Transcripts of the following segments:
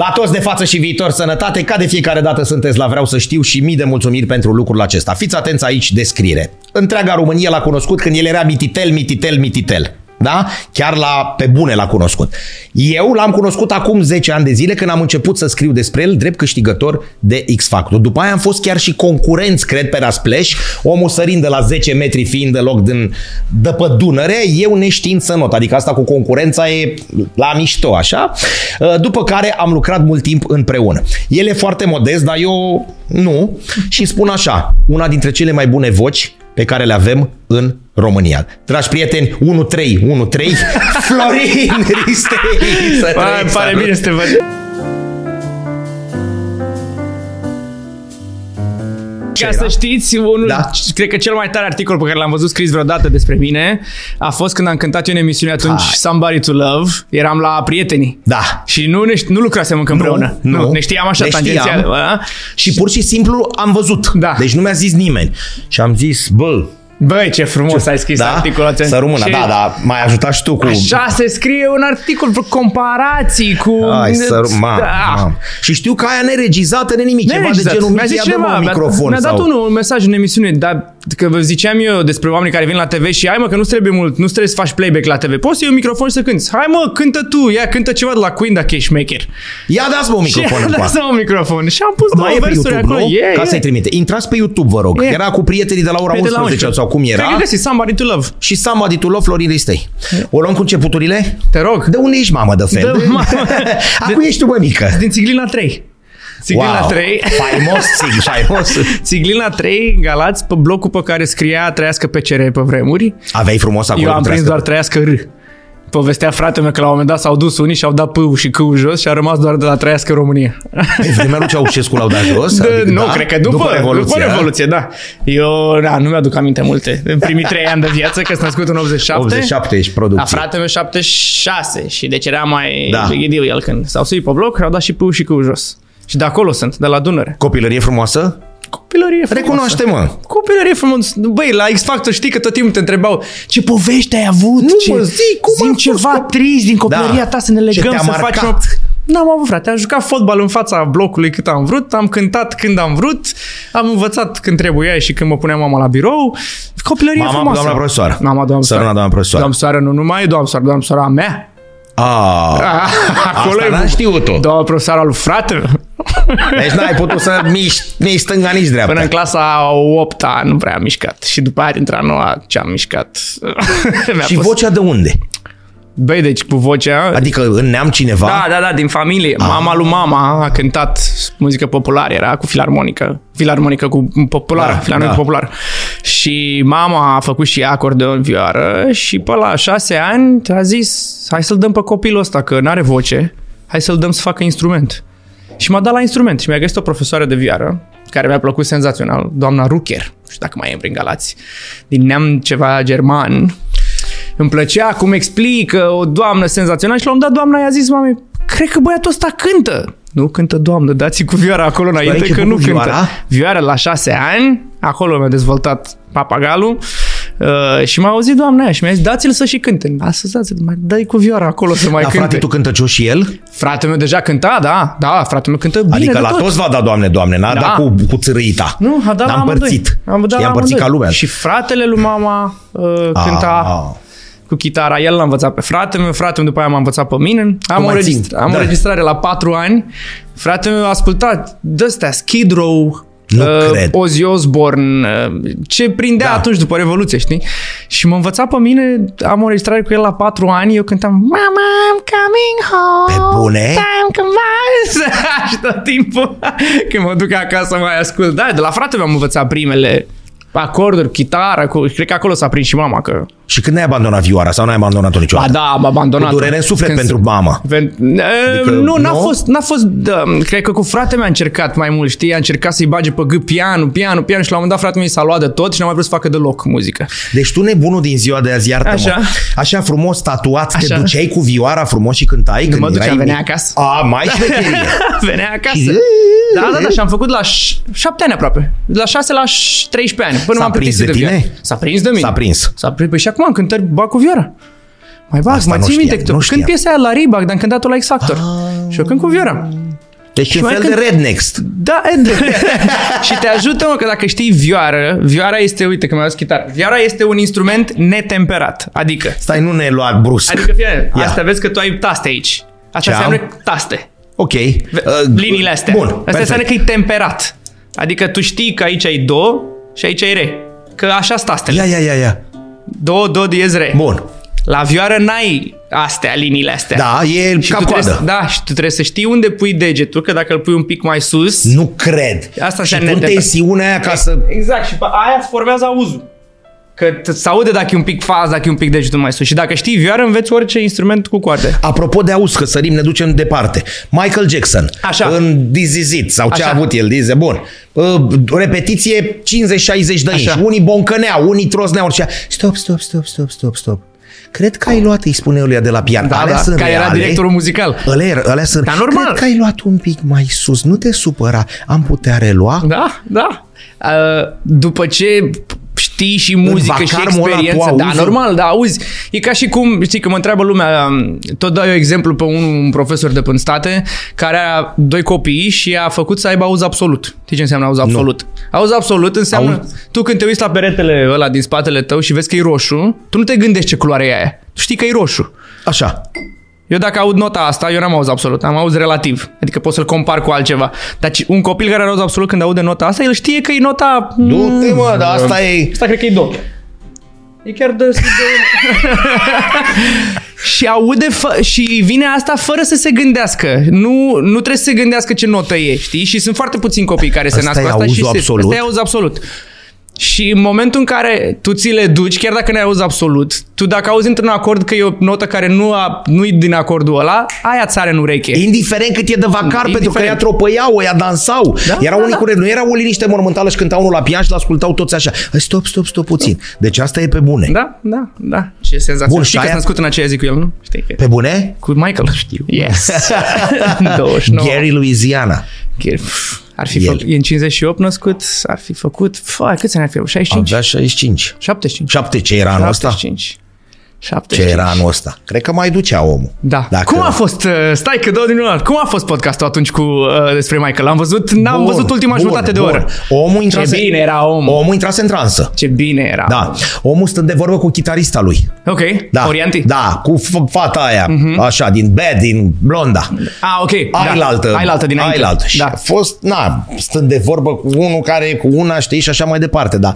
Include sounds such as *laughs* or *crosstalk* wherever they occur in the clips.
La toți de față și viitor sănătate, ca de fiecare dată sunteți la Vreau să știu și mii de mulțumiri pentru lucrul acesta. Fiți atenți aici descriere. Întreaga Românie l-a cunoscut când el era mititel, mititel, mititel. Da? Chiar la, pe bune l-a cunoscut. Eu l-am cunoscut acum 10 ani de zile când am început să scriu despre el drept câștigător de X Factor. După aia am fost chiar și concurenți, cred, pe Rasplash, omul sărind de la 10 metri fiind de loc din, de pe Dunăre, eu neștiind să not. Adică asta cu concurența e la mișto, așa. După care am lucrat mult timp împreună. El e foarte modest, dar eu nu. Și spun așa, una dintre cele mai bune voci pe care le avem în România. Dragi prieteni, 1-3, 1-3, *laughs* Florin Ristei. Să Pare, pare bine să te văd. Ca să știți, unul, Da. cred că cel mai tare articol pe care l-am văzut scris vreodată despre mine a fost când am cântat eu în emisiune atunci Hai. Somebody to Love. Eram la prietenii. Da. Și nu, ne, nu lucrasem încă împreună. nu. ne știam așa Ne știam. tangențial. bă? Și pur și simplu am văzut. Da. Deci nu mi-a zis nimeni. Și am zis, bă, Băi, ce frumos ai scris da? articolul acesta. Să rămână, Și da, da, m-ai ajutat și tu cu... Așa se scrie un articol cu comparații, cu... Hai să ma, Da. ma. Și știu că aia neregizată, ne nimic, ceva de Neregizat. genul Mi-a zis Michia, dă-mă ceva, un mi-a- microfon Mi-a dat sau... unul un mesaj în emisiune, dar că vă ziceam eu despre oameni care vin la TV și hai mă că nu trebuie mult, nu trebuie să faci playback la TV. Poți să iei un microfon și să cânti. Hai mă, cântă tu, ia cântă ceva de la Queen dacă ești maker. Ia dați-mă un Și microfon în lasă coa. un microfon. Și am pus două Mai e pe versuri YouTube, acolo. nu? E, Ca e. să-i trimite. Intrați pe YouTube, vă rog. E. Era cu prietenii de la ora Pe de la 11 sau cum Cred era. că găsiți Somebody to Love. Și Somebody to Love, Florin Ristei. O luăm cu începuturile? Te rog. De unde ești, mamă, de fel? De- mamă. *laughs* Acum ești tu, bă, mică. Din Țiglina 3. Țiglina Wow, 3. faimos, *laughs* țig, faimos. Țiglina 3, în Galați, pe blocul pe care scria Trăiască pe CR pe vremuri. Aveai frumos acolo. Eu am cu prins trească. doar Trăiască R. Povestea fratele meu că la un moment dat s-au dus unii și au dat pâul și câul jos și a rămas doar de la Trăiască România. Pe vremea lui Ceaușescu l-au dat jos? De, Adică, nu, da? cred că după, după Revoluție, după Revoluție da. Eu da, nu mi-aduc aminte multe. În primii trei ani de viață, că sunt născut în 87. 87 ești La producție. fratele meu 76 și deci era mai Da. da. ghidiu el când s-au suit pe bloc, au dat și pâul și câul jos. Și de acolo sunt, de la Dunăre. Copilărie frumoasă? Copilărie frumoasă. Recunoaște-mă. Copilărie frumos. Băi, la X Factor știi că tot timpul te întrebau ce povești ai avut? Nu, ce... mă, zi, cum Zim a fost ceva cop- trist din copilăria Da. ta să ne Ce legăm, te-a să marcat? facem... N-am avut, frate. Am jucat fotbal în fața blocului cât am vrut, am cântat când am vrut, am învățat când trebuia și când mă punea mama la birou. Copilărie Mama, frumoasă. doamna profesoară. Mama, doamna Sărăna doamna profesoară. Doamna soară nu numai doamna soară, doamna soară a mea. Ah, *laughs* Acolo Asta e n-am știut-o. Doamna profesoară al frate Deci n-ai putut să miști nici stânga, nici dreapta. Până în clasa 8 nu prea am mișcat. Și după aia, dintre a noua, ce am mișcat. *laughs* Mi-a Și pus- vocea de unde? Băi, deci cu vocea... Adică în neam cineva? Da, da, da, din familie. Mama lui mama a cântat muzică populară, era cu filarmonică. Filarmonică cu populară, Da, da, filarmonică da. da. populară. Și mama a făcut și ea acordeon vioară și pe la șase ani a zis hai să-l dăm pe copilul ăsta, că n-are voce, hai să-l dăm să facă instrument. Și m-a dat la instrument și mi-a găsit o profesoară de vioară care mi-a plăcut senzațional, doamna Rucher, nu știu dacă mai e prin Galați, din neam ceva german, îmi plăcea cum explică o doamnă senzațională și la un dat doamna i-a zis mamei, cred că băiatul ăsta cântă. Nu cântă doamnă, dați cu vioara acolo înainte început că nu cu cântă. vioara? Vioara la șase ani, acolo mi-a dezvoltat papagalul uh, și m-a auzit doamna aia și mi-a zis dați-l să și cânte. Astăzi dați-l, mai dai cu vioara acolo să mai La cânte. frate, tu cântăcios și el? Fratele meu deja cânta, da, da, fratele meu cântă bine Adică de la tot. toți va da Doamne, Doamne, n-a Da. dat cu, cu țărâita. Nu, a dat N-a la amândoi. împărțit. Am dat Și la i-a împărțit ca amândoi. lumea. Și fratele lui mama uh, cânta Ah. Cu chitara. El l-a învățat pe fratele meu, fratele meu după aia m-a învățat pe mine. Am, o, mai țin. înregistra- am Da. o înregistrare la patru ani. Fratele meu a ascultat de-astea, Skid Row, Nu cred. Ozzy Osbourne, uh, ce prindea Da. atunci după Revoluție, știi? Și m-a învățat pe mine, am o înregistrare cu el la patru ani, eu cântam Mama, I'm coming home, Pe bune? time come by." Și tot timpul când mă duc acasă mai ascult. Da, de la frate mi-am învățat primele acorduri, chitară, cu, cred că acolo s-a prins și mama că... Și când ai abandonat vioara sau n-ai abandonat-o Ba niciodată? da, am abandonat. Cu durere în suflet Când pentru mama. Ven- Adică, nu, n-a nu? fost, n-a fost, da, cred că cu frate mi-a încercat mai mult, știi, a încercat să-i bage pe gât pianul, pianul, pianul și la un moment dat frate mi s-a luat de tot și n-a mai vrut să facă deloc muzică. Deci tu nebunul din ziua de azi, iartă-mă. Așa. Așa frumos tatuat, te Așa. duceai cu vioara frumos și cântai când mă duceam, erai venea mic? acasă. A, mai *laughs* șmecherie. Venea acasă. Și- Da, da, da, și am făcut la ș- șapte ani aproape. De la șase la ș- 13 ani. Până S-a m-am prins plictisit de tine? viață. S-a prins de mine. S-a prins. S-a prins. Păi și acum am cântări bag cu vioara. Mai bag, Asta mai nu ții minte știam, că nu tu. știam. Când piesa aia la Reebok, dar am cântat-o la X Factor. Și eu cânt cu vioara. Deci un mai fel când- de rednecks. Da, *laughs* și te ajută, mă, că dacă știi vioară, vioara este, uite că mi-a adus chitară, vioara este un instrument netemperat, adică, Stai, nu ne lua brusc. adică fie, Ia. asta vezi că tu ai taste aici. Asta Ce am? înseamnă taste. Ok. Ve- Uh, Liniile astea. Bun, Asta perfect. înseamnă că e temperat. Adică tu știi că aici ai do și aici ai re. Că așa sunt tastele. Ia, ia, ia, ia. Do, do, diez, re. Bun. La vioară n-ai astea, liniile astea. Da, e Și ca tu trebuie, coadă. să- da, și tu trebuie să știi unde pui degetul, că dacă îl pui un pic mai sus... Nu cred. Asta și înseamnă pun netemperat. tensiunea aia ca să... Exact, și pe aia îți formează auzul. Că t- se aude dacă e un pic faz, dacă e un pic degetul mai sus. Și dacă știi vioară, înveți orice instrument cu coarde. Apropo de auz, că sărim, ne ducem departe. Michael Jackson, Așa. în This Is It, sau ce Așa. a avut el, This Is- Bun. Uh, repetiție 50-60 de inși. Așa. Unii boncăneau, unii trosneau și zicea, stop, stop, stop, stop, stop, stop. Cred că ai luat, îi spune lui de la pian. Da, alea da, sunt care era reale. directorul muzical. Alea, alea sunt... Dar normal. Cred că ai luat un pic mai sus. Nu te supăra. Am putea relua? Da, da. Uh, după ce știi și muzică și vacarmul ăla cu experiență. Da, auzul. normal, da, auzi. E ca și cum, știi, că mă întreabă lumea, um, tot dau eu exemplu pe un, un profesor de până state care a doi copii și a făcut să aibă auz absolut. Știi ce înseamnă auz absolut? Auz absolut înseamnă, Auz- tu când te uiți la peretele ăla din spatele tău și vezi că e roșu, tu nu te gândești ce culoare e aia. Tu știi că e roșu. Așa. Eu dacă aud nota asta, eu n-am auz absolut, am auz relativ. Adică pot să-l compar cu altceva. Dar ci- un copil care are auz absolut când aude nota asta, el știe că e nota... Du-te, mă, dar asta e... Asta cred că e do. E chiar de... de... *laughs* și aude fă- și vine asta fără să se gândească. Nu, nu trebuie să se gândească ce notă e, știi? Și sunt foarte puțini copii care se Ăsta nasc cu e asta și auzul se, absolut? Asta e auz absolut. Și în momentul în care tu ți le duci, chiar dacă n-ai auz absolut, tu dacă auzi într-un acord că e o notă care nu, a, nu e din acordul ăla, aia ți are în ureche. Indiferent cât e de vacar, pentru că Indiferent. ea tropăiau, ea dansau. Da, Erau da, unii da. cu Nu era o liniște mormântală și cânta unul la pian și l-ascultau toți așa. Stop, stop, stop puțin. Deci asta e pe bune. Da, da, da. Ce senzație. Bun, Știi și că aia- s-a născut în aceea zi cu el, nu? Știi că... Pe bune? Cu Michael. Știu. Yes. *laughs* *laughs* 29. Gary Louisiana. Gary, pf, Ar fi El. făcut, e în 58 născut, ar fi făcut, fă, câți ani ar fi avut? 65? Avea 65. 75. 7 ce era anul ăsta? 75. Ce 75. era anul ăsta? Cred că mai ducea omul. Da. Dacă... Cum a fost, uh, stai că dau din nou, cum a fost podcastul atunci cu uh, despre Michael? Am văzut, n-am Bun, văzut ultima bun, jumătate de bun. oră. Omul intrase... Ce bine era omul. Omul intrase în transă. Ce bine era. Da. Omul stând de vorbă cu chitarista lui. Ok. Da. Orianti? Da, cu f- fata aia, așa, din Bad, din Blonda. Ah, ok. Ailaltă. Da. Ailaltă dinainte. Ailaltă. Și Da. a fost, na, stând de vorbă cu unul care cu una, știi, și așa mai departe, da.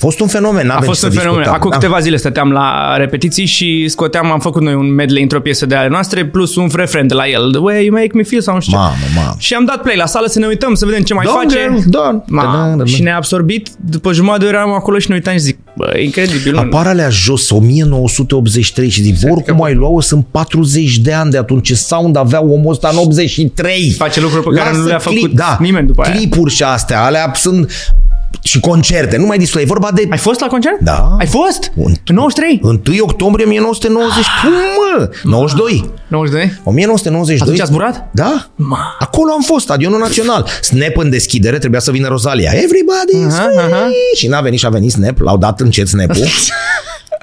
A fost un fenomen, n-avem A fost ce un să fenomen. discutăm. Acum Da. câteva zile stăteam la repetiții și scoteam, am făcut noi un medley într-o piesă de ale noastre, plus un refren de la el, The way you make me feel sau nu știu ce. Mamă, mamă. Și am dat play la sală să ne uităm, să vedem ce mai Don, face. girl, don. Ma, Da, da, da. și ne-a absorbit, după jumătate de oră eram acolo și ne uitam și zic, bă, e incredibil. nu? Apar alea jos, 1983 și zic, Exact, oricum ai luat sunt 40 de ani de atunci, ce sound avea omul ăsta în 83. Face lucruri pe care nu le-a făcut clip, da, nimeni după aia. Clipuri și astea, alea sunt și concerte, nu mai discută, e vorba de Ai fost la concert? Da. Ai fost? Un- În 93? 1 octombrie 1990, cum mă? 92. 92? 1992. Atunci a zburat? Da. Ma. Acolo am fost, stadionul național. Snap în deschidere, trebuia să vină Rosalia. Everybody Aha, free! aha. Și n-a venit și a venit Snap, l-au dat încet Snap-ul. *laughs*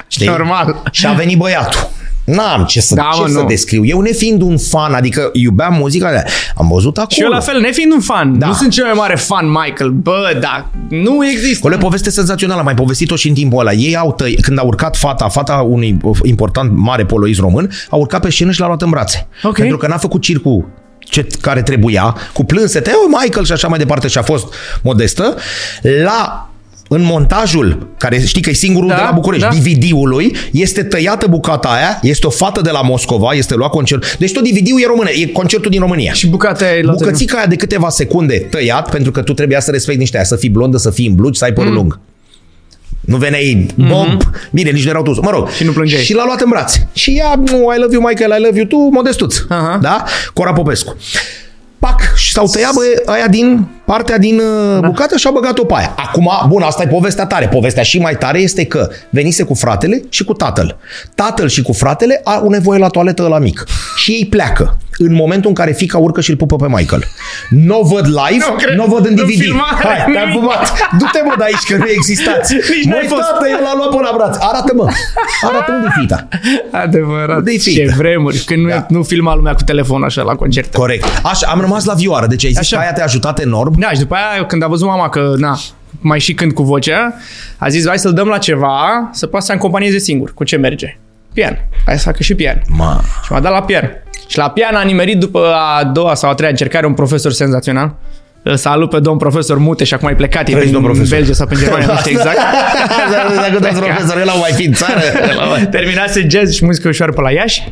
Știi? Normal. Și a venit băiatul. N-am ce să, Da, ce mă, să nu. descriu. Eu nefiind un fan, adică iubeam muzica, dar am văzut acolo. Și eu la fel, nefiind un fan, Da. nu sunt cel mai mare fan Michael, bă, da, nu există. Acolo e o poveste senzațională, am mai povestit-o și în timpul ăla. Ei au tăi, când a urcat fata, fata unui important mare poloist român, a urcat pe scenă și l-a luat în brațe. Ok. Pentru că n-a făcut circul ce, care trebuia, cu plânsete, oh, Michael și așa mai departe și a fost modestă, la în montajul, care știi că e singurul Da, de la București, da. DVD-ului, este tăiată bucata aia, este o fată de la Moscova, este luat concert. Deci tot DVD-ul e română, e concertul din România. Și bucata aia e luată din- Bucățica aia de câteva secunde tăiat, pentru că tu trebuia să respecti niște aia, să fii blondă, să fii în blugi, să ai Mm. părul lung. Nu veneai bomb, bine, nici nu erau tu. Mă rog. Mhm. Și nu plângeai. Și l-a luat în brațe. Și ea, nu, I love you, Michael, I love you, tu, modestuț. Aha. Da? Cora Popescu. Pac, și s-au tăiat bă, aia din partea din uh, Da. bucată și au băgat-o pe aia. Acum, bun, asta e povestea tare. Povestea și mai tare este că venise cu fratele și cu tatăl. Tatăl și cu fratele au nevoie la toaletă la mic. Și ei pleacă. în momentul în care fica urcă și îl pupă pe Michael. Nu o văd live, Nu cred. nu o văd în În DVD. filmare, Hai, te-am nimic. pupat. Du-te mă de aici că nu existați. Nici n-ai Măi, fost. tată, el l-a luat pe la braț. Arată-mă. Arată unde fita. Adevărat. De Ce fită. vremuri. Când nu, Da. nu filma lumea cu telefon așa la concerte. Corect. Așa, am rămas la vioară. Deci ai zis Așa. că aia te-a ajutat enorm. Da, și după aia, când a văzut mama că, na, mai și când cu vocea, a zis, hai să-l dăm la ceva, să poată să acompanieze singur. Cu ce merge? Pian. Hai să facă și pian. Ma. Și m-a dat la pian. Și la pian a nimerit după a doua sau a treia încercare un profesor senzațional. Îl Salut pe domn profesor Mute și acum ai plecat. E Trăiți, prin domn profesor. Belgia sau prin Germania, nu știu *laughs* exact. Dacă dați profesor, el au mai fi în țară. *laughs* Terminase jazz și muzică ușoară pe la Iași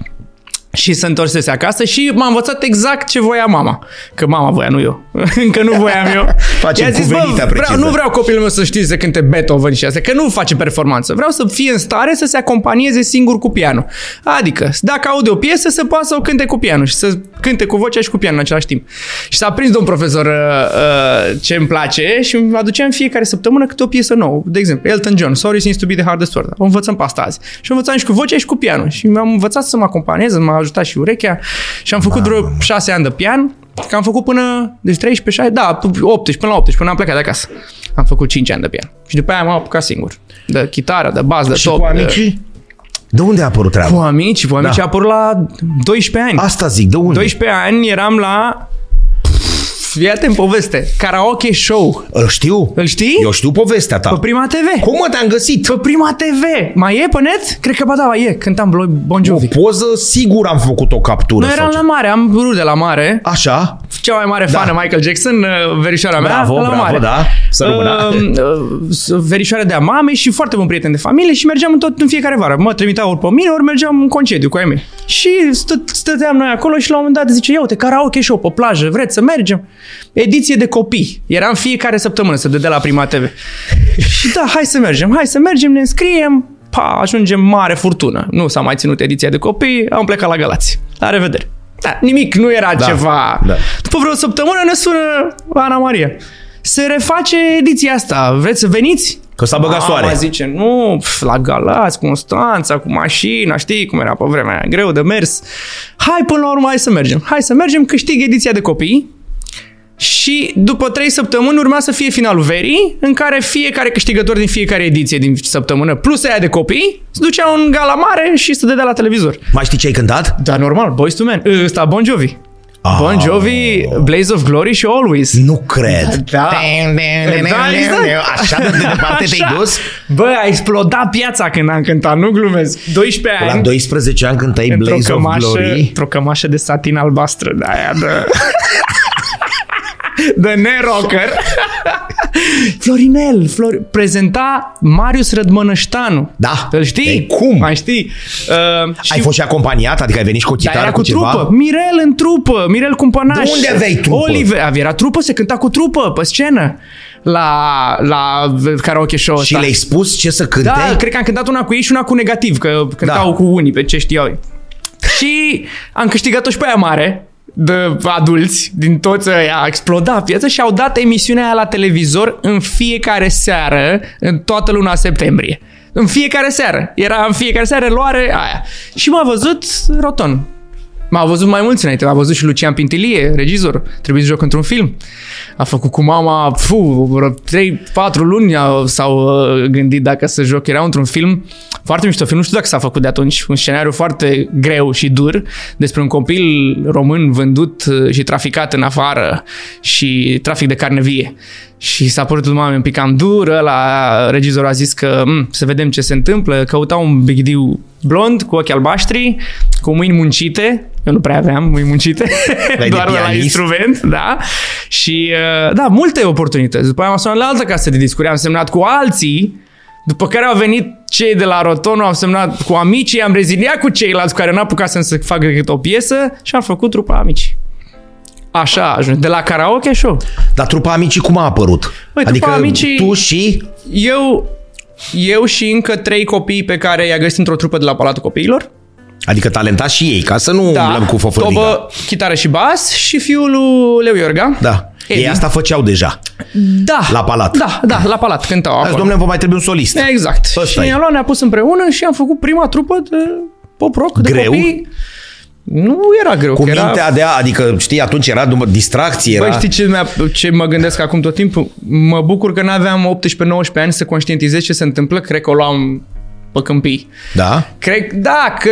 și se întorsese acasă și m-a învățat exact ce voia mama. Că mama voia, nu eu. *laughs* Încă nu voiam eu. *laughs* Facem I-a zis, cuvenită "Bă, vreau, precisă." nu vreau copilul meu să știe să cânte Beethoven și astea, că nu face performanță. Vreau să fie în stare să se acompanieze singur cu pianul. Adică, dacă aude o piesă, să poată să o cânte cu pianul și să cânte cu vocea și cu pianul în același timp. Și s-a prins domn profesor uh, uh, ce îmi place și îmi aducea în fiecare săptămână câte o piesă nouă. De exemplu, Elton John, Sorry Seems to be the hardest word. O învățăm pe asta azi. Și învățam și cu vocea și cu pianul. Și mi-am învățat să mă acompaniez, m-a ajutat și urechea. Și am făcut vreo șase ani de pian. Că am făcut până, deci 13, 16, da, 18, până la 18, până am plecat de acasă. Am făcut 5 ani de pian. Și după aia m-am apucat singur. De chitară, de bas, de Și top. cu amicii? De unde a apărut De... Cu treaba? amici, cu amici Da. a apărut la 12 ani. Asta zic, de unde? 12 ani eram la... Fii în poveste. Karaoke show. Îl știu. Îl știi? Eu știu povestea ta. Pe Prima TV. Cum mă te-am găsit? Pe Prima TV. Mai e pe net? Cred că ba da, e. Cântam Blo- Bon O Jovi. poză, sigur am făcut o captură. Noi sau eram ce. la mare, am rude la mare. Așa? Cea mai mare Da. fană Michael Jackson, uh, verișoara mea, Bravo, la bravo, mare. da. Să rămână. Uh, uh, verișoara de-a mamei și foarte bun prieten de familie și mergeam în tot în fiecare vară. Mă trimiteau ori pe mine, ori mergeam în concediu cu ai mei. Și stă, stăteam noi acolo și la un moment dat zice, ia uite, karaoke show pe plajă, vreți să mergem? Ediție de copii. Era în fiecare săptămână, se dădea la Prima TV. și da, hai să mergem, hai să mergem, ne înscriem, pa, ajungem mare furtună. Nu s-a mai ținut ediția de copii, am plecat la Galați. La revedere. Da, nimic, nu era Da, ceva. da. După vreo săptămână ne sună Ana Maria. Se reface ediția asta. Vreți să veniți? Că s-a băgat Mama soare. zice, nu, pf, la Galați, Constanța, cu mașina, știi cum era pe vremea aia, greu de mers. Hai până la urmă, hai să mergem. Hai să mergem, câștig ediția de copii. Și după trei săptămâni urma să fie finalul verii, în care fiecare câștigător din fiecare ediție din săptămână, plus aia de copii, se ducea în gala mare și se dădea la televizor. Mai știi ce ai cântat? Da, normal, Boys to Men. Ăsta, Bon Jovi. Ah. Bon Jovi, Blaze of Glory și Always. Nu cred. Da. Da, exact. Așa de departe te-ai Așa. dus? Bă, a explodat piața când am cântat, nu glumesc. 12 La ani. 12 ani cântai într-o Blaze of cămașă, Glory. într-o cămașă de satin albastră de aia de... *laughs* de nerocker. *laughs* Florinel, Flor... prezenta Marius Rădmănăștanu. Da. Îl știi? Ei, cum? Mai știi? Uh, și Ai fost și acompaniat? Adică ai venit și cu o Dar chitară era cu, cu ceva? trupă. Mirel în trupă. Mirel Cumpănaș. De unde aveai trupă? Oliver. Era trupă, se cânta cu trupă pe scenă. La, la karaoke show Și ăsta. le-ai spus ce să cânte? Da, cred că am cântat una cu ei și una cu negativ, că cântau Da. cu unii, pe ce știau ei. Și am câștigat-o și pe aia mare de adulți, din toți ăia, a explodat piața și au dat emisiunea aia la televizor în fiecare seară, în toată luna septembrie. În fiecare seară. Era în fiecare seară luare aia. Și m-a văzut Roton. M-a văzut mai mulți înainte. M-a văzut și Lucian Pintilie, regizor. Trebuie să joc într-un film. A făcut cu mama, fu, vreo 3-4 luni au- s-au uh, gândit dacă să joc. Era într-un film foarte mișto film. Nu știu dacă s-a făcut de atunci. Un scenariu foarte greu și dur despre un copil român vândut uh, și traficat în afară și trafic de carne vie. Și s-a părut mama un pic cam dur, la regizorul a zis că "M, să vedem ce se întâmplă, căuta un bigidiu blond cu ochi albaștri, cu mâini muncite, eu nu prea aveam mâini muncite, *laughs* de doar la pianist. instrument, da, și uh, da, multe oportunități. După aia am sunat la altă casă de discuri, am semnat cu alții, după care au venit cei de la Rotono, am semnat cu amicii, am reziliat cu ceilalți cu care n-a apucat să facă decât o piesă și am făcut trupa amici. Așa a ajuns. De la karaoke show. Dar trupa Amicii cum a apărut? Băi, adică trupa Amicii- tu și... Eu, eu și încă trei copii pe care i-a găsit într-o trupă de la Palatul Copiilor. Adică talentați și ei, ca să nu Da, umblăm cu fofărdiga. Tobă, chitară și bas și fiul lui Leu Iorga. Da. Edi. Ei asta făceau deja. Da. La palat. Da, da, la palat cântau Azi, acolo. domnule, vă mai trebuie un solist. Exact. Ăsta și e. ne-a luat, ne-a pus împreună și am făcut prima trupă de pop rock de Greu? copii. Nu era greu. Cu că era... mintea de a, adică știi, atunci era numai distracție, era... Băi, știi ce, mi-a, ce mă gândesc acum tot timpul? Mă bucur că n-aveam 18-19 ani să conștientizez ce se întâmplă. Cred că o luam pe câmpii. Da? Cred, da, că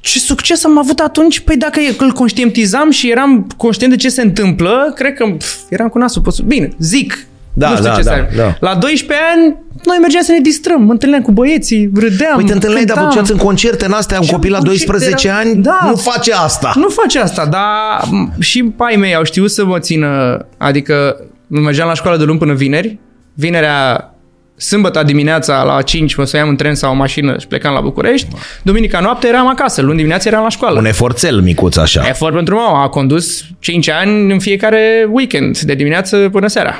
ce succes am avut atunci? Păi dacă îl conștientizam și eram conștient de ce se întâmplă, cred că pf, eram cu nasul pe sus. Bine, zic. Da, nu știu da, ce da, să da. La 12 ani, noi mergeam să ne distrăm, mă întâlneam cu băieții, râdeam, Păi te întâlneai, dar cântam. făceați în concerte în astea, un Ce copil la concerte 12 era? ani Da. nu face asta. Nu face asta, dar m, și pai mei au știut să mă țină, adică mergeam la școală de luni până vineri, vinerea Sâmbătă dimineața la 5 mă soiam în tren sau în mașină și plecam la București. Duminica noapte eram acasă, luni dimineața eram la școală. Un eforțel micuț așa. Efort pentru mama. A condus 5 ani în fiecare weekend, de dimineață până seara.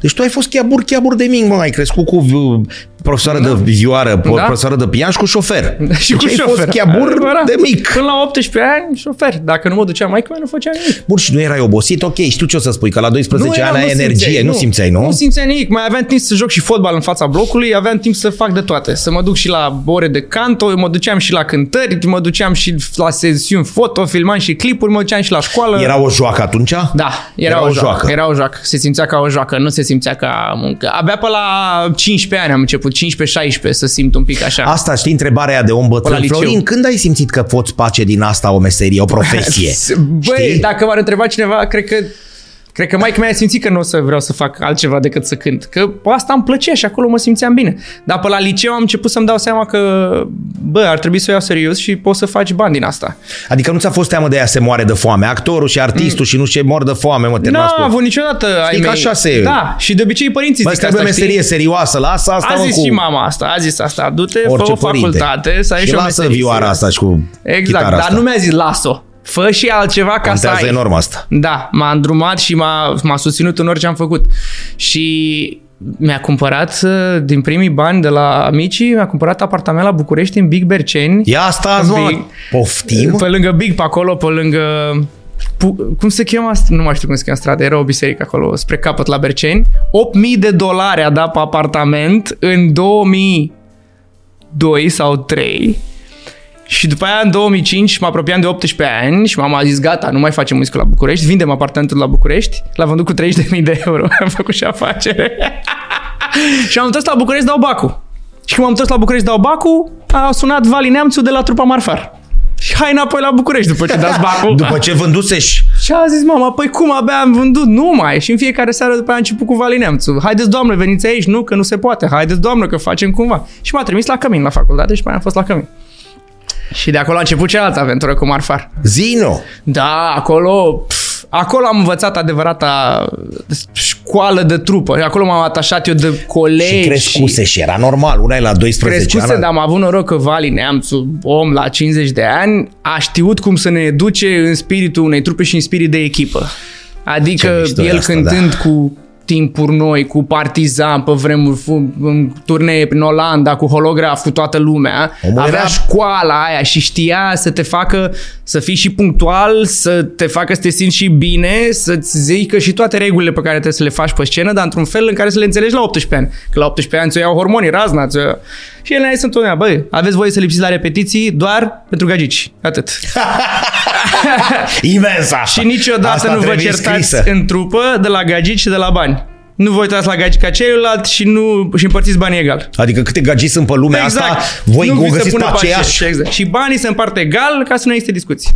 Deci tu ai fost chiabur, chiabur de mic, mă, ai crescut cu uh, profesoară de vioară, da. profesoară de pian și cu șofer. *laughs* și cu deci ai șofer. fost chiabur Adevărat. de mic. Până la 18 ani, șofer. Dacă nu mă ducea mai nu făcea nimic. Bun, și nu erai obosit? Ok, știu ce o să spui, că la 12 ani eram, ai nu energie, simțeai, nu simțeai, nu? Nu simțeai nimic. Mai aveam timp să joc și fotbal în fața blocului, aveam timp să fac de toate. Să mă duc și la ore de canto, mă duceam și la cântări, mă duceam și la sesiuni foto, filmam și clipuri, mă duceam și la școală. Era o joacă atunci? Da, era, Era o, o joacă. joacă. Era o joacă. Se simțea ca o joacă, nu se simțea ca muncă. Abia pe la 15 ani am început, 15-16 să simt un pic așa. Asta știi întrebarea aia de om La bătrân. liceu. Florin, când ai simțit că poți face din asta o meserie, o profesie? *laughs* Băi, Știi? dacă m-ar întreba cineva, cred că Cred că mai mi-a simțit că nu o să vreau să fac altceva decât să cânt. Că pe asta îmi plăcea și acolo mă simțeam bine. Dar pe la liceu am început să-mi dau seama că, bă, ar trebui să o iau serios și poți să faci bani din asta. Adică nu ți-a fost teamă de ea se moare de foame? Actorul și artistul și nu știu ce mor de foame, mă, Nu terminați am cu... avut niciodată ai că mei. așa se- Da, și de obicei părinții Bă, zic trebuie asta, meserie știi? serioasă, lasă asta, A mă, zis cu... și mama asta, a zis asta, du-te, fă orice o părinte. facultate, să ai și și o lasă meserie vioara serioasă. asta și cu Exact, chitara dar asta. nu mi-a zis las-o. Fă și altceva ca să Contează ai. enorm asta. Da, m-a îndrumat și m-a, m-a susținut în orice am făcut. Și mi-a cumpărat, uh, din primii bani de la amicii, mi-a cumpărat apartament la București, în Big Berceni. Ia asta, Big. mă, poftim? Pe lângă Big, pe acolo, pe lângă... Pu- cum se cheamă asta? Nu mai știu cum se cheamă strada, era o biserică acolo, spre capăt la Berceni. 8.000 de dolari a dat pe apartament în 2002 sau 3. Și după aia, în 2005, mă apropiam de 18 ani și mama a zis, gata, nu mai facem muzică la București, vindem apartamentul la București. L-am vândut cu 30.000 de euro. *laughs* Am făcut și afacere. *laughs* și am întors la București, dau bacul. Și când m-am întors la București, dau bacul, a sunat Vali Neamțu de la trupa Marfar. Și hai înapoi la București după ce dați *laughs* bacul. După ce vânduseși Și a zis mama, păi cum, abia am vândut? Nu mai. Și în fiecare seară după aia a început cu Vali Neamțu. Haideți, doamnă, veniți aici. Nu, că nu se poate. Haideți, doamnă, că facem cumva. Și m-a trimis la Cămin, la facultate și după aia am fost la Cămin. Și de acolo a început cealaltă aventură cu Marfar. Zino. Da, acolo, pf, acolo am învățat adevărata școală de trupă. Acolo m-am atașat eu de colegi. Și crescuse și era normal. Una e la 12 Crescuse, ani. dar am avut noroc că Vali Neamțu, om la 50 de ani, a știut cum să ne educe în spiritul unei trupe și în spirit de echipă. Adică Ce mișto e el asta, cântând da. cu timpuri noi, cu Partizan pe vremuri, fu- în turnee prin Olanda, cu holograf, cu toată lumea. Omul Avea era- școala aia și știa să te facă să fii și punctual, să te facă să te simți și bine, să-ți zică și toate regulile pe care trebuie să le faci pe scenă, dar într-un fel în care să le înțelegi la 18 ani. Că la 18 ani ți-o iau hormonii, razna, ți-o iau. Și el ne-a zis întotdeauna, băi, aveți voie să lipsiți la repetiții doar pentru gagici. Atât. *laughs* Imens asta. Și niciodată Asta nu vă trebuie certați scrisă. în trupă de la gagici și de la bani. Nu vă uitați la gagici ca ceilalalt și nu și împărțiți banii egal. Adică câte gagi sunt pe lumea asta, voi nu o vi se găsiți pune pe aceeași. Exact. Și banii se împart egal ca să nu existe discuții.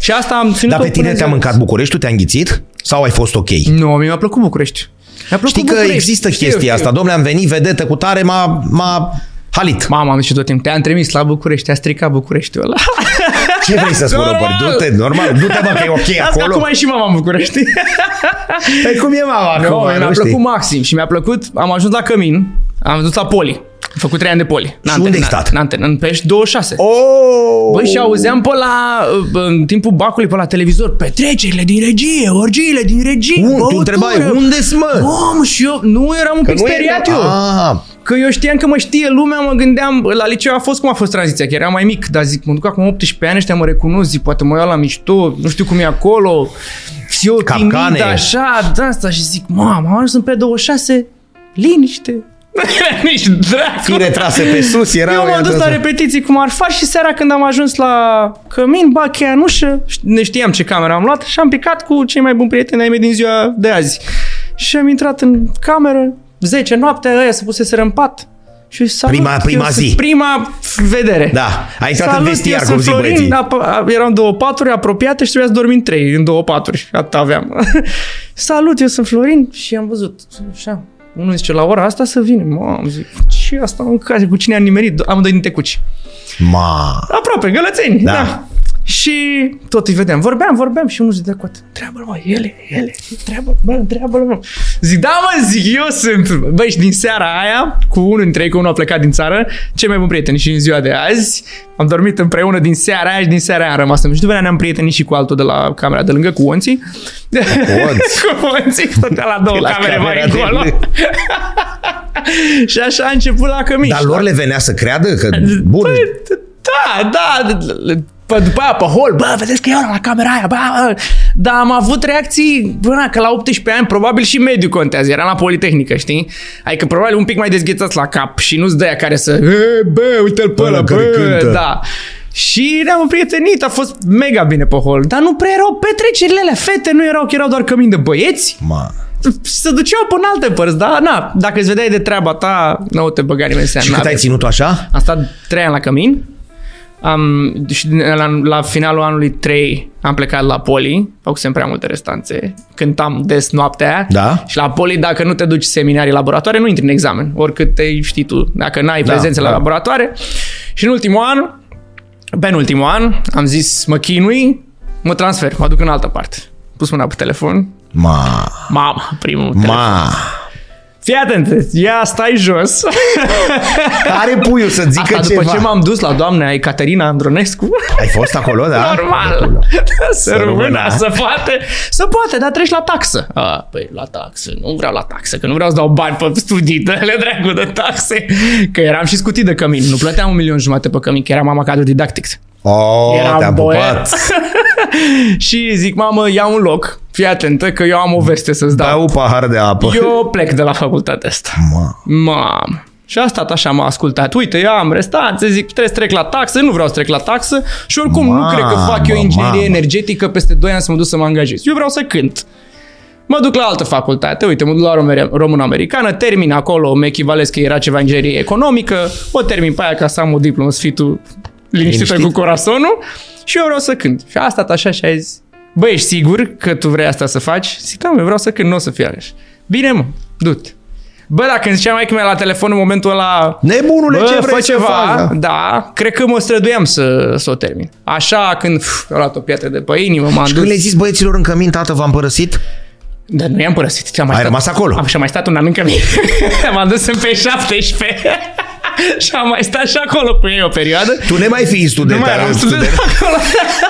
Și asta am ținut Dar pe tine te-a mâncat Bucureștiul, te-a înghițit? Sau ai fost ok? Nu, mie mi-a plăcut București. Mi-a plăcut Știi că București. există Știu, chestia știu. asta. Domnule, am venit, vedetă cu tare, m-a, m-a halit. Mama am zis tot timpul, te-am trimis la București, te-a stricat Bucureștiul ăla. *laughs* Ce vrei să spun, Normal. Robert? Du-te, normal, du-te mă că e ok Asta acolo. acum e și mama în București. *laughs* Păi cum e mama No, acum? mi-a nu plăcut știi? maxim și mi-a plăcut, am ajuns la Cămin, am dus la Poli. Am făcut trei ani de Poli. În unde ai Anten- stat? În Anten, în Pești 26. Oh! Băi, și auzeam pe la, în timpul bacului pe la televizor, petrecerile din regie, orgiile din regie, Un, tu băutură. întrebai, unde-s mă? Om, și eu nu eram un pic nu e- speriat eu. Ah, Că eu știam că mă știe lumea, mă gândeam, la liceu a fost cum a fost tranziția, că eram mai mic, dar zic, mă duc acum 18 ani, ăștia mă recunosc, zic, poate mă iau la mișto, nu știu cum e acolo, și eu Capcane. timid așa, de asta și zic, mamă, am ajuns în pe 26, liniște, *laughs* Nici dracu. Fire trase pe sus, era... Eu m-am dus la repetiții cum ar face și seara când am ajuns la cămin, ba cheia în ușă, ne știam ce cameră am luat și am picat cu cei mai buni prieteni ai mei din ziua de azi. Și am intrat în cameră, 10 noaptea, ăia se puseseră în pat. Și salut, Prima- prima eu zi. sunt Prima vedere. Da, ai intrat Salut, în vestiar, eu cum sunt zic Florin, băieții. ap- a- eram două paturi apropiate și trebuia să dormim trei în două paturi. Atât aveam. *laughs* Salut, eu sunt Florin și am văzut. Așa, unul zice, la ora asta să vină. Mamă, zic, ce asta în case, cu cine am nimerit? Am doi din tecuci. Ma, Aproape, gălățeni. Da. Da. Da. Și tot îi vedeam. Vorbeam, vorbeam și unul zicea cu atât. Întreabă-l, mă, ele, ele, întreabă bă, întreabă-l, mă. Zic, da, mă, zic, eu sunt. Băi, și din seara aia, cu unul dintre ei, că unul a plecat din țară, cei mai buni prieteni și în ziua de azi, am dormit împreună din seara aia și din seara aia am rămas. Și după aia ne-am prietenit și cu altul de la camera de lângă, cu Onții. Onți. *laughs* cu Onții, stătea la două La camere camera mai de încolo. lângă. *laughs* și așa a început la cămin. dar lor le venea să creadă că... Bun, Păi, da, da. Pă, după aia pe hol, bă, vedeți că eu eram la camera aia, bă, bă. Dar am avut reacții, bă, na, că la 18 ani probabil și mediu contează, era la Politehnică, știi? Adică probabil un pic mai dezghețați la cap și nu-ți dă aia care să, "E, bă, uite-l pe Ăla ăla, care bă, cântă." da. Și ne-am împrietenit, a fost mega bine pe hol, dar nu prea erau petrecerile alea, fete nu erau, că erau doar cămin de băieți, ma. se duceau până alte părți, dar na, dacă îți vedeai de treaba ta, nu te băga nimeni în seamă. Și cât ai ținut așa? Am stat trei ani la cămin. Am, și la, la finalul anului 3 am plecat la Poli, făcusem prea multe restanțe, cântam des noaptea Da. și la Poli dacă nu te duci seminarii laboratoare nu intri în examen, oricât te știi tu, dacă n-ai Da, prezențe la da. laboratoare. Și în ultimul an, penultimul an, am zis mă chinui, mă transfer, mă duc în altă parte. Pus mâna pe telefon, Ma, mama, primul telefon. Ma. Fii atent, ia stai jos. *laughs* Care puiul să zică Asta după ceva? ce m-am dus la doamna Ecaterina Andronescu. Ai fost acolo, da? Normal. *laughs* Să rămână. rămână, să poate. Să poate, dar treci la taxă. A, păi la taxă. Nu vreau la taxă, că nu vreau să dau bani pe studii, dă-le *laughs* dracu de taxe. Că eram și scutit de cămin. Nu plăteam un milion jumate pe cămin, că eram mama cadru didactic. Oh, Eram te-am boier. pupat. *laughs* și zic, mamă, ia un loc. Fii atentă că eu am o veste să-ți dau. Dau un pahar de apă. Eu plec de la facultatea asta. Ma. Mam. Și a stat așa, m-a ascultat. Uite, eu am restanțe, zic, trebuie să trec la taxă, nu vreau să trec la taxă și oricum nu Mamă, cred că fac eu inginerie mamă. energetică peste 2 ani să mă duc să mă angajez. Eu vreau să cânt. Mă duc la altă facultate, uite, mă duc la România- română-americană, termin acolo, mă echivalez că era ceva inginerie economică, o termin pe aia ca să am o diplomă, să fii tu liniștită Liniștit. cu corazonul și eu vreau să cânt. Și a stat așa și a zis, bă, ești sigur că tu vrei asta să faci? Zic, da, eu vreau să cânt, nu o să fie aleș. Bine, mă, du-te. Bă, dacă îmi zicea mai mea la telefon în momentul ăla, Nebunule, Bă, ce vrei fă să ceva, faci? da? da, cred că mă străduiam să, să o termin. Așa, când pf, a luat o piatră de pe inimă, m-am Și dus. când le-ai zis băieților în cămin, tată, v-am părăsit? Dar nu i-am părăsit. Am mai Ai stat, rămas acolo? Am și am mai stat un an în cămin. *laughs* M-am dus în pe 17 *laughs* și am mai stat și acolo cu ei o perioadă. Tu ne mai fii student. Nu mai eram student *laughs* acolo.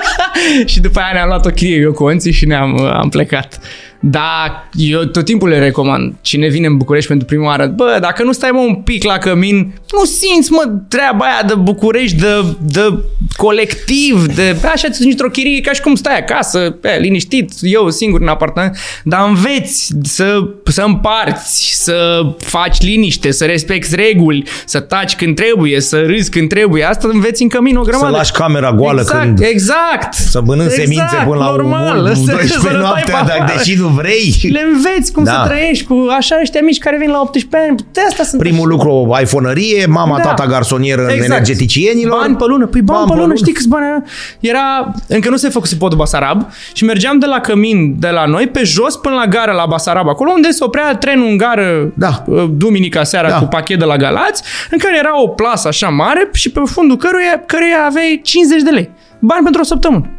*laughs* și după aia ne-am luat o chirie eu cu Onții și ne-am am plecat. Da, eu tot timpul le recomand. Cine vine în București pentru prima oară, bă, dacă nu stai mă un pic la cămin, nu simți mă treaba aia de București, de, de colectiv, de așa ți într-o chirie ca și cum stai acasă, pe, liniștit, eu singur în apartament, dar înveți să, să împarți, să faci liniște, să respecti reguli, să taci când trebuie, să râzi când trebuie. Asta înveți în cămin o Să grămadă. lași camera goală exact, când... Exact. Să mănânci semințe până la normal. 12 Să- să răstai noaptea, pe dar afară. deși nu vrei. Și le înveți cum Da. să trăiești cu așa ăștia mici care vin la 18 ani. De asta sunt Primul lucru, ai fonărie, mama, Da. tata garsonieră în energeticienilor. Bani pe lună. Păi bani, pe lună. Știi câți bani era? Era, încă nu se făcuse podul Basarab și mergeam de la Cămin, de la noi, pe jos până la gara la Basarab, acolo unde se oprea trenul în gară Da. uh, duminica seara Da. cu pachet de la Galați, în care era o plasă așa mare și pe fundul căruia, căruia aveai 50 de lei. Bani pentru o săptămână.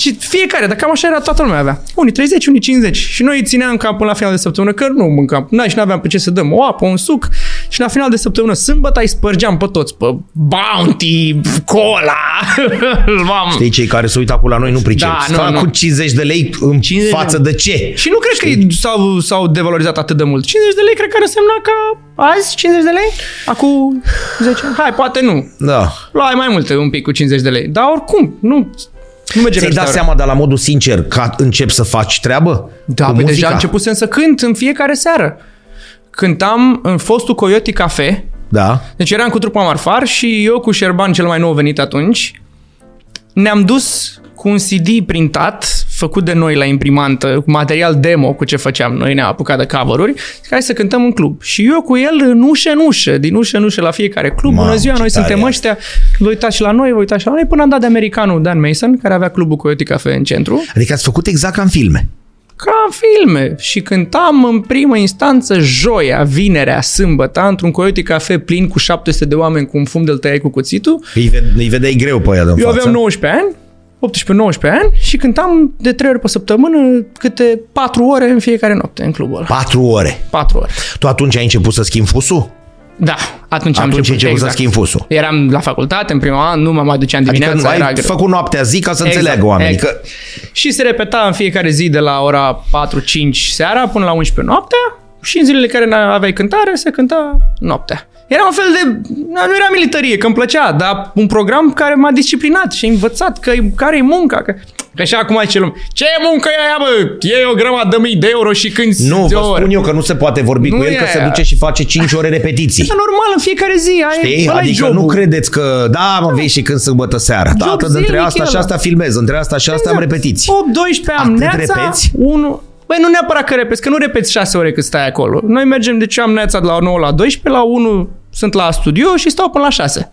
Și fiecare, dar cam așa era toată lumea avea. Unii 30, unii 50. Și noi îi țineam cam până la final de săptămână, că nu mâncam. N- și nu aveam pe ce să dăm o apă, un suc. Și la final de săptămână, sâmbătă, îi spărgeam pe toți, pe Bounty, Cola. *laughs* Mam. Știi, cei care se uită acum la noi nu pricep. Da, nu, Fac nu. cu 50 de lei în 50 de față de ce? Și nu cred că ei s-au, s-au devalorizat atât de mult. 50 de lei cred că ar însemna ca azi 50 de lei? Acum 10 ani? Hai, poate nu. Da. Luai mai multe un pic cu 50 de lei. Dar oricum, nu, nu merge Ți-ai dat seama, dar la modul sincer, că încep să faci treabă? Da, cu păi muzica? deja începusem să cânt în fiecare seară. cântam în fostul Coyote Cafe. Da. Deci eram cu trupa Marfar și eu cu Șerban, cel mai nou venit atunci, ne-am dus cu un CD printat, făcut de noi la imprimantă, cu material demo cu ce făceam noi, ne-am apucat de cover-uri, zic, hai să cântăm în club. Și eu cu el în ușă în ușă, din ușă în ușă la fiecare club, Mamă, bună ziua, ce noi tare suntem e ăștia, vă uitați și la noi, vă uitați și la noi, până am dat de americanul Dan Mason, care avea clubul Coyote Cafe în centru, Adică ați făcut exact ca în filme. ca în filme și cântam în primă instanță joia, vinerea, sâmbătă, într-un Coyote Cafe plin cu 700 de oameni cu un fum de-l tăiai cu cuțitul. Îi, ve- îi vedeai greu pe ea de Eu față. aveam 19 ani, 18-19 ani și cântam de 3 ori pe săptămână câte 4 ore în fiecare noapte în clubul ăla. Patru ore. 4 ore. Tu atunci ai început să schimbi fusul? Da, atunci, am Atunci ai început. început să exact. schimbi fusul. Eram la facultate în prima an, nu mă mai duceam Adică dimineața, nu, era ai greu. făcut noaptea zi ca să Exact, înțeleagă oamenii. exact. Că Și se repeta în fiecare zi de la ora 4-5 seara până la 11 noaptea și în zilele care n-aveai cântare se cânta noaptea. Era un fel de... Nu era militarie, că îmi plăcea, dar un program care m-a disciplinat și a învățat că, care-i munca. Că, că așa acum zice lumea, ce muncă e aia, bă? E o grămadă de mii de euro și cânti nu, de vă ore. spun eu că nu se poate vorbi Nu cu el, e că se aia. duce și face 5 ore repetiții. E normal, în fiecare zi ai, Știi? ăla-i Adică jobul. nu credeți că, da, mă, vei și când sâmbătă seara. Da, Job între zilnic asta și ăla. asta filmez, între asta și asta am repetiții. 8-12 am Atât neața, repeți? 1... Băi, nu neapărat că repeți, că nu repeți 6 ore cât stai acolo. Noi mergem, deci am neața de la 9 la 12, la 1 sunt la studio și stau până la 6.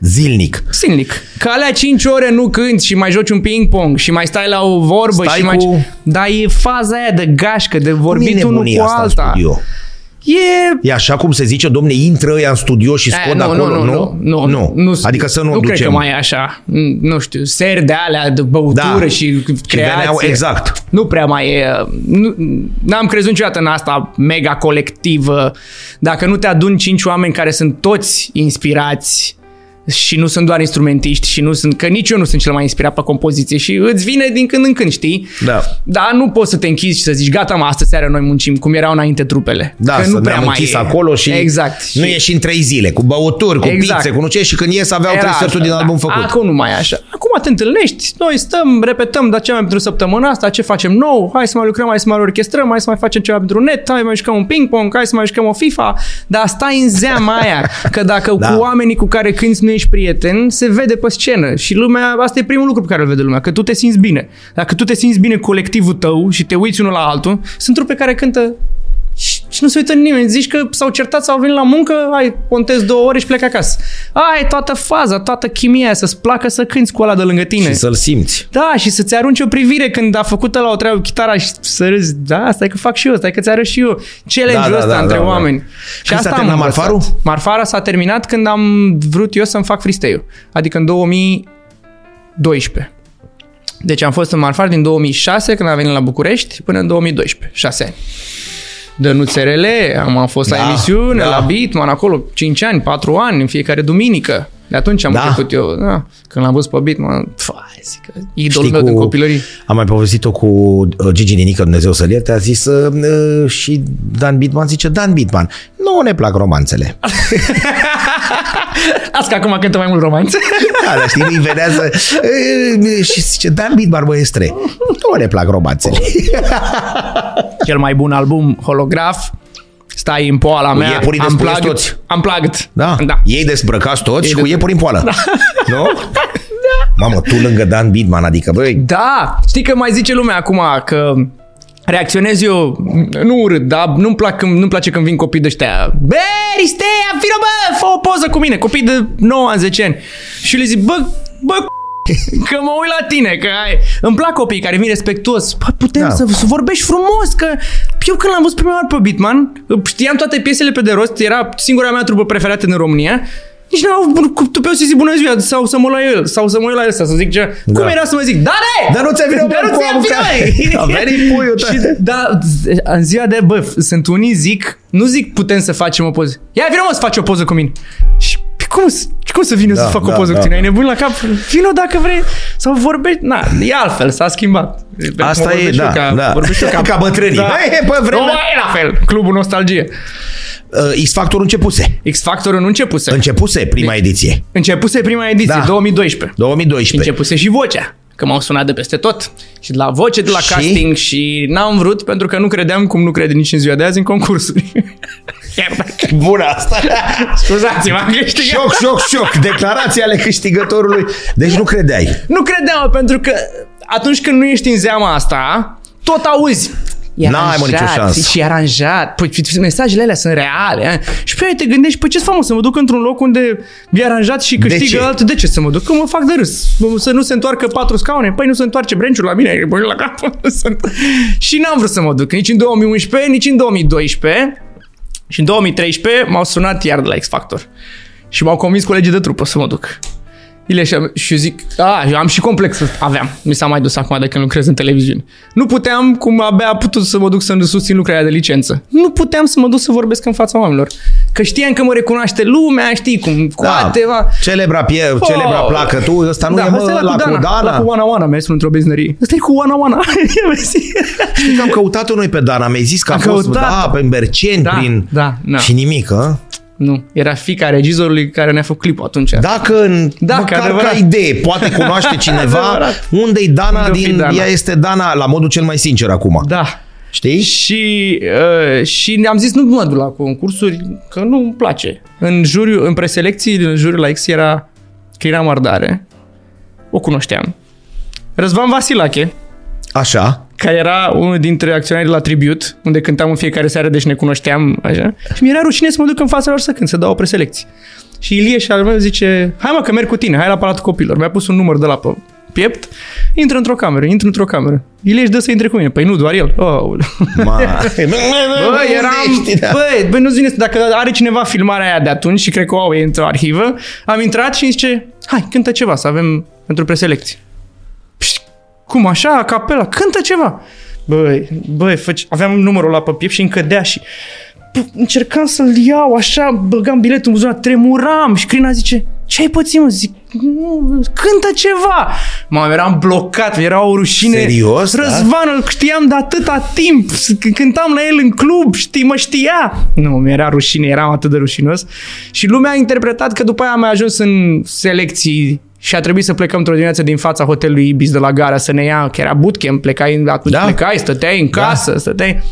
Zilnic. Silnic. Că alea 5 ore nu cânti și mai joci un ping-pong și mai stai la o vorbă Stai și mai... cu- Dar e faza aia de gașcă, de Cum e vorbit unul nebunia cu asta în alta. studio? E E așa cum se zice, domne, intră ăia în studio și Eh, scot de acolo, nu, nu, nu, nu, nu, Adică să nu, nu ducem. cred că mai e așa. Mm, Nu știu, seri de alea de băutură Da. și Și creație. veneau, exact. Nu prea mai e. Nu, n-am crezut niciodată în asta mega colectivă. Dacă nu te aduni cinci oameni care sunt toți inspirați și nu sunt doar instrumentiști și nu sunt, că nici eu nu sunt cel mai inspirat pe compoziție și îți vine din când în când, știi? Da. Dar nu poți să te închizi și să zici, gata, mă, astă seară noi muncim, cum erau înainte trupele. Da, că să nu prea ne-am mai închis e. acolo și exact. nu Și- ieși în trei zile, cu băuturi, cu Exact. pizze, cu nu ce, și când ies aveau trei sferturi din altfel, album da. făcut. Acum nu mai e așa. Acum te întâlnești, noi stăm, repetăm, dar ce mai pentru săptămâna asta, ce facem nou, hai să mai lucrăm, hai să mai orchestrăm, hai să mai facem ceva pentru net, hai să mai jucăm un ping-pong, hai să mai jucăm o FIFA, dar stai în zeama aia, că dacă *laughs* Da. cu oamenii cu care cânti nu ești prieten, se vede pe scenă și lumea, asta e primul lucru pe care îl vede lumea, că tu te simți bine. Dacă tu te simți bine cu colectivul tău și te uiți unul la altul, sunt trupe care cântă și, și nu se uită nimeni. Zici că s-au certat sau au venit la muncă, ai, contezi două ore și plec acasă. Ai toată faza, toată chimia aia, să-ți placă să cânti cu ăla de lângă tine. Și să-l simți. Da, și să-ți arunci o privire când a făcut la o treabă cu chitara și să râzi. Da, stai că fac și eu, stai că ți arăt și eu. Challenge-ul Da, da, ăsta da, între da, da. oameni. Și Când s-a am terminat învățat. Marfarul? Marfara s-a terminat când am vrut eu să-mi fac freestyle Adică în 2012. Deci am fost în Marfar din 2006 când am venit la București până în 2012, 6 ani. De nuțerele, am, am fost Da, la emisiune, da. la Beatman, acolo 5 ani, 4 ani, în fiecare duminică. De atunci am Da. început eu, da, când l-am văzut pe Beatman, fai, zic, că idolul Știi meu cu- de copilărie. Am mai povestit-o cu uh, Gigi Dinică, Dumnezeu să-l ierte, a zis uh, uh, și Dan Bitman zice, Dan Bitman, nu ne plac romanțele. *laughs* Asta că acum cântă mai mult romanțe. Da, dar știi, îi venea să... uh, Și zice, Dan Bitman, băiestre, nu ne plac romanțele. Cel mai bun album, holograf, stai în poala mea, iepurii am despuleți plugged, toți. am plugged. Da? da. Ei desbrăcați toți și Ei cu des- iepuri în poală. Nu? Mamă, tu lângă Dan Bitman, adică, băi, Da, știi că mai zice lumea acum că reacționez eu, nu urât, dar nu-mi, plac, când- nu-mi place când vin copii de ăștia. Bă, Ristea, vină bă, fă o poză cu mine, copii de 9 ani, 10 ani. Și eu le zic, bă, bă, *laughs* că mă uit la tine, că ai... Îmi plac copiii care vin respectuos. Păi putem Da. da. să, să vorbești frumos, că eu când l-am văzut prima oară pe Bitman, știam toate piesele pe de rost, era singura mea trupă preferată din România, nici nu au tupeu să zic bună ziua sau să mă la el sau să mă uit la el să zic ce. Da. Cum era să mă zic? Da, ne! Dar nu ți-a venit, Dar bă, nu cu ți-a apucat. venit, A venit puiul tău. Și, da, în ziua de, bă, sunt unii zic, nu zic putem să facem o poză. Ia, vină mă să faci o poză cu mine. Și pe cum, să- cum să vin eu Da, să fac da, o poză da, cu tine? da. Ai nebun la cap? Vino dacă vrei. Sau vorbești. Na, e altfel, s-a schimbat. Asta Mă e, vorbesc eu da, ca, da. vorbesc eu ca, Ca bătrânii. Hai, pe vremea- Nu mai e la fel. Clubul Nostalgie. Uh, X-Factor începuse. X-Factorul nu începuse. Începuse prima ediție. Începuse prima ediție, Da. 2012. 2012. Începuse și vocea. Că m-au sunat de peste tot și de la voce de la Și? casting și n-am vrut pentru că nu credeam cum nu crede nici în ziua de azi în concursuri. *laughs* Chiar dacă... Bună asta! Scuzați-mă, am câștigat. șoc, șoc, șoc! Declarații ale câștigătorului. Deci nu credeai. Nu credeam, pentru că atunci când nu ești în zeama asta, tot auzi. E N-ai, mă, nicio aranjat, șansă. Și e aranjat. Păi mesajele alea sunt reale. a? Și pe aia te gândești, păi ce să fac, mă, să mă duc într-un loc unde e aranjat și câștigă ce? altul. De ce să mă duc? Că mă fac de râs. Să nu se întoarcă patru scaune. Păi nu se întoarce brenciul la mine, e la cap. *laughs* și n-am vrut să mă duc. Nici în 2011, nici în 2012. Și în 2013 m-au sunat iar de la X Factor. Și m-au convins colegii de trupă să mă duc. Ile și, și eu zic, a, eu am și complex, aveam. Mi s-a mai dus acum de când lucrez în televiziune. Nu puteam, cum abia a putut să mă duc să susțin lucrarea de licență. Nu puteam să mă duc să vorbesc în fața oamenilor. Că știam că mă recunoaște lumea, știi cum, coate, da. Celebra, pie, celebra placă tu, ăsta nu da, e mă, ăsta e la cu Dana. La cu Oana Oana, mi-a într-o benzinărie. Ăsta e cu Oana Oana. *laughs* Știi că am căutat-o noi pe Dana, mi-ai zis că a Am fost, căutat-o. da, pe Berceni, Da, prin... da, da. Și nimic, a? Nu, era fica regizorului care ne-a făcut clipul atunci. Dacă, în, Dacă, măcar adevărat. ca idee, poate cunoaște *laughs* cineva Adevărat. unde-i Dana Unde-o fi din... Dana? Ea este Dana la modul cel mai sincer acum. Da. Știi? Și, uh, și ne-am zis nu mă duc la concursuri, că nu îmi place. În juriu, în preselecții, în juriu la X era Crina Mardare. O cunoșteam. Răzvan Vasilache, Așa. Care era unul dintre acționarii la Tribute, unde cântam în fiecare seară, deci ne cunoșteam, așa. Și mi-era rușine să mă duc în fața lor să cânt, să dau o preselecție. Și Ilie și al meu zice, hai mă că merg cu tine, hai la Palatul Copilor. Mi-a pus un număr de la pe piept, intră într-o cameră, intră într-o cameră. Ilie își dă să intre cu mine. Păi nu, doar el. Oh, Ma. *laughs* Bă, eram... da. Bă, bă, nu zine, dacă are cineva filmarea aia de atunci și cred că o au ei într-o arhivă, am intrat și îmi zice, hai, cântă ceva, să avem pentru preselecție. Pșt, cum așa, a capela, cântă ceva. Băi, băi, făci, aveam numărul la pe piept și îmi cădea și bă, încercam să-l iau așa, băgam biletul în buzunar, tremuram și Crina zice, ce ai pățit, mă? Zic, nu, cântă ceva. Mă, eram blocat, era o rușine. Serios, da? Răzvan, îl știam de atâta timp, c- cântam la el în club, știi, mă știa. Nu, mi-era rușine, eram atât de rușinos. Și lumea a interpretat că după aia am mai ajuns în selecții și a trebuit să plecăm într-o dimineață din fața hotelului Ibis de la gara să ne ia, că era bootcamp, plecai, atunci Da. plecai, stăteai în Da. casă, stăteai...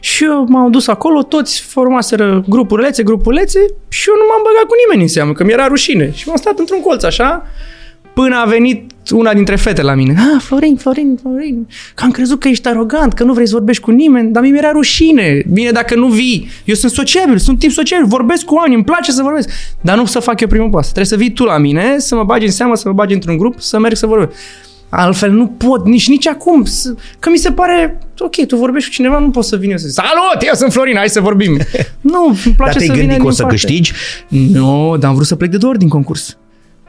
Și eu m-am dus acolo, toți formaseră grupulețe, grupulețe și eu nu m-am băgat cu nimeni în seamă, că mi-era rușine. Și m-am stat într-un colț așa, până a venit una dintre fete la mine. Ah, Florin, Florin, Florin, că am crezut că ești arogant, că nu vrei să vorbești cu nimeni, dar mie mi-era rușine. Bine, dacă nu vii, eu sunt sociabil, sunt tip sociabil, vorbesc cu oameni, îmi place să vorbesc, dar nu să fac eu primul pas. Trebuie să vii tu la mine, să mă bagi în seamă, să mă bagi într-un grup, să merg să vorbesc. Altfel nu pot, nici nici acum. să- Că mi se pare, ok, tu vorbești cu cineva, nu poți să vin eu să zic, salut, eu sunt Florin, hai să vorbim. *laughs* nu, îmi Dar place te-ai să vină gândit că o din să parte. câștigi? Nu, dar am vrut să plec de două ori din concurs.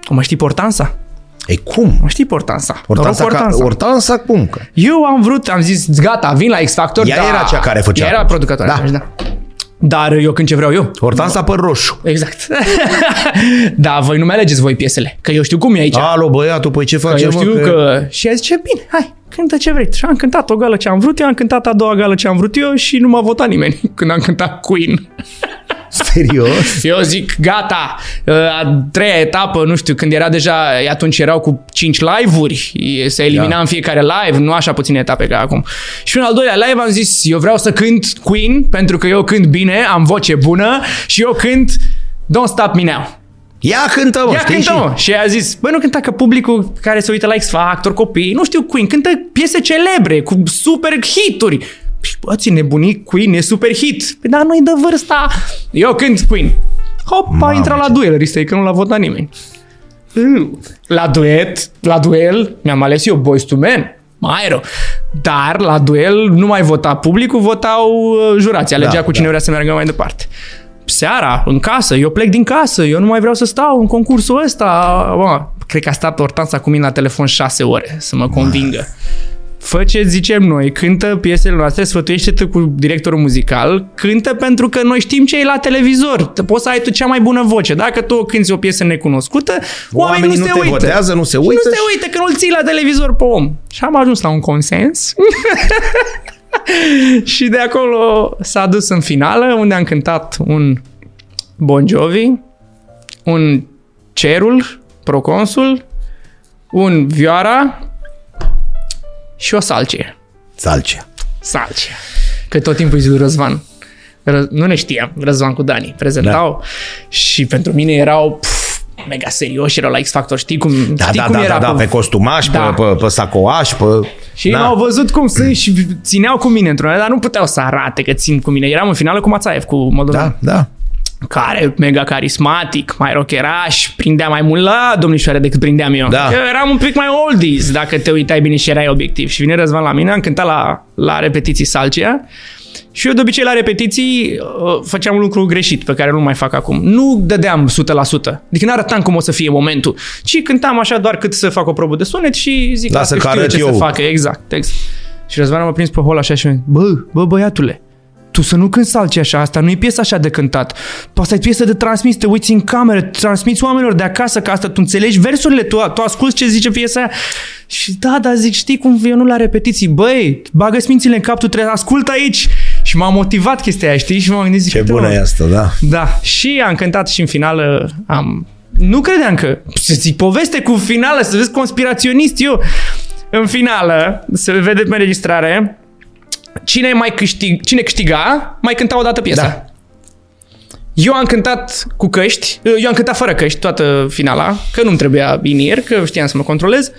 O mai știi Portansa? E cum? Mă știi Portansa? Hortansa, Noroc ca, Hortansa. Hortansa cum? Că? Eu am vrut, am zis, gata, vin la X Factor. Ea da. era cea care făcea Ea era atunci. producătoare. Da. atunci, da. Dar eu când ce vreau eu. Hortansa păr roșu. Exact. *laughs* da, voi nu mi alegeți voi piesele, că eu știu cum e aici. Alo, băiatul, păi ce Că facem? eu știu că... că... Și ea zice, bine, hai, cântă ce vrei. Și am cântat o gală ce am vrut eu, am cântat a doua gală ce am vrut eu și nu m-a votat nimeni *laughs* când am cântat Queen. Serios? Eu zic, gata, a treia etapă, nu știu, când era deja, atunci erau cu 5 live-uri, se elimina Da. în fiecare live, nu așa puține etape ca acum. Și în al doilea live am zis, eu vreau să cânt Queen, pentru că eu cânt bine, am voce bună și eu cânt Don't Stop Me Now. Ia cântă, mă, Ia știi? cântă, și- mă. Și ea a zis, băi, nu cânta că publicul care se uită la X Factor, copii, nu știu Queen, cântă piese celebre, cu super hituri. Și bă, ți nebunii, Queen e super hit. Păi, dar nu-i de vârsta. Eu cânt Queen. Hop, a Mamă, intrat la ce- duel, Ristei, că nu l-a votat nimeni. Mm. La duet, la duel, mi-am ales eu Boys to Men. Mai rău. Dar la duel nu mai vota publicul, votau uh, jurații. Alegea Da, cu cine da. vrea să meargă mai departe. Seara, în casă, eu plec din casă, eu nu mai vreau să stau în concursul ăsta. Bă, cred că a stat Hortanța cu mine la telefon șase ore să mă convingă. Fă ce zicem noi, cântă piesele noastre, sfătuiește-te cu directorul muzical, cântă pentru că noi știm ce e la televizor. Te- Poți să ai tu cea mai bună voce. Dacă tu cânti o piesă necunoscută, oamenii, Oamenii nu, nu se te uită. votează, nu se Și uită Nu se și- uită că nu-l ții la televizor pe om. Și am ajuns la un consens. *laughs* și de acolo s-a dus în finală, unde am cântat un Bon Jovi, un Cerul, Proconsul un vioara și o salcie. Salcia. Salcie. Că tot timpul îi zic lui Răzvan. Ră- nu ne știam, Răzvan cu Dani. Prezentau da. și pentru mine erau pf, mega serioși, erau la X Factor. Știi cum, Da, știi da, cum da, era da, da, cu- pe costumaș, Da. pe, pe, pe sacoaș, pe... Și ei da. m-au văzut cum sunt și țineau cu mine într-un dar nu puteau să arate că țin cu mine. Eram în finală cu Mațaev, cu Moldovan. Da, da. Care mega carismatic, mai rockeraș, prindea mai mult la domnișoare decât prindeam eu. Da. Eu eram un pic mai oldies, dacă te uitai bine și erai obiectiv. Și vine Răzvan la mine, am cântat la, la repetiții Salcia și eu de obicei la repetiții uh, făceam un lucru greșit pe care nu mai fac acum. Nu dădeam 100%. Adică nu arătam cum o să fie momentul, ci cântam așa doar cât să fac o probă de sunet și zic Lasă "Lasă că știu arăt ce eu." să facă. Exact, exact. Și Răzvan m-a prins pe hol așa și mi bă, bă, băiatule, tu să nu cânti salci așa, asta nu e piesă așa de cântat. Asta e piesă de transmis, te uiți în cameră, transmiți oamenilor de acasă că asta tu înțelegi versurile, tu, tu asculti ce zice piesa aia. Și da, da, zic, știi cum eu nu la repetiții, băi, bagă smințile în cap, tu trebuie, ascultă aici. Și m-a motivat chestia aia, știi? Și m-am gândit, zic, Ce "Uite, bună mă, e asta, da. da, și am cântat și în finală am... Nu credeam că... Să zic poveste cu finală, să vezi conspiraționist eu. În finală, se vede pe înregistrare, cine mai câștig, cine câștiga, mai cânta o dată piesa. Da. Eu am cântat cu căști, eu am cântat fără căști toată finala, că nu-mi trebuia in că știam să mă controlez.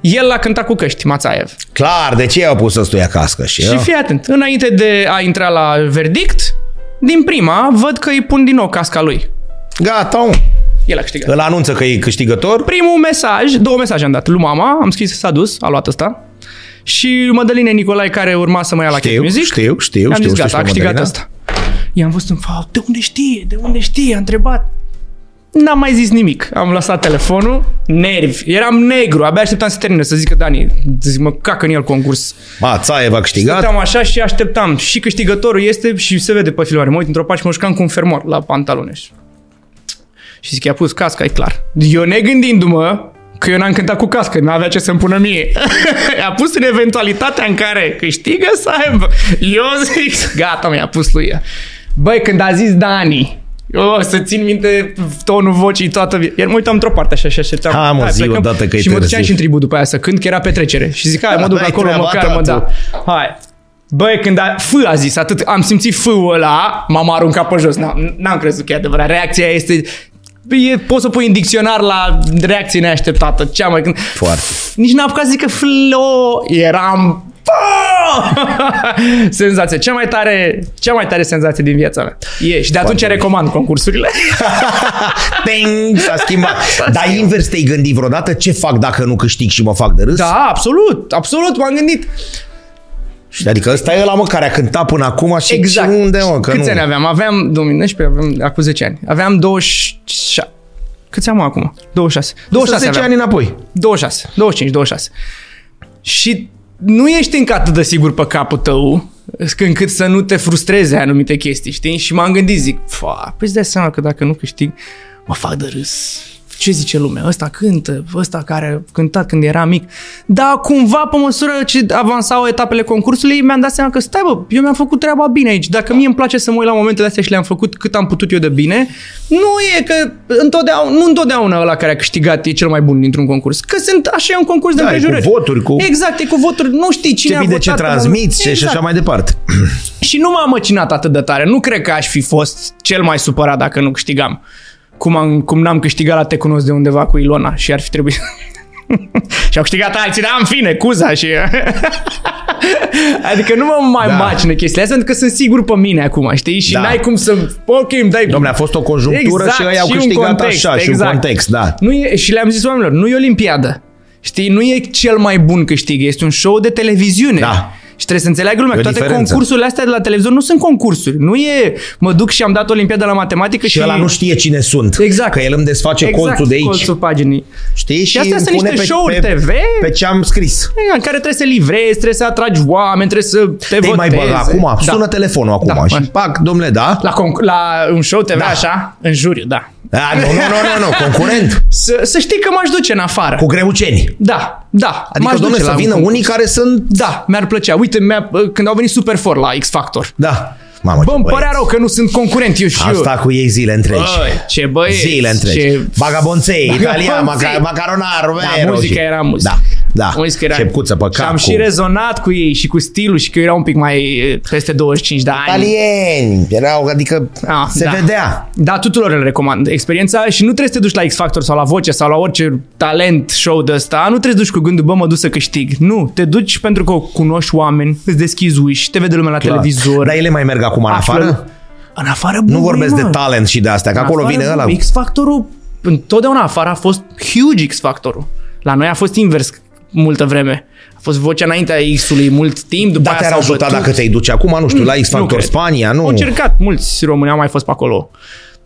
El a cântat cu căști, Mațaev. Clar, de ce au pus ăstuia cască și, Și eu? fii atent, înainte de a intra la verdict, din prima văd că îi pun din nou casca lui. Gata, mă. El a câștigat. Îl anunță că e câștigător. Primul mesaj, două mesaje am dat. Lui mama, am scris că s-a dus, a luat ăsta. Și Mădăline Nicolai, care urma să mă ia la Știu, Cat Music. știu, știu, am știu, zis, știu gata, a și pe câștigat Mădălina. ăsta. I-am văzut în fapt, de unde știe, de unde știe, a întrebat. N-am mai zis nimic. Am lăsat telefonul, nervi. Eram negru, abia așteptam să termine, să zică Dani, să zic, mă cacă în el concurs. Ma, Țaev a câștigat. Stăteam așa și așteptam. Și câștigătorul este și se vede pe filmare. Mă uit într-o parte și mă jucam cu un fermoar la pantaloneș. Și zic, i-a pus casca, e clar. Eu negândindu-mă că eu n-am cântat cu cască, n-avea ce să-mi pună mie. *laughs* a pus în eventualitatea în care câștigă să aibă. Eu zic, gata, mi-a pus lui ea. Băi, când a zis Dani, o, să țin minte tonul vocii toată viața. Iar mă uitam într-o parte așa și așteptam. Ha, mă, Hai, zi plecăm. odată că e Și mă duceam târziu. și în tribul după aia să cânt, că era petrecere. Și zic, hai, mă duc Aveai acolo treaba măcar, ta, mă, tu. da. Hai. Băi, când a, F a zis atât, am simțit F-ul ăla, m-am aruncat pe jos. N-am, n-am crezut că e adevărat. Reacția este... E, poți să pui în dicționar la reacție neașteptată. Cea mai când... Foarte. Nici n-am apucat să zică flo. Eram... *laughs* senzație. Cea mai tare, cea mai tare senzație din viața mea. E, și de atunci Foarte recomand concursurile. *laughs* Ting, s-a schimbat. *laughs* Dar invers te-ai gândit vreodată ce fac dacă nu câștig și mă fac de râs? da, absolut, absolut, m-am gândit. Și Adică ăsta e ăla, mă, care a cântat până acum și Exact. unde, mă, că Câți nu. ani aveam? Aveam 2019, aveam acum 10 ani. Aveam 26. Câți am acum? 26. 26 10 aveam. ani înapoi. 26, 25, 26. Și nu ești încă atât de sigur pe capul tău încât să nu te frustreze anumite chestii, știi? Și m-am gândit, zic, fa, păi îți dai seama că dacă nu câștig, mă fac de râs. Ce zice lumea? Ăsta cântă, ăsta care a cântat când era mic. Dar cumva, pe măsură ce avansau etapele concursului, mi-am dat seama că stai bă, eu mi-am făcut treaba bine aici. Dacă mie îmi place să mă uit la momentele astea și le-am făcut cât am putut eu de bine, nu e că întotdeauna, nu întotdeauna ăla care a câștigat e cel mai bun dintr-un concurs. Că sunt așa e un concurs de Da, e cu împrejurări. voturi, cu- Exact, e cu voturi. Nu știi cine Ce a bine votat. ce în transmiți moment. și așa mai departe. Și nu m-am măcinat atât de tare. Nu cred că aș fi fost cel mai supărat dacă nu câștigam. Cum, am, cum n-am câștigat la Te cunosc de undeva cu Ilona și ar fi trebuit... *laughs* și au câștigat alții, dar în fine, Cuza și... *laughs* adică nu mă mai Da. da. macină chestiile astea, pentru că sunt sigur pe mine acum, știi? Și Da. da. n-ai cum să... Ok, îmi dai... Dom'le, a fost o conjunctură Exact, și ei au și un câștigat context, așa, și un exact. context, da. Nu e, și le-am zis oamenilor, nu e Olimpiadă. Știi, nu e cel mai bun câștig, este un show de televiziune. Da. Și trebuie să înțeleagă lumea E o că toate diferență. concursurile astea de la televizor nu sunt concursuri. Nu e, mă duc și am dat Olimpiada la matematică și... Și ăla nu știe cine sunt. Exact. Că el îmi desface exact, colțul de aici. colțul paginii. Știi? Și, astea îmi sunt pune niște pe, show-uri pe, TV. Pe ce am scris. În care trebuie să livrezi, trebuie să atragi oameni, trebuie să te Te mai voteze. băga acum, Da. sună telefonul acum Da, și mai. pac, domnule, da? La, conc- la un show TV Da. așa, în juriu, da. Da, nu, nu, nu, nu, nu, concurent. *laughs* Să, să știi că m-aș duce în afară. Cu greuceni. Da, da. Adică, m-aș domnule, duce să la un vină concurs. unii care sunt... Da, mi-ar plăcea. Uite, mi-a, când au venit Super 4 la X Factor, Da. Mamă, Bă, ce îmi părea băieți. rău că nu sunt concurent, eu și eu. Asta cu ei zile întregi. Băi, ce băieți, Zile întregi. ce- Vagabonței, italian, Vagabonței. maca, macaronaro, Da, vero. muzica și- era muzică. Da, da. Muzica era... Șepcuță pe Și cap. am cu- și rezonat cu ei și cu stilul și că eu era un pic mai eh, peste 25 de ani. Italieni, erau, adică Ah, se da. vedea. Da, tuturor le recomand experiența și nu trebuie să te duci la X Factor sau la Voce sau la orice talent show de ăsta. Nu trebuie să te duci cu gândul, bă, mă duc să câștig. Nu, te duci pentru că cunoști oameni, îți deschizi uși, te vede lumea la televizor. Dar ele mai merg acum în află- afară? În afară, Nu bun, vorbesc mă. de talent și de astea, că În acolo afară, vine bun, ăla. X Factorul, întotdeauna afară a fost huge X Factorul. La noi a fost invers multă vreme. A fost vocea înaintea X-ului mult timp, după Da, aia te-ar s-au ajuta bătut. dacă te-ai duce acum, nu știu, la X nu Factor cred. Spania, nu? Au încercat, mulți români au mai fost pe acolo.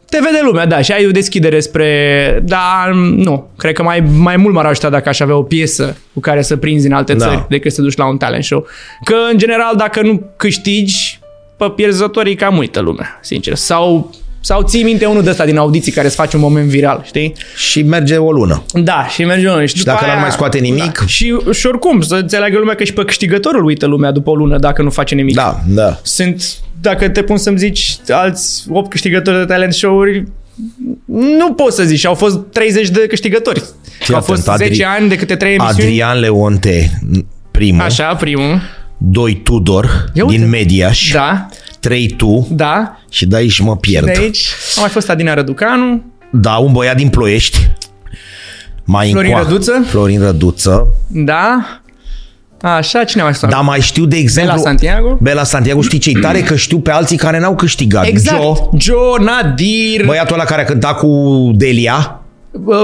Te vede lumea, da, și ai o deschidere spre... Dar nu, cred că mai, mai mult m-ar ajuta dacă aș avea o piesă cu care să prinzi în alte Da. țări decât să duci la un talent show. Că, în general, dacă nu câștigi, pe pierzătorii cam uită lumea, sincer. Sau, sau ții minte unul de ăsta din audiții care îți face un moment viral, știi? Și merge o lună. Da, și merge unul. Și, după dacă aia, n-ar mai scoate nimic? Da. Și, și oricum, să înțeleagă lumea că și pe câștigătorul uită lumea după o lună dacă nu face nimic. Da, da. Sunt, dacă te pun să-mi zici alți 8 câștigători de talent show-uri, nu poți să zici, și au fost 30 de câștigători. Fii au fost atent, 10 Adri- ani de câte 3 emisiuni. Adrian Leonte, primul. Așa, primul. Doi Tudor, Ia uite. din Mediaș. Da, Trei tu da. și de aici mă pierd. De aici a mai fost Adina Răducanu. Da, un băiat din Ploiești. Mai Florin încoa- Răduță? Florin Răduță. Da. Așa, cine a mai stat? Dar mai știu, de exemplu... Bela Santiago? Bela Santiago, știi ce tare? Că știu pe alții care n-au câștigat. Exact. Joe, Joe, Nadir, băiatul ăla care a cântat cu Delia, uh,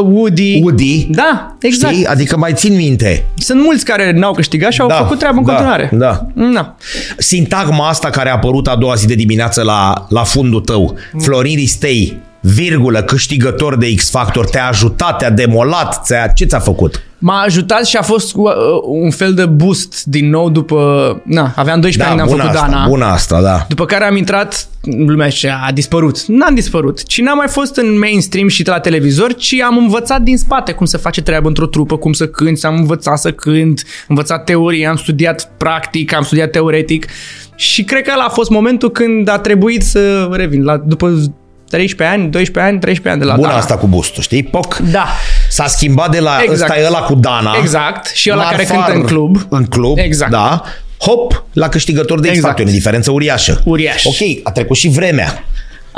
Woody. Woody. Da, exact. Știi? Adică mai țin minte. Sunt mulți care n-au câștigat și au Da, făcut treabă în da, continuare. da. Da. Sintagma asta care a apărut a doua zi de dimineață la, la fundul tău, Florin Ristei, virgulă, câștigător de X Factor, te-a ajutat, te-a demolat, ți-a, ce ți-a făcut? M-a ajutat și a fost uh, un fel de boost din nou după... Na, aveam 12 ani când am bună făcut asta, Dana. bună asta, da. După care am intrat, lumea zicea, a dispărut. N-am dispărut, ci n-am mai fost în mainstream și la televizor, ci am învățat din spate cum să face treabă într-o trupă, cum să cânti, am învățat să cânt, am învățat teorie, am studiat practic, am studiat teoretic și cred că ăla a fost momentul când a trebuit să revin. La, după 13 ani, 12 ani, 13 ani de la Bună Dana. asta cu bustul, știi? Poc. Da, S-a schimbat de la Exact. ăsta e ăla cu Dana. exact. Și ăla care Marfar cântă în club. În club, Exact. da. Hop, la câștigător de X Exact. Factor, e o diferență uriașă. Uriaș. Ok, a trecut și vremea.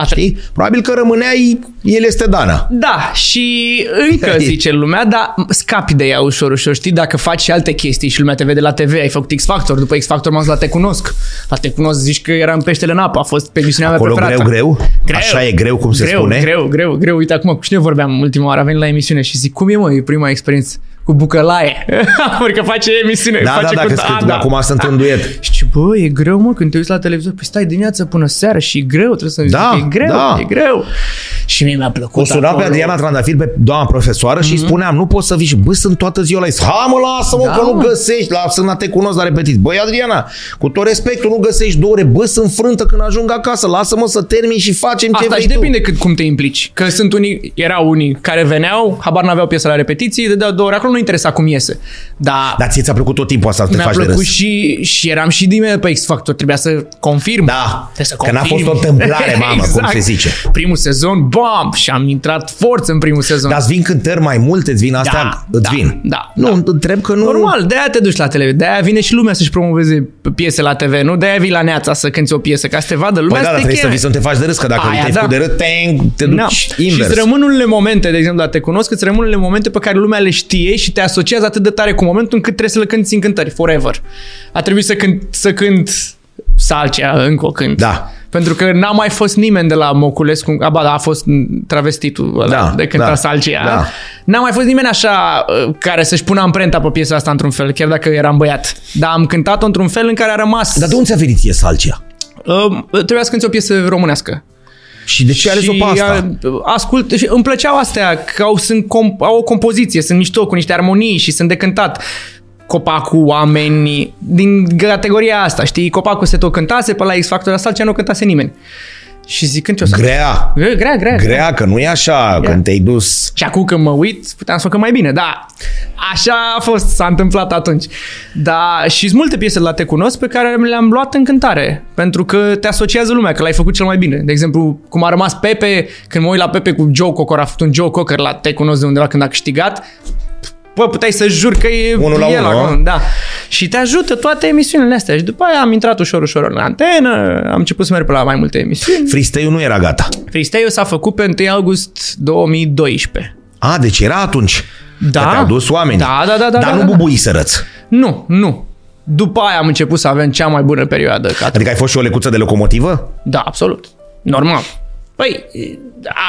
Așa. Știi? Probabil că rămâneai, el este Dana. Da, și încă *laughs* zice lumea, dar scapi de ea ușor, ușor, știi? Dacă faci și alte chestii și lumea te vede la TV, ai făcut X Factor, după X Factor m-am dus la Te Cunosc. La Te Cunosc zici că eram peștele în apă, a fost pe emisiunea Acolo mea greu, preferată. greu, Greu. Așa e greu, cum se greu, spune. Greu, greu, greu. Uite acum, cu cine vorbeam ultima oară, a venit la emisiune și zic, cum e mă, e prima experiență cu bucălaie. *laughs* Pentru că face emisiune. Da, da, face da, cu... că scrie- acum sunt în duet. Și ce, bă, e greu, mă, când te uiți la televizor, păi stai dimineața până seara și e greu, trebuie să Da, zic, e greu, da. e greu. Și mie mi-a plăcut O sunam pe acolo. Adriana Trandafir, pe doamna profesoară Mhm. și îi spuneam, nu poți să vii și bă, sunt toată ziua la ei. Ha, mă, lasă-mă, Da, că nu mă. găsești, la să te cunosc la repetit. Băi, Adriana, cu tot respectul, nu găsești două ore, bă, sunt frântă când ajung acasă, lasă-mă să termin și facem ce Asta vrei și tu. depinde cât cum te implici. Că sunt unii, erau unii care veneau, habar n-aveau piesă la repetiții, de două ore, acolo nu interesa cum iese. Dar Dar ție ți-a plăcut tot timpul asta să te mi-a faci de plăcut râs. și, și eram și din mine pe X Factor, trebuia să confirm. Da, Trebuie să că n-a confirm. fost o întâmplare, mamă, cum se zice. Primul sezon, bam, și am intrat forță în primul sezon. Dar îți vin cântări mai multe, îți vin astea? Da, îți da, vin. da, Nu, da. întreb că nu... Normal, de-aia te duci la televizor, de-aia vine și lumea să-și promoveze piese la TV, nu de-aia vii la Neața să cânti o piesă, ca să te vadă lumea Păi da, să dar te trebuie să cheme. vii să nu te faci de râs, că dacă Aia, te-ai da. făcut de râs, te, te duci Da. invers. Și îți rămân unele momente, de exemplu, dar te cunosc, îți rămân unele momente pe care lumea le știe și te asociază atât de tare cu momentul încât trebuie să le cânti în cântări, forever. A trebuit să cânt, să cânt Salcea, încă o cânt. Da. Pentru că n-a mai fost nimeni de la Moculescu, aba, da, a fost travestitul ăla Da, de cânta da, Salcea. da. N-a mai fost nimeni așa uh, care să-și pună amprenta pe piesa asta într-un fel, chiar dacă eram băiat. Dar am cântat-o într-un fel în care a rămas... Dar de unde ți-a venit ție salcia? Uh, trebuia să cânti o piesă românească. Și de ce ai ales-o pe asta? uh, Ascult, și îmi plăceau astea, că au, sunt comp, au o compoziție, sunt mișto, cu niște armonii și sunt de cântat. Copacul, oameni, din categoria asta, știi? Copacul se tot cântase, pe la X Factor, asta ce nu cântase nimeni. Și zic, când ce o să... Grea. Grea, grea, grea. Grea, că nu e așa, când te-ai dus... Și acum când mă uit, puteam să facă mai bine, da. Așa a fost, s-a întâmplat atunci. Da, și sunt multe piese la Te Cunosc pe care le-am luat în cântare, pentru că te asociază lumea, că l-ai făcut cel mai bine. De exemplu, cum a rămas Pepe, când mă uit la Pepe cu Joe Cocker, a făcut un Joe Cocker la Te Cunosc de undeva când a câștigat, Bă, puteai să jur că e Unul la el unul, acolo, da. Și te ajută toate emisiunile astea. Și după aia am intrat ușor, ușor în antenă, am început să merg pe la mai multe emisiuni. freestyle nu era gata. Freestyle s-a făcut pe 1 august 2012. A, deci era atunci. Da. Că te-au dus oamenii. Da, da, da, da, Dar da, nu da. bubuiserăți. Nu, nu. După aia am început să avem cea mai bună perioadă. Ca Adică ai fost și o lecuță de locomotivă? Da, absolut. Normal. Păi,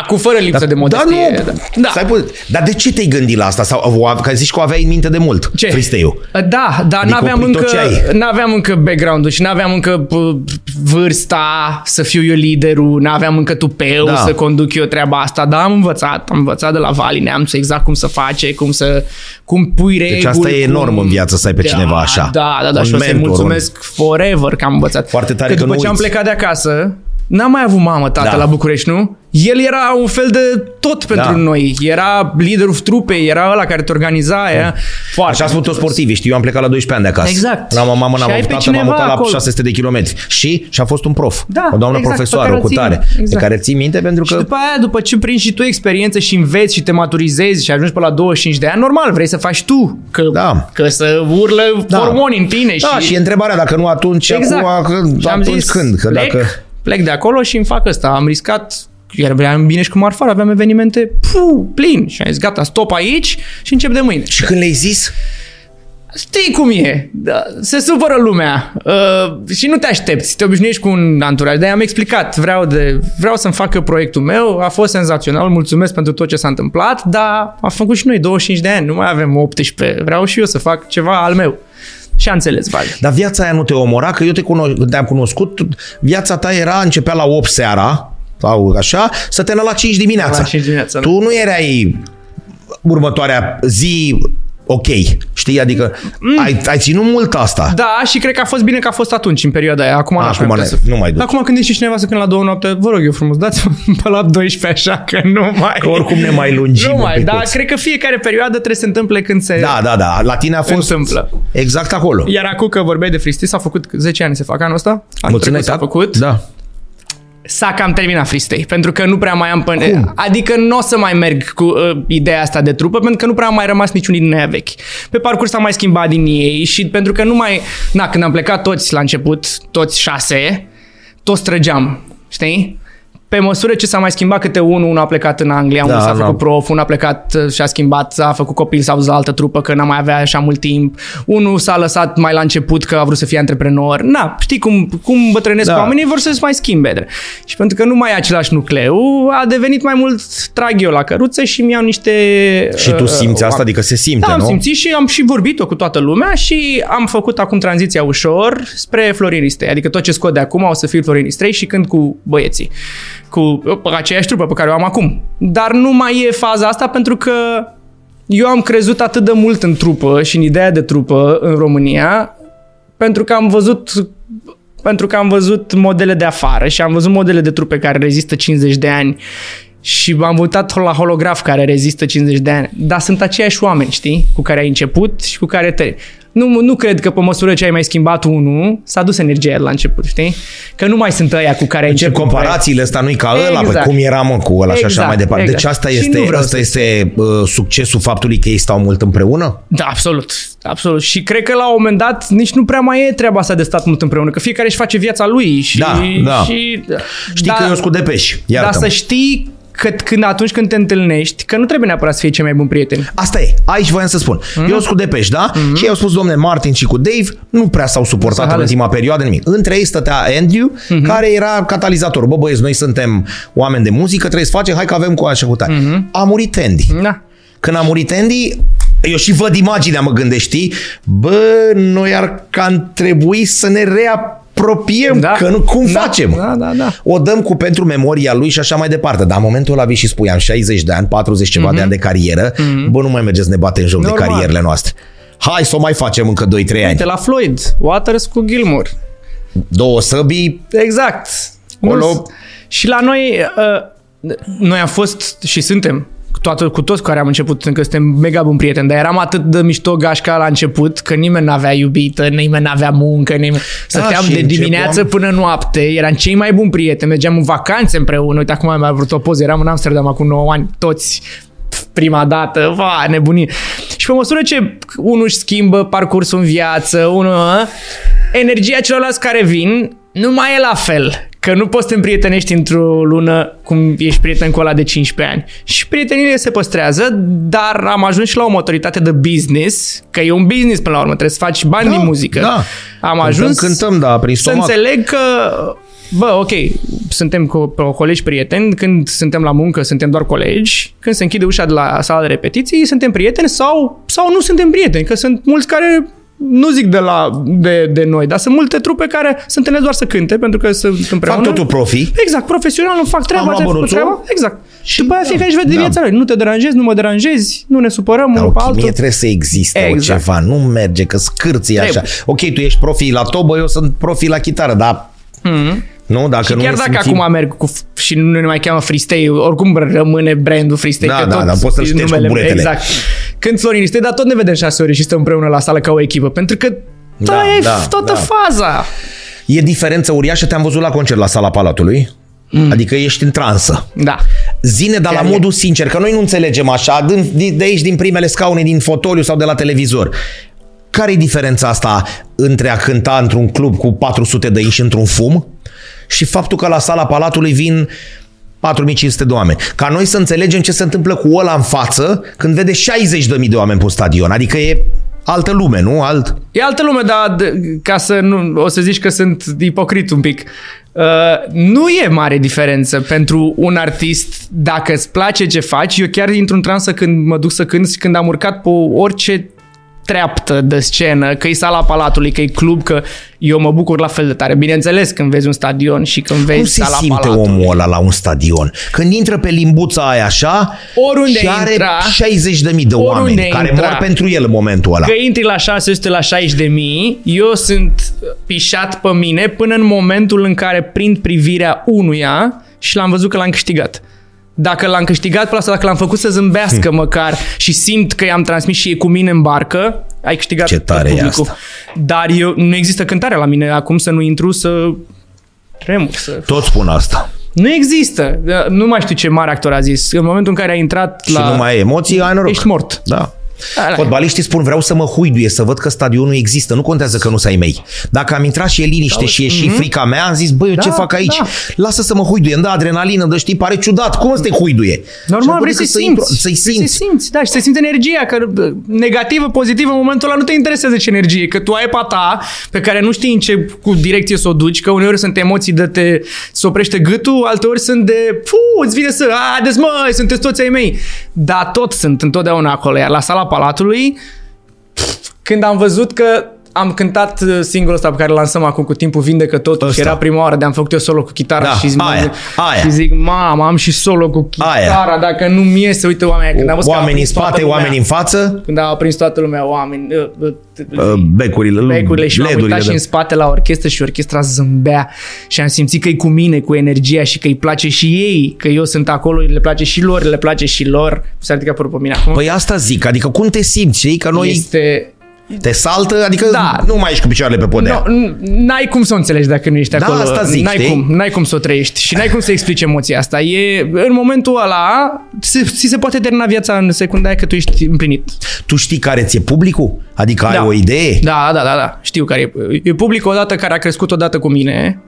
acum fără lipsă de Da, modestie. nu. Da. Stai, pu- dar de ce te-ai gândit la asta? Sau, o- că zici că o aveai în minte de mult, Ce? freestyle-ul. Da, dar Adică n-aveam opri tot încă, ce ai. n-aveam încă background-ul și n-aveam încă p- vârsta să fiu eu liderul, n-aveam încă tupeu Da. să conduc eu treaba asta, dar am învățat, am învățat de la Vali Neamțu exact cum să face, cum să cum pui reguli. Deci asta e enorm cum... în viață să ai pe da, cineva așa. Da, da, da, Un și o să-i mentor, mulțumesc forever că am învățat. Foarte tare că că după nu ce am uiți. plecat de acasă, N-am mai avut mamă, tată Da. la București, nu? El era un fel de tot pentru Da. noi. Era liderul trupei, era ăla care te organiza. Era foarte Așa spun toți sportivii, știu, eu am plecat la 12 ani de acasă. Exact. N-am o mamă, Și n-am ai avut pe tată, m-am cineva mutat la acolo. 600 de kilometri. Și și-a fost un prof. Da, o doamnă exact, pe profesoară, care cu o ții tare. minte. Pe Exact. care ții minte pentru Și că... după aia, după ce prinzi și tu experiență și înveți și te maturizezi și ajungi pe la 25 de ani, normal, vrei să faci tu. Că, Da. că să urlă Da. hormoni în tine. Da, și e întrebarea dacă nu atunci, Exact. acum, când, Și am atunci zis, când? Că plec, dacă... plec de acolo și îmi fac ăsta. Am riscat iar vreau bine și cu marfar, aveam evenimente puh, plin. Și am zis, gata, stop aici și încep de mâine. Și când le-ai zis? Știi cum e, da, se supără lumea uh, și nu te aștepți, te obișnuiești cu un anturaj. De am explicat, vreau, de, vreau să-mi facă proiectul meu, a fost senzațional, mulțumesc pentru tot ce s-a întâmplat, dar am făcut și noi 25 de ani, nu mai avem 18, vreau și eu să fac ceva al meu. Și a înțeles, Vali. Dar viața aia nu te omora? Că eu te cuno- te-am cunoscut, viața ta era, începea la 8 seara, sau așa, să te la 5 dimineața. La 5 dimineața, da. Tu nu erai următoarea zi ok, știi? Adică mm. ai, ai ținut mult asta. Da, și cred că a fost bine că a fost atunci, în perioada aia. Acum, A, n-aș acum mai ne- putea să... nu mai duci. Acum când ești cineva să când la două noapte, vă rog eu frumos, dați-mă *laughs* pe la 12 așa, că nu mai... Că oricum ne mai lungim Nu un mai, picuț. dar cred că fiecare perioadă trebuie să se întâmple când se... Da, da, da. La tine a fost Întâmplă. exact acolo. Iar acum că vorbeai de freestyle, s-a făcut 10 ani se fac anul ăsta? Anul Mulțumesc, trecut s-a făcut. Da. S-a cam terminat freestyle, pentru că nu prea mai am până... Cum? Adică nu o să mai merg cu uh, ideea asta de trupă, pentru că nu prea a mai rămas niciun din aia vechi. Pe parcurs s-a mai schimbat din ei și pentru că nu mai... Na, când am plecat toți la început, toți șase, toți trăgeam, știi? Pe măsură ce s-a mai schimbat câte unul, unul a plecat în Anglia, unul Da, s-a da. făcut prof, unul a plecat uh, și a schimbat, a făcut copil, s-a dus la altă trupă că n-a mai avea așa mult timp, unul s-a lăsat mai la început că a vrut să fie antreprenor. Na, știi cum, cum bătrânesc Da. da. oamenii, vor să-și mai schimbe. dre. Și pentru că nu mai e același nucleu, a devenit mai mult trag eu la căruță și mi-au niște... Și tu uh, simți asta? oameni. Adică se simte, Da, am nu? simțit și am și vorbit-o cu toată lumea și am făcut acum tranziția ușor spre Florin Ristei. Adică tot ce scot de acum o să fie Florin Ristei și când cu băieții. Cu aceeași trupă pe care o am acum. Dar nu mai e faza asta pentru că eu am crezut atât de mult în trupă și în ideea de trupă în România pentru că am văzut pentru că am văzut modele de afară și am văzut modele de trupe care rezistă 50 de ani și am votat la holograf care rezistă 50 de ani. Dar sunt aceiași oameni, știi? Cu care ai început și cu care te... Nu, nu cred că pe măsură ce ai mai schimbat unul, s-a dus energia aia de la început, știi? Că nu mai sunt ăia cu care ai Ce început. comparațiile ăsta nu-i ca ăla, Exact. păi cum era mă cu ăla și așa Exact, mai departe. Deci exact. asta Și este, nu vreau asta să- este uh, succesul faptului că ei stau mult împreună? Da, absolut. Absolut. Și cred că la un moment dat nici nu prea mai e treaba asta de stat mult împreună, că fiecare își face viața lui și... Da, da. Și, Știi că eu sunt cu Depeș, Dar iartă să știi că când, atunci când te întâlnești, că nu trebuie neapărat să fii cei mai buni prieteni. Asta e, aici voiam să spun. Mhm. Mm-hmm. Eu sunt cu Depeș, da? Mm-hmm. Și eu spus, domne, Martin și cu Dave nu prea s-au suportat S-a în ales. ultima perioadă nimic. Între ei stătea Andrew, mm-hmm. care era catalizator. Bă, băieți, noi suntem oameni de muzică, trebuie să facem, hai că avem cu așa cu tare. Mm-hmm. A murit Andy. Da. Când a murit Andy, eu și văd imaginea, mă gândesc, știi? Bă, noi ar că trebui să ne reapropiem, Da. că nu, cum Da, facem? da, da, da. O dăm cu pentru memoria lui și așa mai departe. Dar în momentul ăla vii și spui, am 60 de ani, 40 ceva mm-hmm. de ani de carieră, mm-hmm. bă, nu mai mergeți să ne batem joc Normal. de carierele noastre. Hai să o mai facem încă 2-3 ani. De la Floyd, Waters cu Gilmour. Două săbii, Exact. Acolo- Nu- Și la noi, uh, noi am fost și suntem toată, cu toți care am început, încă suntem mega bun prieteni, dar eram atât de mișto gașca la început, că nimeni n-avea iubită, nimeni n-avea muncă, nimeni... Stăteam și de dimineață începeam- până noapte, eram cei mai buni prieteni, mergeam în vacanțe împreună, uite acum am mai vrut o poză, eram în Amsterdam acum 9 ani, toți prima dată, va, nebunie. Și pe măsură ce unul își schimbă parcursul în viață, unul, ă, energia celorlalți care vin nu mai e la fel. Că nu poți să te împrietenești într-o lună cum ești prieten cu ăla de 15 ani. Și prietenile se păstrează, dar am ajuns și la o maturitate de business, că e un business până la urmă, trebuie să faci bani din muzică. Da. Am Cântăm, ajuns cântăm, da, prin să stomac. înțeleg că Bă, ok, suntem cu, cu colegi prieteni, când suntem la muncă suntem doar colegi, când se închide ușa de la sala de repetiții suntem prieteni sau, sau nu suntem prieteni, că sunt mulți care nu zic de, la, de, de noi, dar sunt multe trupe care se întâlnesc doar să cânte pentru că sunt împreună. Fac totul profi. Exact, profesional, nu fac treaba, Am luat ce bănuțul. treaba. Exact. Și după aia da, fiecare își vede da. viața lui. Nu te deranjezi, nu mă deranjezi, nu ne supărăm Dar unul o pe chimie altul. trebuie să existe Exact. o ceva, nu merge, că scârții așa. Trebuie. Ok, tu ești profi la tobă, eu sunt profi la chitară, dar... Nu, dacă Și nu chiar ne dacă simțim- acum merg cu f- și nu ne mai cheamă Freestyle, oricum rămâne brandul Freestyle. Da, că da, tot da, poți să-l e ștergi cu numele- buretele. Exact. Când Florin este, dar tot ne vedem șase ore și stăm împreună la sală ca o echipă, pentru că da, Da, e da, toată da. faza. E diferență uriașă, te-am văzut la concert la sala Palatului. Adică ești în transă. Da. Zine, dar la Chiar e. modul sincer, că noi nu înțelegem așa, din- din- de aici, din primele scaune, din fotoliu sau de la televizor. Care e diferența asta între a cânta într-un club cu 400 de inși într-un fum și faptul că la sala Palatului vin 4500 de oameni. Ca noi să înțelegem ce se întâmplă cu ăla în față când vede 60.000 de oameni pe stadion. Adică e altă lume, nu? Alt... E altă lume, dar d- ca să nu, o să zici că sunt ipocrit un pic. Uh, nu e mare diferență pentru un artist dacă îți place ce faci. Eu chiar intru în transă când mă duc să cânt și când am urcat pe orice treaptă de scenă, că e sala Palatului, că e club, că eu mă bucur la fel de tare. Bineînțeles, când vezi un stadion și când vezi Cum se sala simte Palatului. omul ăla la un stadion? Când intră pe limbuța aia așa Oriunde și are intra, 60.000 de oameni oriunde care intra. mor pentru el în momentul ăla. Că intri la 600 la 60 de mii, eu sunt pișat pe mine până în momentul în care prind privirea unuia și l-am văzut că l-am câștigat. Dacă l-am câștigat pe asta, dacă l-am făcut să zâmbească Hm. măcar și simt că i-am transmis și e cu mine în barcă, ai câștigat Ce tare e publicul. asta. Dar eu, nu există cântare la mine acum să nu intru să tremur, să... Toți spun asta. Nu există. Nu mai știu ce mare actor a zis. În momentul în care ai intrat Și la... nu mai ai emoții, ai noroc. Ești mort. Da. Ala. Fotbaliștii spun vreau să mă huiduie, să văd că stadionul există. Nu contează că nu să ai mei. Dacă am intrat și e liniște și e și frica mea, am zis, băi, eu ce Mhm. Da, fac aici? da. Lasă să mă huiduie. Îmi dă adrenalină, dă știi, pare ciudat. Cum să te huiduie? Normal, Și vrei adică să-i intru- simți. Să-i Vrei simți. Să simți, da, și să simți energia, că bă, negativă, pozitivă, în momentul ăla nu te interesează ce energie, că tu ai pe a ta, pe care nu știi în ce cu direcție să o duci, că uneori sunt emoții de te se oprește gâtul, alteori sunt de, fu, îți vine să, haideți măi, sunteți toți ai mei. Dar tot sunt întotdeauna acolo, iar la sala Palatului, când am văzut că am cântat uh, singurul ăsta pe care îl lansăm acum cu timpul Vindecă totul și Ăsta. era prima oară de am făcut eu solo cu chitara Da, și, zic, aia, aia. și zic, mamă, am și solo cu Aia. chitara, dacă nu-mi iese, uite oamenii, când am văzut că a Oameni în aprins toată spate, lumea, oameni în față, Când a aprins toată lumea, oameni, uh, uh, uh, becurile, becurile și m-am LED-urile uitat și de- în spate la orchestră și orchestra zâmbea și am simțit că e cu mine, cu energia și că îi place și ei, că eu sunt acolo, le place și lor, le place și lor. S-a ridicat părul pe mine acum. Păi asta zic, adică cum te simți, știi? Că noi este... te saltă, adică Da. nu mai ești cu picioarele pe podea. No, n- n-ai cum să o înțelegi dacă nu ești Da, acolo. asta zic, n-ai știi? cum, n-ai cum să o trăiești și n-ai cum să explici emoția asta. E, în momentul ăla, se, ți se poate termina viața în secunda aia că tu ești împlinit. Tu știi care ți-e publicul? Adică ai Da. o idee? Da, da, da, da. Știu care e. E public odată care a crescut odată cu mine,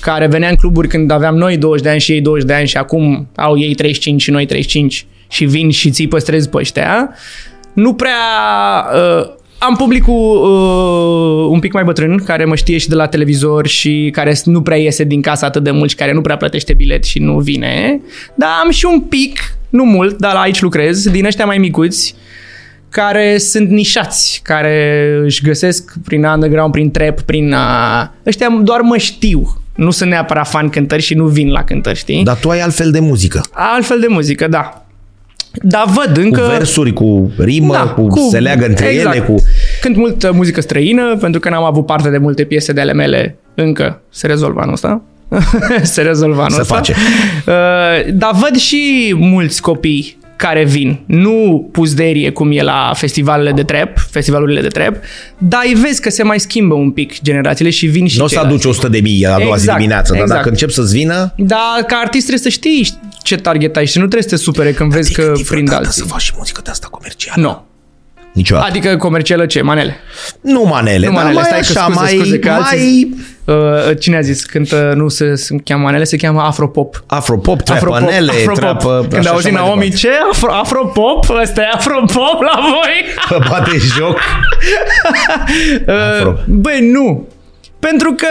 care venea în cluburi când aveam noi 20 de ani și ei 20 de ani și acum au ei 35 și noi 35 și vin și ți păstrezi pe ăștia. Nu prea... Uh, am publicul uh, un pic mai bătrân, care mă știe și de la televizor și care nu prea iese din casă atât de mult și care nu prea plătește bilet și nu vine. Dar am și un pic, nu mult, dar la aici lucrez, din ăștia mai micuți, care sunt nișați, care își găsesc prin underground, prin trap, prin... Uh, ăștia doar mă știu. Nu sunt neapărat fan cântări și nu vin la cântări, știi? Dar tu ai altfel de muzică. Altfel de muzică, da. Dar văd încă... Cu versuri, cu rimă, Da, cu, cu se leagă între exact. ele, cu... Cânt multă muzică străină, pentru că n-am avut parte de multe piese de ale mele încă se rezolvă anul ăsta. *laughs* se rezolva anul Se ăsta. face. Uh, dar văd și mulți copii care vin, nu puzderie cum e la festivalele de trap, festivalurile de trap, dar îi vezi că se mai schimbă un pic generațiile și vin și Nu o să ceilalți. aduci 100 de mii a doua zi Exact, dimineață, dar exact. dacă încep să-ți vină... Dar ca artist trebuie să știi ce target ai și nu trebuie să te supere când vezi că prind alții. să faci și muzică de asta comercială? Nu. Niciodată. Adică comercială ce? Manele. Nu manele, Nu dar manele, mai stai că așa, scuze, mai, scuze, că mai alții- Uh, cine a zis? Cântă, nu se, se cheamă manele, se cheamă afropop. afropop, trapanele, trapă... Când așa auzi și mai Naomi, departe. ce? Afro, afropop? Ăsta e afropop la voi? Vă bate joc. *laughs* Afro. Uh, Băi, nu. Pentru că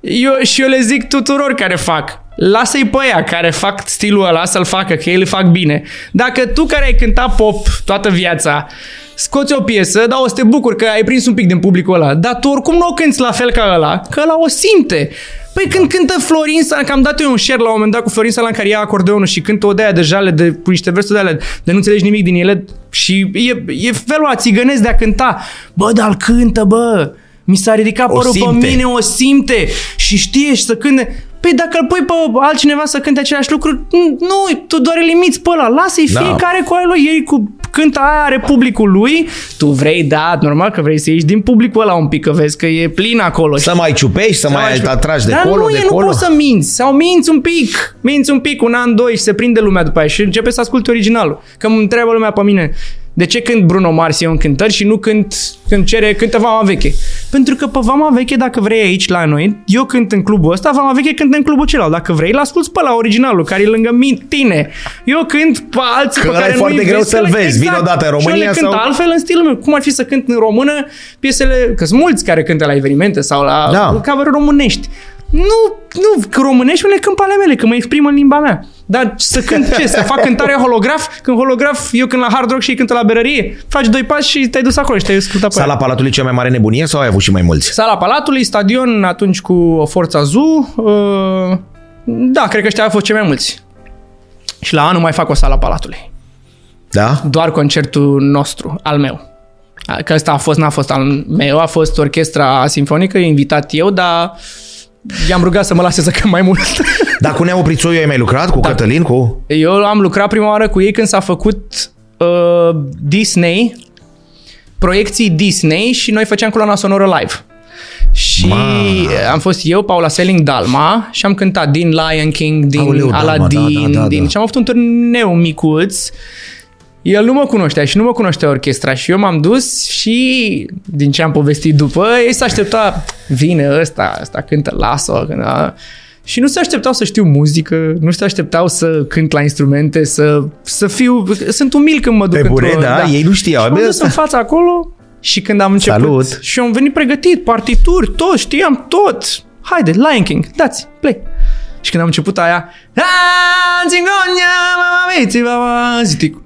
eu, și eu le zic tuturor care fac. Lasă-i pe aia care fac stilul ăla să-l facă, că ei îl fac bine. Dacă tu care ai cântat pop toată viața, scoți o piesă, da, o să te bucuri că ai prins un pic din publicul ăla, dar tu oricum nu o cânti la fel ca ăla, că ăla o simte. Păi când cântă Florin Salan, că am dat eu un share la un moment dat cu Florin Salan care ia acordeonul și cântă o de aia de jale, de, cu niște versuri de alea, de nu înțelegi nimic din ele și e, e felul a țigănesc de a cânta. Bă, dar îl cântă, bă! Mi s-a ridicat O părul pe simte. mine, o simte și știe și să cânte. Păi dacă îl pui pe altcineva să cânte același lucru, nu, tu doar îl limiți pe ăla. Lasă-i Da. fiecare cu aia lui. Ei cu cântă aia, are publicul lui. Tu vrei, da, normal că vrei să ieși din publicul ăla un pic, că vezi că e plin acolo. Să mai ciupești, să mai Sau- atragi de Dar colo, nu, de e, colo. nu poți să minți. Sau minți un pic. Minți un pic, un an, doi și se prinde lumea după aia și începe să asculte originalul. Că îmi întreabă lumea pe mine. De ce cânt Bruno Mars eu în cântări și nu cânt, când cere, cântă Vama Veche? Pentru că pe Vama Veche, dacă vrei aici la noi, eu cânt în clubul ăsta, Vama Veche cântă în clubul celălalt. Dacă vrei, îl asculti pe la originalul, care e lângă mi- tine. Eu cânt pe alții Că pe ăla care e foarte nu-i greu vezi, să-l că le- vezi. Vin odată în Și eu România le cânt sau- altfel în stilul meu. Cum ar fi să cânt în română piesele, că sunt mulți care cântă la evenimente sau la Da. cover românești. Nu, nu, că românești le cânt pe ale mele, că mă exprim în limba mea. Dar să cânt ce? Să fac cântare holograf? Când holograf, eu când la hard rock și ei cântă la berărie, faci doi pași și te-ai dus acolo și te-ai ascultat pe aia. Sala Palatului cea mai mare nebunie sau ai avut și mai mulți? Sala Palatului, stadion atunci cu Forța Zu. Uh, da, cred că ăștia au fost cei mai mulți. Și la anul mai fac o sala Palatului. Da? Doar concertul nostru, al meu. Că ăsta a fost, n-a fost al meu, a fost orchestra simfonică, i-am invitat eu, dar i-am rugat să mă lase să cânt mai mult. *laughs* Dar cu Neo Prițoiu ai mai lucrat? Cu Cătălin? Cu... Eu am lucrat prima oară cu ei când s-a făcut uh, Disney, proiecții Disney și noi făceam coloana sonoră live. Și Ma. am fost eu, Paula Selling, Dalma și am cântat din Lion King, din Aoleu, Dalma, Aladdin, da, da, da, din... da. și am avut un turneu micuț. El nu mă cunoștea și nu mă cunoștea orchestra și eu m-am dus și din ce am povestit după, ei s-a aștepta, vine ăsta, ăsta cântă, lasă-o, cântă, și nu se așteptau să știu muzică, nu se așteptau să cânt la instrumente, să, să fiu... Sunt umil când mă duc Pe bune, într-o... da? Ei nu știau. Și m-am Bă, dus în fața acolo și când am început... Salut! Și am venit pregătit, partituri, tot, știam tot. Haide, Lion King, dați, play. Și când am început aia... "Ah, țingonia, mama miți, mama", Zic,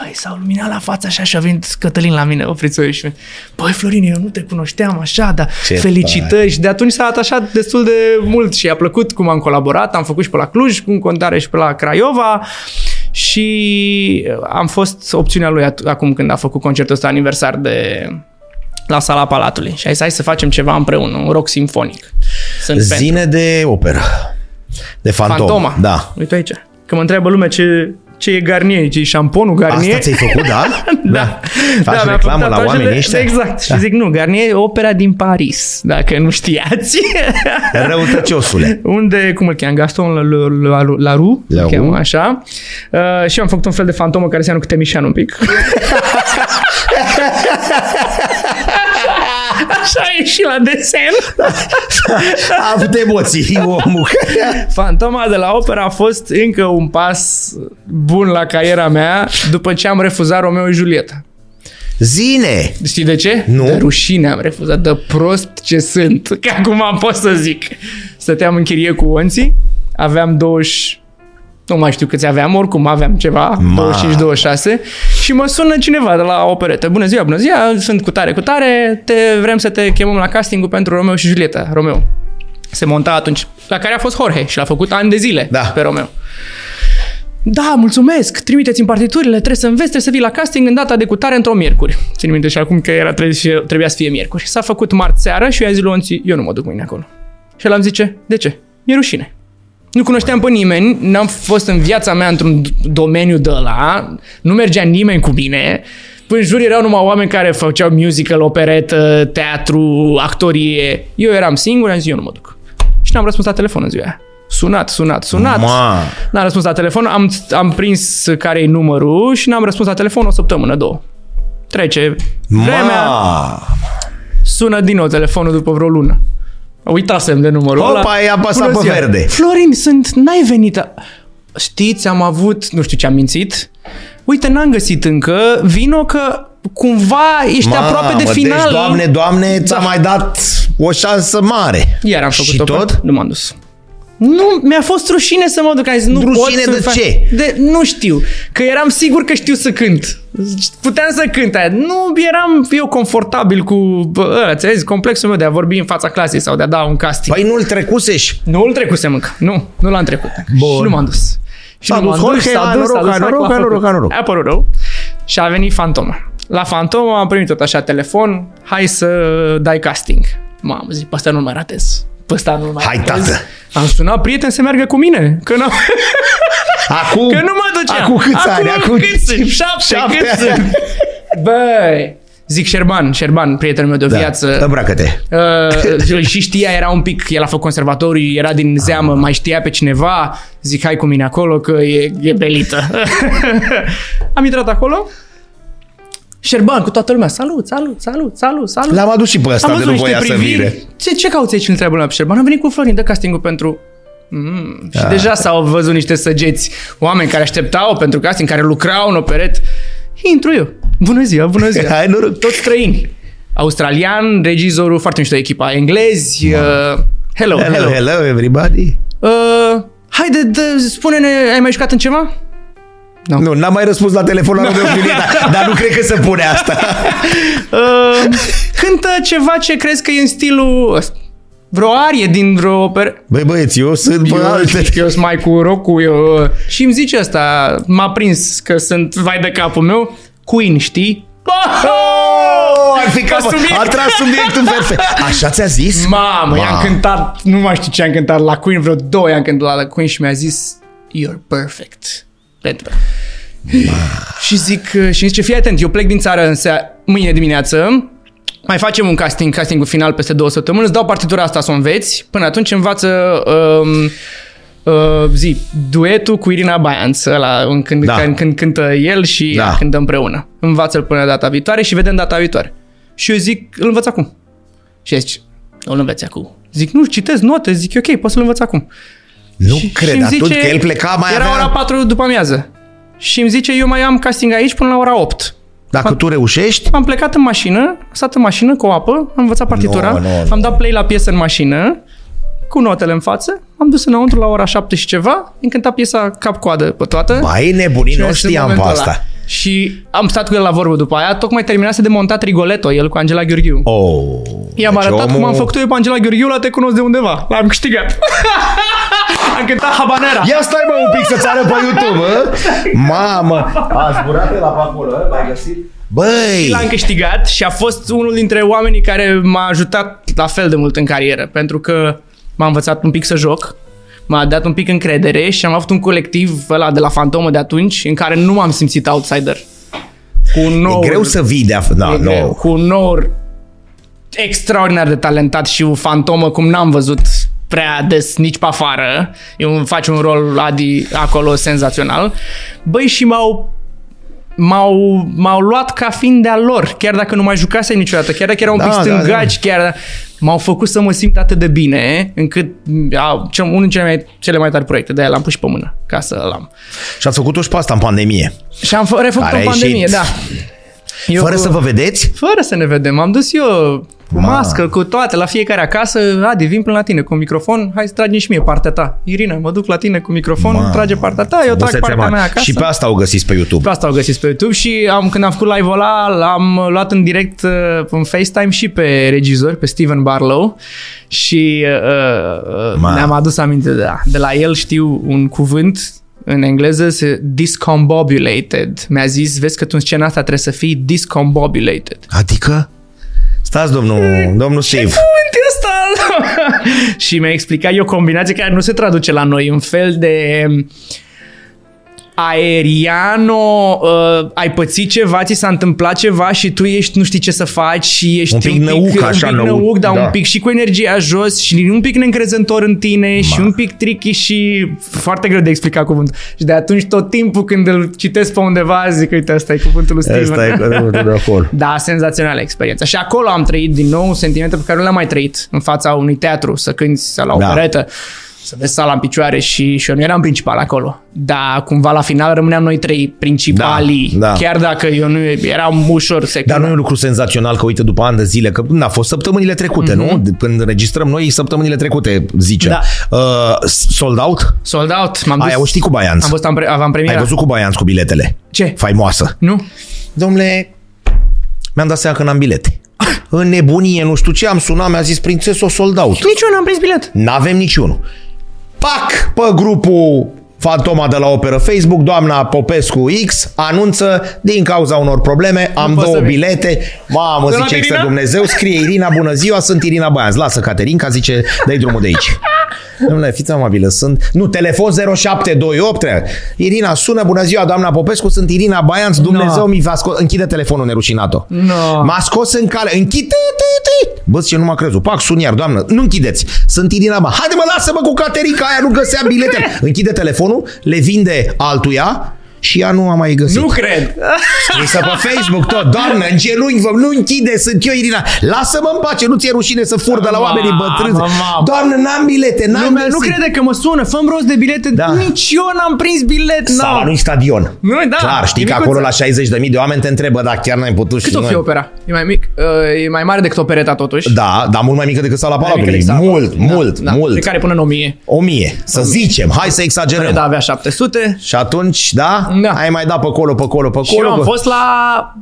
Băi, s-au luminat la față așa și a venit Cătălin la mine, oprițoi și Băi, Florin, eu nu te cunoșteam așa, dar Ce felicitări. Și de atunci s-a atașat destul de mult și i-a plăcut cum am colaborat. Am făcut și pe la Cluj, cu un contare și pe la Craiova și am fost opțiunea lui at- acum când a făcut concertul ăsta aniversar de la sala Palatului. Și a zis, hai să facem ceva împreună, un rock simfonic. Sunt fan. Zine de operă. De fantom. Fantoma. Da. Uite aici. Că mă întreabă lumea ce, ce e Garnier, ce e șamponul Garnier. Asta ți-ai făcut, da? *laughs* Da. Faci mi-a reclamă făcut la tatuajele- oamenii ăștia? Exact. Da. Și zic, nu, Garnier e opera din Paris, dacă nu știați. *laughs* Răutăciosule. Unde, cum îl cheamă, Gaston Laroux, la, la, Laroux. îl cheamă așa. Uh, și eu am făcut un fel de fantomă care seamănă cu Temișan un pic. *laughs* Așa e și la desen. A *laughs* avut emoții omul. Fantoma de la opera a fost încă un pas bun la cariera mea după ce am refuzat Romeo și Julieta. Zine! Știi de ce? Nu. De rușine am refuzat, de prost ce sunt, că acum am pot să zic. Stăteam în chirie cu onții, aveam 20, nu mai știu câți aveam, oricum aveam ceva, Ma. 25-26 și mă sună cineva de la operetă. Bună ziua, bună ziua, sunt cu tare, cu tare, te, vrem să te chemăm la castingul pentru Romeo și Julieta. Romeo. Se monta atunci, la care a fost Jorge și l-a făcut ani de zile Da. pe Romeo. Da, mulțumesc, trimiteți-mi partiturile, trebuie să înveți, trebuie să vii la casting în data de cutare într-o miercuri. Țin minte și acum că era, trebuie, trebuia să fie miercuri. S-a făcut marți seară și eu i-a zis lui Onții, eu nu mă duc mâine acolo. Și el am zice, de ce? Mi-e rușine. Nu cunoșteam pe nimeni, n-am fost în viața mea într-un domeniu de ăla, nu mergea nimeni cu mine. În jur erau numai oameni care făceau musical, operetă, teatru, actorie. Eu eram singur, am zis, eu nu mă duc. Și n-am răspuns la telefon în ziua aia. Sunat, sunat, sunat. Ma. N-am răspuns la telefon, am, am prins care e numărul și n-am răspuns la telefon o săptămână, două. Trece vremea, Ma. sună din nou telefonul după vreo lună. Uitasem de numărul Opa, ăla. ai apăsat Bună pe ziua. verde. Florin, sunt, n-ai venit. a- Știți, am avut, nu știu ce am mințit. Uite, n-am găsit încă. Vino că cumva ești Mamă, aproape de final. Deci, doamne, doamne, ți-a Da. mai dat o șansă mare. Iar am făcut Și tot? Nu m-am dus. Nu, mi-a fost rușine să mă duc. Am zis, nu Rușine pot de să fac- ce? De, nu știu. Că eram sigur că știu să cânt. Puteam să cânt aia. Nu eram eu confortabil cu bă, ăla, ți zis, complexul meu de a vorbi în fața clasei sau de a da un casting. Păi nu-l trecuseși. Nu îl trecusem încă. Nu, nu l-am trecut. Bun. Și nu m-am dus. Și S-a nu dus m-am Jorge, s-a hai, dus, noroc, s-a dus, hai, hai, noroc, l-a hai, făcut. noroc, hai, noroc. A părut rău. Și a venit Fantoma. La Fantoma am primit tot așa telefon, hai să dai casting. Mamă, zic, pe ăsta nu mai ratez. Pe ăsta nu mai Hai, ratez. tată. Am sunat prieten să meargă cu mine, că, n-am, *laughs* Acum, că nu mă duceam. Acum câți ani? Acum cât sunt? Șapte, șapte cât ani. sunt? Băi, zic Șerban, Șerban, prietenul meu de Da, viață. îmbracă-te. Uh, îl și știa, era un pic, el a făcut conservatoriu, era din zeamă, mai știa pe cineva, zic hai cu mine acolo că e, e belită. *laughs* Am intrat acolo, Șerban cu toată lumea, salut, salut, salut, salut, salut. L-am adus și pe ăsta Am de văzut nu niște voia să priviri. vină. Ce, ce cauți aici? Îl întreabă lumea pe Șerban. Am venit cu Florin, dă castingul pentru... Mm. Și Da. deja s-au văzut niște săgeți, oameni care așteptau pentru casting, care lucrau în operet. Intru eu. Bună ziua, bună ziua. *laughs* Hai, noroc. Toți străini. Australian, regizorul, foarte mișto echipa, englezi, uh, hello, hello. Hello, hello, everybody. Uh, haide, dă, spune-ne, ai mai jucat în ceva? Nu, n-am mai răspuns la telefonul meu *laughs* primit, dar, dar nu cred că se pune asta. Uh, *laughs* cântă ceva ce crezi că e în stilul ăsta. Vreo arie din vreo operă. Băi băieți, eu sunt pe Eu, alte. eu sunt mai cu rock eu... Și îmi zice asta, m-a prins că sunt vai de capul meu, Queen, știi? Oh, ar fi Ca cap, subiect. a tras subiectul perfect. Așa ți-a zis? Mamă, i-am Ma. cântat, nu mai știu ce am cântat la Queen, vreo două i-am cântat la Queen și mi-a zis You're perfect. Pentru. Și zic, și îmi zice, fii atent, eu plec din țară în sea, mâine dimineață, mai facem un casting, castingul final peste două săptămâni, îți dau partitura asta să o înveți, până atunci învață um, uh, zi, duetul cu Irina Baianț, ăla, în când, Da. da. când, când cântă el și Da. da. cântă împreună. Învață-l până data viitoare și vedem data viitoare. Și eu zic, îl învăț acum. Și el zice, nu îl înveți acum. Zic, nu, citesc note, zic, e ok, poți să-l învăț acum. Nu Și- cred, și îmi atunci că el pleca mai Era avea... ora 4 după amiază. Și îmi zice, eu mai am casting aici până la ora 8. Dacă tu reușești, Am plecat în mașină, am stat în mașină cu apă, am învățat partitura, Nu, nu, nu. am dat play la piesă în mașină, cu notele în față, am dus înăuntru la ora 7 și ceva, am cântat piesa cap-coadă pe toată. mai nebunii, Și nu în știam pe momentul asta. ăla. Și am stat cu el la vorbă după aia, tocmai terminase de montat Rigoletto, el cu Angela Gheorghiu. Oh, I-am deci arătat cum omul- am făcut eu pe Angela Gheorghiu la Te cunosc de undeva. L-am câștigat. *laughs* am cântat Habanera. Ia stai mă un pic să-ți arăt pe YouTube, mă. Mamă, a zburat pe la pacul ăla, l-ai găsit? Băi, L-am câștigat și a fost unul dintre oamenii care m-a ajutat la fel de mult în carieră, pentru că m-a învățat un pic să joc, m-a dat un pic încredere și am avut un colectiv ăla de la Fantomă de atunci în care nu m-am simțit outsider. Cu un nou, e greu să vii de af- Da, e greu, nu. cu un nou extraordinar de talentat și o fantomă cum n-am văzut prea des nici pe afară. E un, face un rol Adi acolo senzațional. Băi, și m-au m-au, m-au luat ca fiind de-a lor, chiar dacă nu mai jucase niciodată, chiar dacă erau un Da, pic da, stângaci, chiar dacă m-au făcut să mă simt atât de bine, încât a, cel, unul dintre cele mai, cele mai tari proiecte, de-aia l-am pus și pe mână, ca să l-am. Și ați făcut-o și pe asta în pandemie. Și am fă, refăcut Care în a pandemie, ieșit da. Eu Fără cu- să vă vedeți? Fără să ne vedem. Am dus eu cu Ma. mască, cu toate, la fiecare acasă. Adi, vin până la tine cu un microfon. Hai să tragi și mie partea ta. Irina, mă duc la tine cu microfon, Ma. trage partea ta, eu trag Obosețe partea mare. mea acasă. Și pe asta o găsiți pe YouTube. Pe asta o găsiți pe YouTube și am, când am făcut live-ul ăla, l-am luat în direct uh, în FaceTime și pe regizor, pe Steven Barlow și uh, uh, Ma. ne-am adus aminte de, de la el știu un cuvânt în engleză se discombobulated. Mi-a zis, vezi că tu în scena asta trebuie să fii discombobulated. Adică? Stați, domnul, domnul Steve. Cuvânt e ăsta? *laughs* și mi-a explicat e o combinație care nu se traduce la noi, un fel de aeriano, uh, ai pățit ceva, ți s-a întâmplat ceva și tu ești, nu știi ce să faci și ești Un pic năuc, așa, un pic năuc, năuc, dar da. un pic și cu energia jos și un pic neîncrezător în tine și un pic tricky și foarte greu de explicat cuvântul. Și de atunci tot timpul când îl citesc pe undeva zic, uite, ăsta e cuvântul lui Steven. Asta e cuvântul de acolo. *laughs* Da, senzațională experiență. Și acolo am trăit din nou sentimente pe care nu le-am mai trăit în fața unui teatru, să cânti sau la o Da. peretă, să vezi sala în picioare și, și eu nu eram principal acolo. Dar cumva la final rămâneam noi trei principalii, Da, da. chiar dacă eu nu eram ușor Dar secundar. nu e un lucru senzațional că, uite, după ani de zile, că n-a fost săptămânile trecute, mm-hmm. nu? De- Când înregistrăm noi, săptămânile trecute, zice. Da. Uh, sold out? Sold out. M-am dus, Ai auzit cu Baianț. am fost am, pre- aveam Ai premiera. văzut cu Baianț cu biletele? Ce? Faimoasă. Nu? Domnule, mi-am dat seama că n-am bilete. În nebunie, nu știu ce, am sunat, mi-a zis prințeso sold out. Nici eu n-am prins bilet. N-avem niciunul. Pac, pe grupul Fantoma de la Operă Facebook, doamna Popescu X anunță din cauza unor probleme, am pot să două vin. bilete. Mamă, Sunat zice extra Irina? Dumnezeu, scrie Irina, bună ziua, sunt Irina Baianț. Lasă Caterinca, zice, dai drumul de aici. Domnule, fiți amabilă, sunt... Nu, telefon 0728. Irina sună, bună ziua, doamna Popescu, sunt Irina Baianț, Dumnezeu No. mi va scos... Închide telefonul nerușinato. No. M-a scos în cale. Închide, te, te. Bă, ce nu m-a crezut. Pac, sun iar, doamnă. Nu închideți. Sunt Irina Ba. Haide mă, lasă-mă cu Caterinca aia, nu găsea bilete. Închide telefonul, le vinde altuia și ea nu a mai găsit. Nu cred. Scrisă pe Facebook tot, doamnă, în genunchi, vă, nu închide, sunt eu Irina. Lasă-mă în pace, nu ți-e rușine să fur de la oamenii Mamă, bătrâni. mamă. Doamnă, n-am bilete, n-am Lumea găsit. nu crede că mă sună, fă rost de bilete. Da. Nici eu n-am prins bilet. Sala n-am. nu stadion. Nu, da, Clar, știi e că micuță. acolo la 60.000 de oameni te întrebă, dar chiar n-ai putut Cât și o fi noi. opera? E mai mic? Uh, E mai mare decât opereta totuși. Da, dar mult mai mică decât sala Mai mică Palatului. decât sala Mult, Palatului. mult, da, mult. Pe care până în 1000. O mie, să zicem, hai să exagerăm. Da, avea 700. Și atunci, da? Da. Ai mai dat pe acolo, pe acolo, pe Și eu acolo. am pe- fost la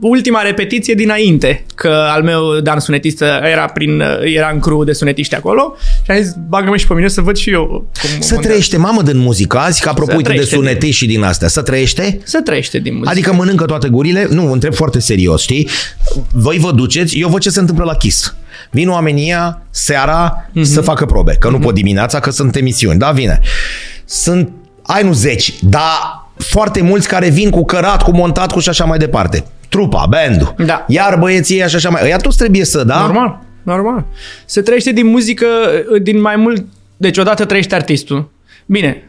ultima repetiție dinainte, că al meu Dan sunetist era, prin, era în crew de sunetiști acolo și am zis, bagă-mă și pe mine să văd și eu. Cum Să montează. trăiește, mamă, din muzică azi, că apropo Să uite de trăiește sunete și din astea. Să trăiește? Să trăiește din muzică. Adică mănâncă toate gurile? Nu, întreb foarte serios, știi? Voi vă duceți, eu văd ce se întâmplă la Kiss. Vin oamenii ăia seara Mhm. să facă probe, că nu pot dimineața, că sunt emisiuni. Da, vine. Sunt, ai nu zeci, dar foarte mulți care vin cu cărat, cu montat, cu și așa mai departe. Trupa, bandul. Da. Iar băieții ăia și așa mai... Ăia toți trebuie să, da? Normal, normal. Se trăiește din muzică din mai mult... Deci odată trăiește artistul. Bine,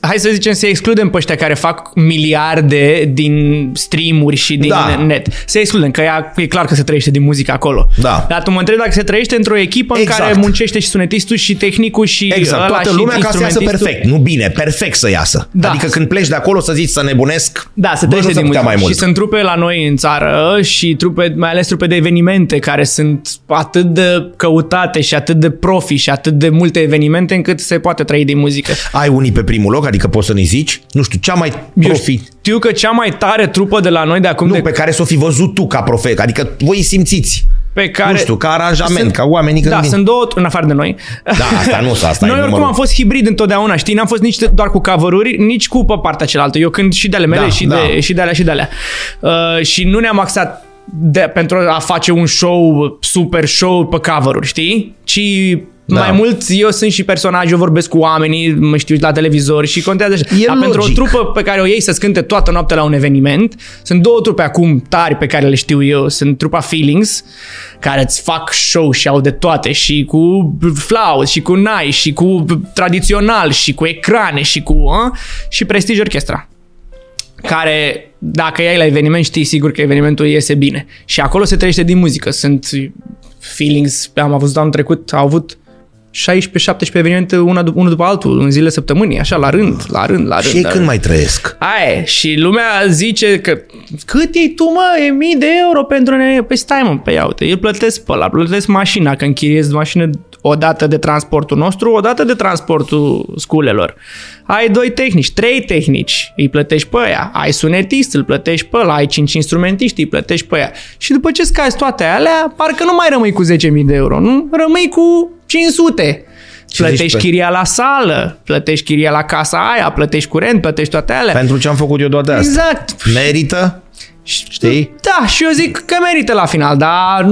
hai să zicem să excludem pe ăștia care fac miliarde din streamuri și din Da. net. Să excludem, că ea, e clar că se trăiește din muzică acolo. Da. Dar tu mă întreb dacă se trăiește într-o echipă în Exact. care muncește și sunetistul și tehnicul și Exact, ăla toată și lumea ca să iasă instrumentistul. perfect. Nu bine, perfect să iasă. Da. Adică când pleci de acolo să zici să nebunesc, Da, se bă, trăiește nu se din putea muzică. mai mult. Și sunt trupe la noi în țară și trupe, mai ales trupe de evenimente care sunt atât de căutate și atât de profi și atât de multe evenimente încât se poate trăi din muzică. Ai unii pe primul loc, adică poți să ne zici, nu știu, cea mai Eu profi, știu că cea mai tare trupă de la noi de acum nu, de, pe care să o fi văzut tu ca profe, adică voi îi simțiți. pe care... nu știu, ca aranjament, sunt- ca oamenii când Da, vin. sunt două, în afară de noi. Da, asta nu, asta e Noi oricum numărul. am fost hibrid întotdeauna, știi? N-am fost nici doar cu cover nici cu pe partea cealaltă. Eu când și de ale mele Da, și, da. de, și de alea și de alea. Uh, și nu ne-am axat de, pentru a face un show, super show pe cover știi? Ci Da. mai mult eu sunt și personaj, eu vorbesc cu oamenii, mă știu la televizor și contează așa. E Dar pentru o logic. trupă pe care o iei să cânte toată noaptea la un eveniment, sunt două trupe acum tari pe care le știu eu. Sunt trupa Feelings, care îți fac show și au de toate și cu flaus și cu nai și cu tradițional și cu ecrane și cu uh, și Prestige Orchestra care dacă iei la eveniment știi sigur că evenimentul iese bine. Și acolo se trăiește din muzică. Sunt feelings, am avut anul trecut, au avut 16-17 evenimente una dup- unul după altul, în zile săptămânii, așa, la rând, la rând, la rând. Și ei la când rând. mai trăiesc? Aia e. și lumea zice că cât e tu, mă, e mii de euro pentru ne... Păi stai, mă, pe ia uite, îl plătesc pe ăla, plătesc mașina, că închiriezi mașină o dată de transportul nostru, o dată de transportul sculelor. Ai doi tehnici, trei tehnici, îi plătești pe aia. Ai sunetist, îl plătești pe ăla, ai cinci instrumentiști, îi plătești pe aia. Și după ce scazi toate alea, parcă nu mai rămâi cu 10.000 de euro, nu? Rămâi cu 500. Plătești pe- chiria la sală, plătești chiria la casa aia, plătești curent, plătești toate alea. Pentru ce am făcut eu toate astea? Exact. Merită? Știi? Da, și eu zic că merită la final, dar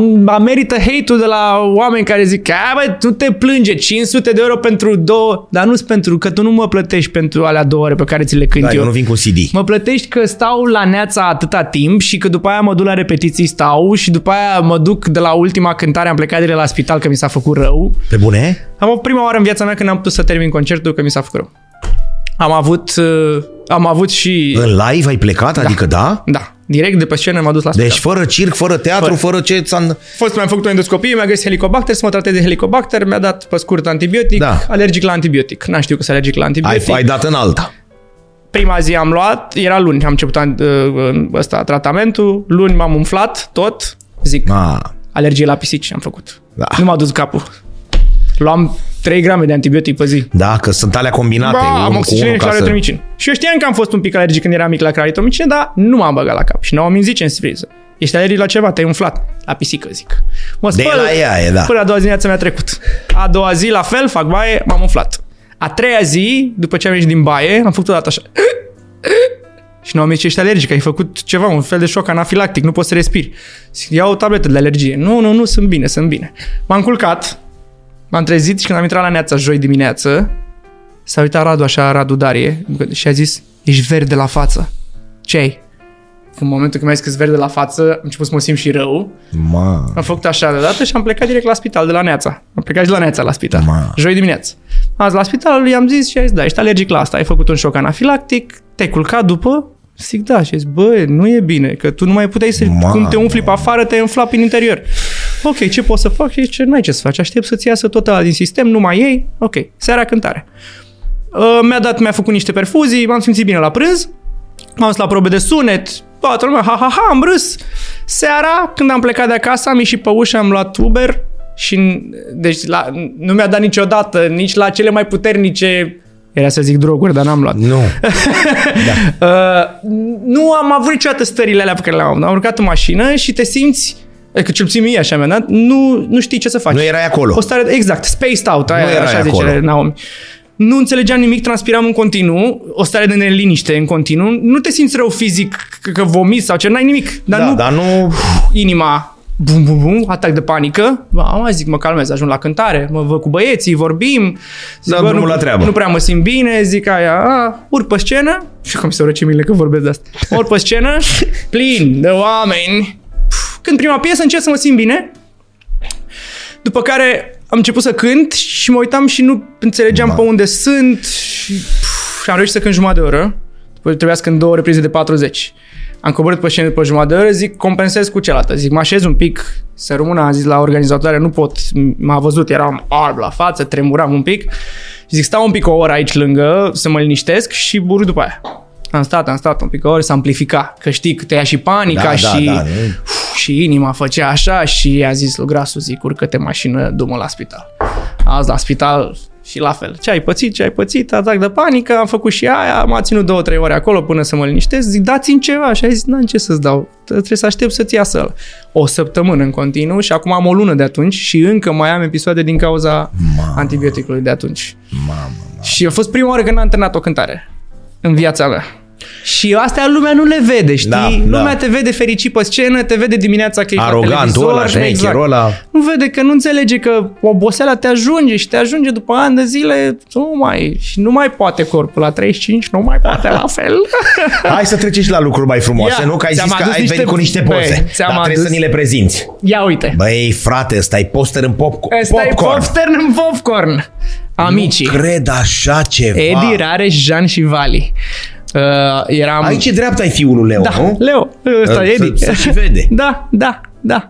merită hate-ul de la oameni care zic că bă, tu te plânge 500 de euro pentru două, dar nu-s pentru că tu nu mă plătești pentru alea două ore pe care ți le cânt Da, eu. eu nu vin cu CD. Mă plătești că stau la neața atâta timp și că după aia mă duc la repetiții stau și după aia mă duc de la ultima cântare, am plecat direct la spital că mi s-a făcut rău. Pe bune? Am avut prima oară în viața mea când am putut să termin concertul că mi s-a făcut rău. Am avut, uh, am avut și... În live ai plecat? Adică da? Da, direct de pe scenă m-a dus la spital. Deci fără circ, fără teatru, Fără. fără, ce ți-a... fost, mi-am făcut o endoscopie, mi-a găsit helicobacter, să mă tratez de helicobacter, mi-a dat pe scurt antibiotic, Da. alergic la antibiotic. N-am știut că sunt alergic la Ai, antibiotic. ai dat în alta. Prima zi am luat, era luni, am început an- uh, ăsta, tratamentul, luni m-am umflat tot, zic, Ma, alergie la pisici am făcut. Da. Nu m-a dus capul. Luam 3 grame de antibiotic pe zi. da, că sunt alea combinate. Ba, am unul cu oxigene unul și ca să... claritromicin. Și eu știam că am fost un pic alergic când eram mic la claritromicin, dar nu m-am băgat la cap. Și n-au zis în surpriză. Ești alergic la ceva, te-ai umflat. La pisică, zic. Mă De spăl, la ea e, da. Până a doua zi viața mi-a trecut. A doua zi, la fel, fac baie, m-am umflat. A treia zi, după ce am ieșit din baie, am făcut o dată așa. Și nu am zis ești alergic, ai făcut ceva, un fel de șoc anafilactic, nu poți să respiri. Zic, iau o tabletă de alergie. Nu, nu, nu, sunt bine, sunt bine. M-am culcat, m-am trezit și când am intrat la neața joi dimineață, s-a uitat Radu așa, Radu Darie, și a zis, ești verde la față. Ce ai? În momentul când mi-a zis că sunt verde la față, am început să mă simt și rău. Ma, Am făcut așa de dată și am plecat direct la spital de la Neața. Am plecat și la Neața la spital. Ma. Joi dimineață. Azi la spital i-am zis și a zis, da, ești alergic la asta, ai făcut un șoc anafilactic, te-ai culcat după? Zic, da, și a zis, bă, nu e bine, că tu nu mai puteai să, Mamă. cum te umfli pe afară, te umfla prin interior. Ok, ce poți să fac? Și zice, n-ai ce să faci, aștept să-ți iasă tot ăla din sistem, nu mai iei, ok, seara cântare. Uh, mi-a dat, mi-a făcut niște perfuzii, m-am simțit bine la prânz, m-am dus la probe de sunet, toată lumea, ha, ha, ha, am râs. Seara, când am plecat de acasă, am ieșit pe ușă, am luat Uber și deci la, nu mi-a dat niciodată, nici la cele mai puternice era să zic droguri, dar n-am luat. nu. *laughs* Uh, nu am avut niciodată stările alea pe care le-am avut. Am urcat în mașină și te simți Adică cel puțin mie așa mi-a dat, nu, nu știi ce să faci. Nu erai acolo. O stare, exact, spaced out, aia, Nu erai așa acolo. zice Naomi. Nu înțelegeam nimic, transpiram în continuu, o stare de neliniște în continuu. Nu te simți rău fizic, că, că vomiți sau ce, n-ai nimic. Dar Da, nu dar nu... inima, bum, bum, bum, atac de panică. Ba, mai zic, mă calmez, ajung la cântare, mă văd cu băieții, vorbim. Zic, Da bă, drumul nu, la treabă. Nu prea mă simt bine, zic aia, a, urc pe scenă, și cum se răce mine că vorbesc de asta. Urc pe scenă, plin de oameni. Pf, Când prima piesă încerc să mă simt bine, după care am început să cânt și mă uitam și nu înțelegeam Ma. pe unde sunt și, pf, și am reușit să cânt jumătate de oră. După trebuia să cânt două reprize de 40. Am coborât pe scenă după jumătate de oră, zic, compensez cu cealaltă. Zic, mă așez un pic, să rămână, am zis la organizatoare, nu pot, m-a văzut, eram alb la față, tremuram un pic. Și zic, stau un pic o oră aici lângă, să mă liniștesc și burg după aia. Am stat, am stat un pic o oră să amplifica, că știi că te ia și panica Da, da, și, da, nu? Uf, și inima făcea așa și a zis lui Grasu, zic, urcă-te în mașină, du-mă la spital. Azi la spital și la fel. Ce ai pățit, ce ai pățit, atac de panică, am făcut și aia, m-a ținut două, trei ore acolo până să mă liniștesc, zic, dați-mi ceva și a zis, n-am ce să-ți dau, trebuie să aștept să-ți iasă ăla. O săptămână în continuu și acum am o lună de atunci și încă mai am episoade din cauza Mamă. antibioticului de atunci. Mamă, Și a fost prima oară când am antrenat o cântare în viața mea. Și astea lumea nu le vede, știi? Da, lumea da. te vede fericit pe scenă, te vede dimineața că ești la Arogantul televizor. ăla, șmecherul ăla. Nu vede că nu înțelege că oboseala te ajunge și te ajunge după ani de zile, nu mai, și nu mai poate corpul la 35, nu mai poate la fel. *laughs* Hai să trecem și la lucruri mai frumoase, Ia, nu? Că ai ți-am zis că adus ai niște- venit cu niște Băi, poze. ți-am Dar trebuie adus- să ni le prezinți. Ia uite. Băi, frate, ăsta e poster în pop- Ăsta e popcorn. popcorn în popcorn. Amicii. Nu cred așa ceva. Edi, Rareș, Jean și Vali. Uh, eram... Aici e dreapta ai fiul lui Leo, Da, nu? Leo, ăsta Să- e Edi. să și vede. *laughs* Da, da, da.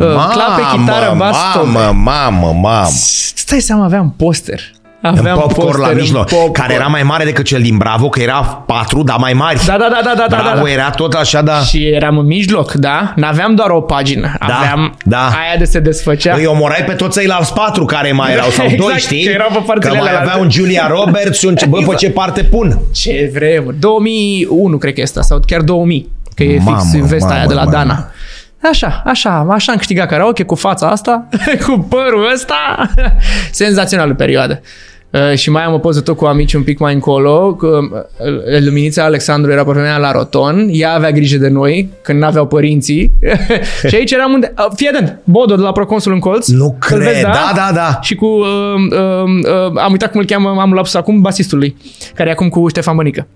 Uh, clape, chitară, bas, top. mamă, mamă, mamă. Stai seama, aveam poster. În Aveam popcorn poster la în mijloc, popcorn. care era mai mare decât cel din Bravo, că era patru, dar mai mari. Da, da, da, da, da, da, Bravo da. era tot așa, da. Și eram în mijloc, da? N-aveam doar o pagină. Da, Aveam da. aia de se desfăcea. Îi omorai pe toți ceilalți patru care mai erau, sau *laughs* Exact, doi, știi? că erau pe părțile că mai alelalte. avea un Julia Roberts și un ce, bă, pe ce parte pun? Ce vrem. 2001, cred că este, sau chiar 2000. Că e Mamă, fix vesta mamă, aia de la mamă. Dana. Așa, așa, așa am câștigat karaoke cu fața asta, *laughs* cu părul ăsta. *laughs* Senzațională perioadă. Uh, și mai am o poză tot cu amici un pic mai încolo. Cu, uh, Luminița Alexandru era pe vremea la Roton. Ea avea grijă de noi când n-aveau părinții. *laughs* și aici eram unde... Uh, fii atent! Bodo de la Proconsul în colț. Nu Îl cred, vezi, da, da, da. Și cu... Uh, uh, uh, am uitat cum îl cheamă, am lapsus acum, basistului. Care e acum cu Ștefan Bănică.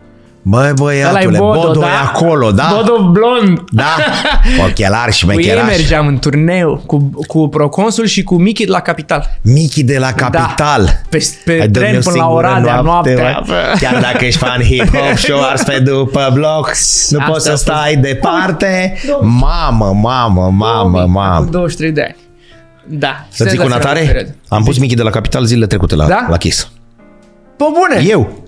Băi, Ăla e băiatule, Bodo, Bodo da? e acolo, da? Bodo blond. Da. *laughs* Ochelari și Cu ei mecherași. mergeam în turneu cu, cu Proconsul și cu Michi de la Capital. Michi de la Capital. Pe, pe Hai, dă-mi tren o până la singură Oradea noapte, noaptea. mă. Chiar dacă ești fan hip-hop *laughs* și o ars pe după bloc, nu Asta poți să a fost. stai departe. Mamă, mamă, mamă, Cu mamă. 23 de ani. Da. Să zic una senzațională tare? perioadă. Am pus Michi de la Capital zilele trecute la, Da? la Kiss. Pe bune! Eu.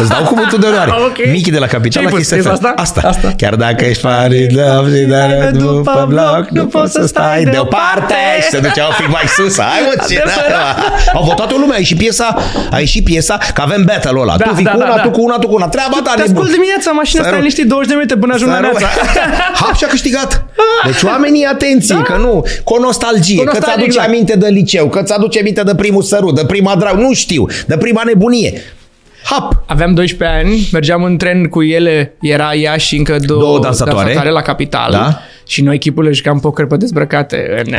Îți dau cuvântul de onoare. *laughs* Ok. Michi de la Capital Ce-ai la pus? Kiss Este FM. asta? Asta. Asta. Chiar dacă ești fan de dar după bloc, nu poți să stai deoparte și se ducea un pic mai sus. Hai mă, ce Adevărat. da, Au votat o lume, a ieșit piesa, a ieșit piesa, că avem battle-ul ăla. Da, tu vii da, cu da, una, da. tu cu una, tu cu una. Treaba ta, Te nebun. ascult dimineața, mașina Să asta rog. liniștit 20 de minute până ajung la Să rog. neața. *laughs* Hap și a câștigat. Deci oamenii, atenție, că nu, cu o nostalgie, Cu că ți nostalgie, aduce exact. aminte de liceu, că ți aduce aminte de primul sărut, de prima drag, nu știu, de prima nebunie. Hap. Aveam 12 ani, mergeam în tren cu ele, era ea și încă două, Două dansatoare. la capital. Da. Și noi echipurile jucam poker pe dezbrăcate. În,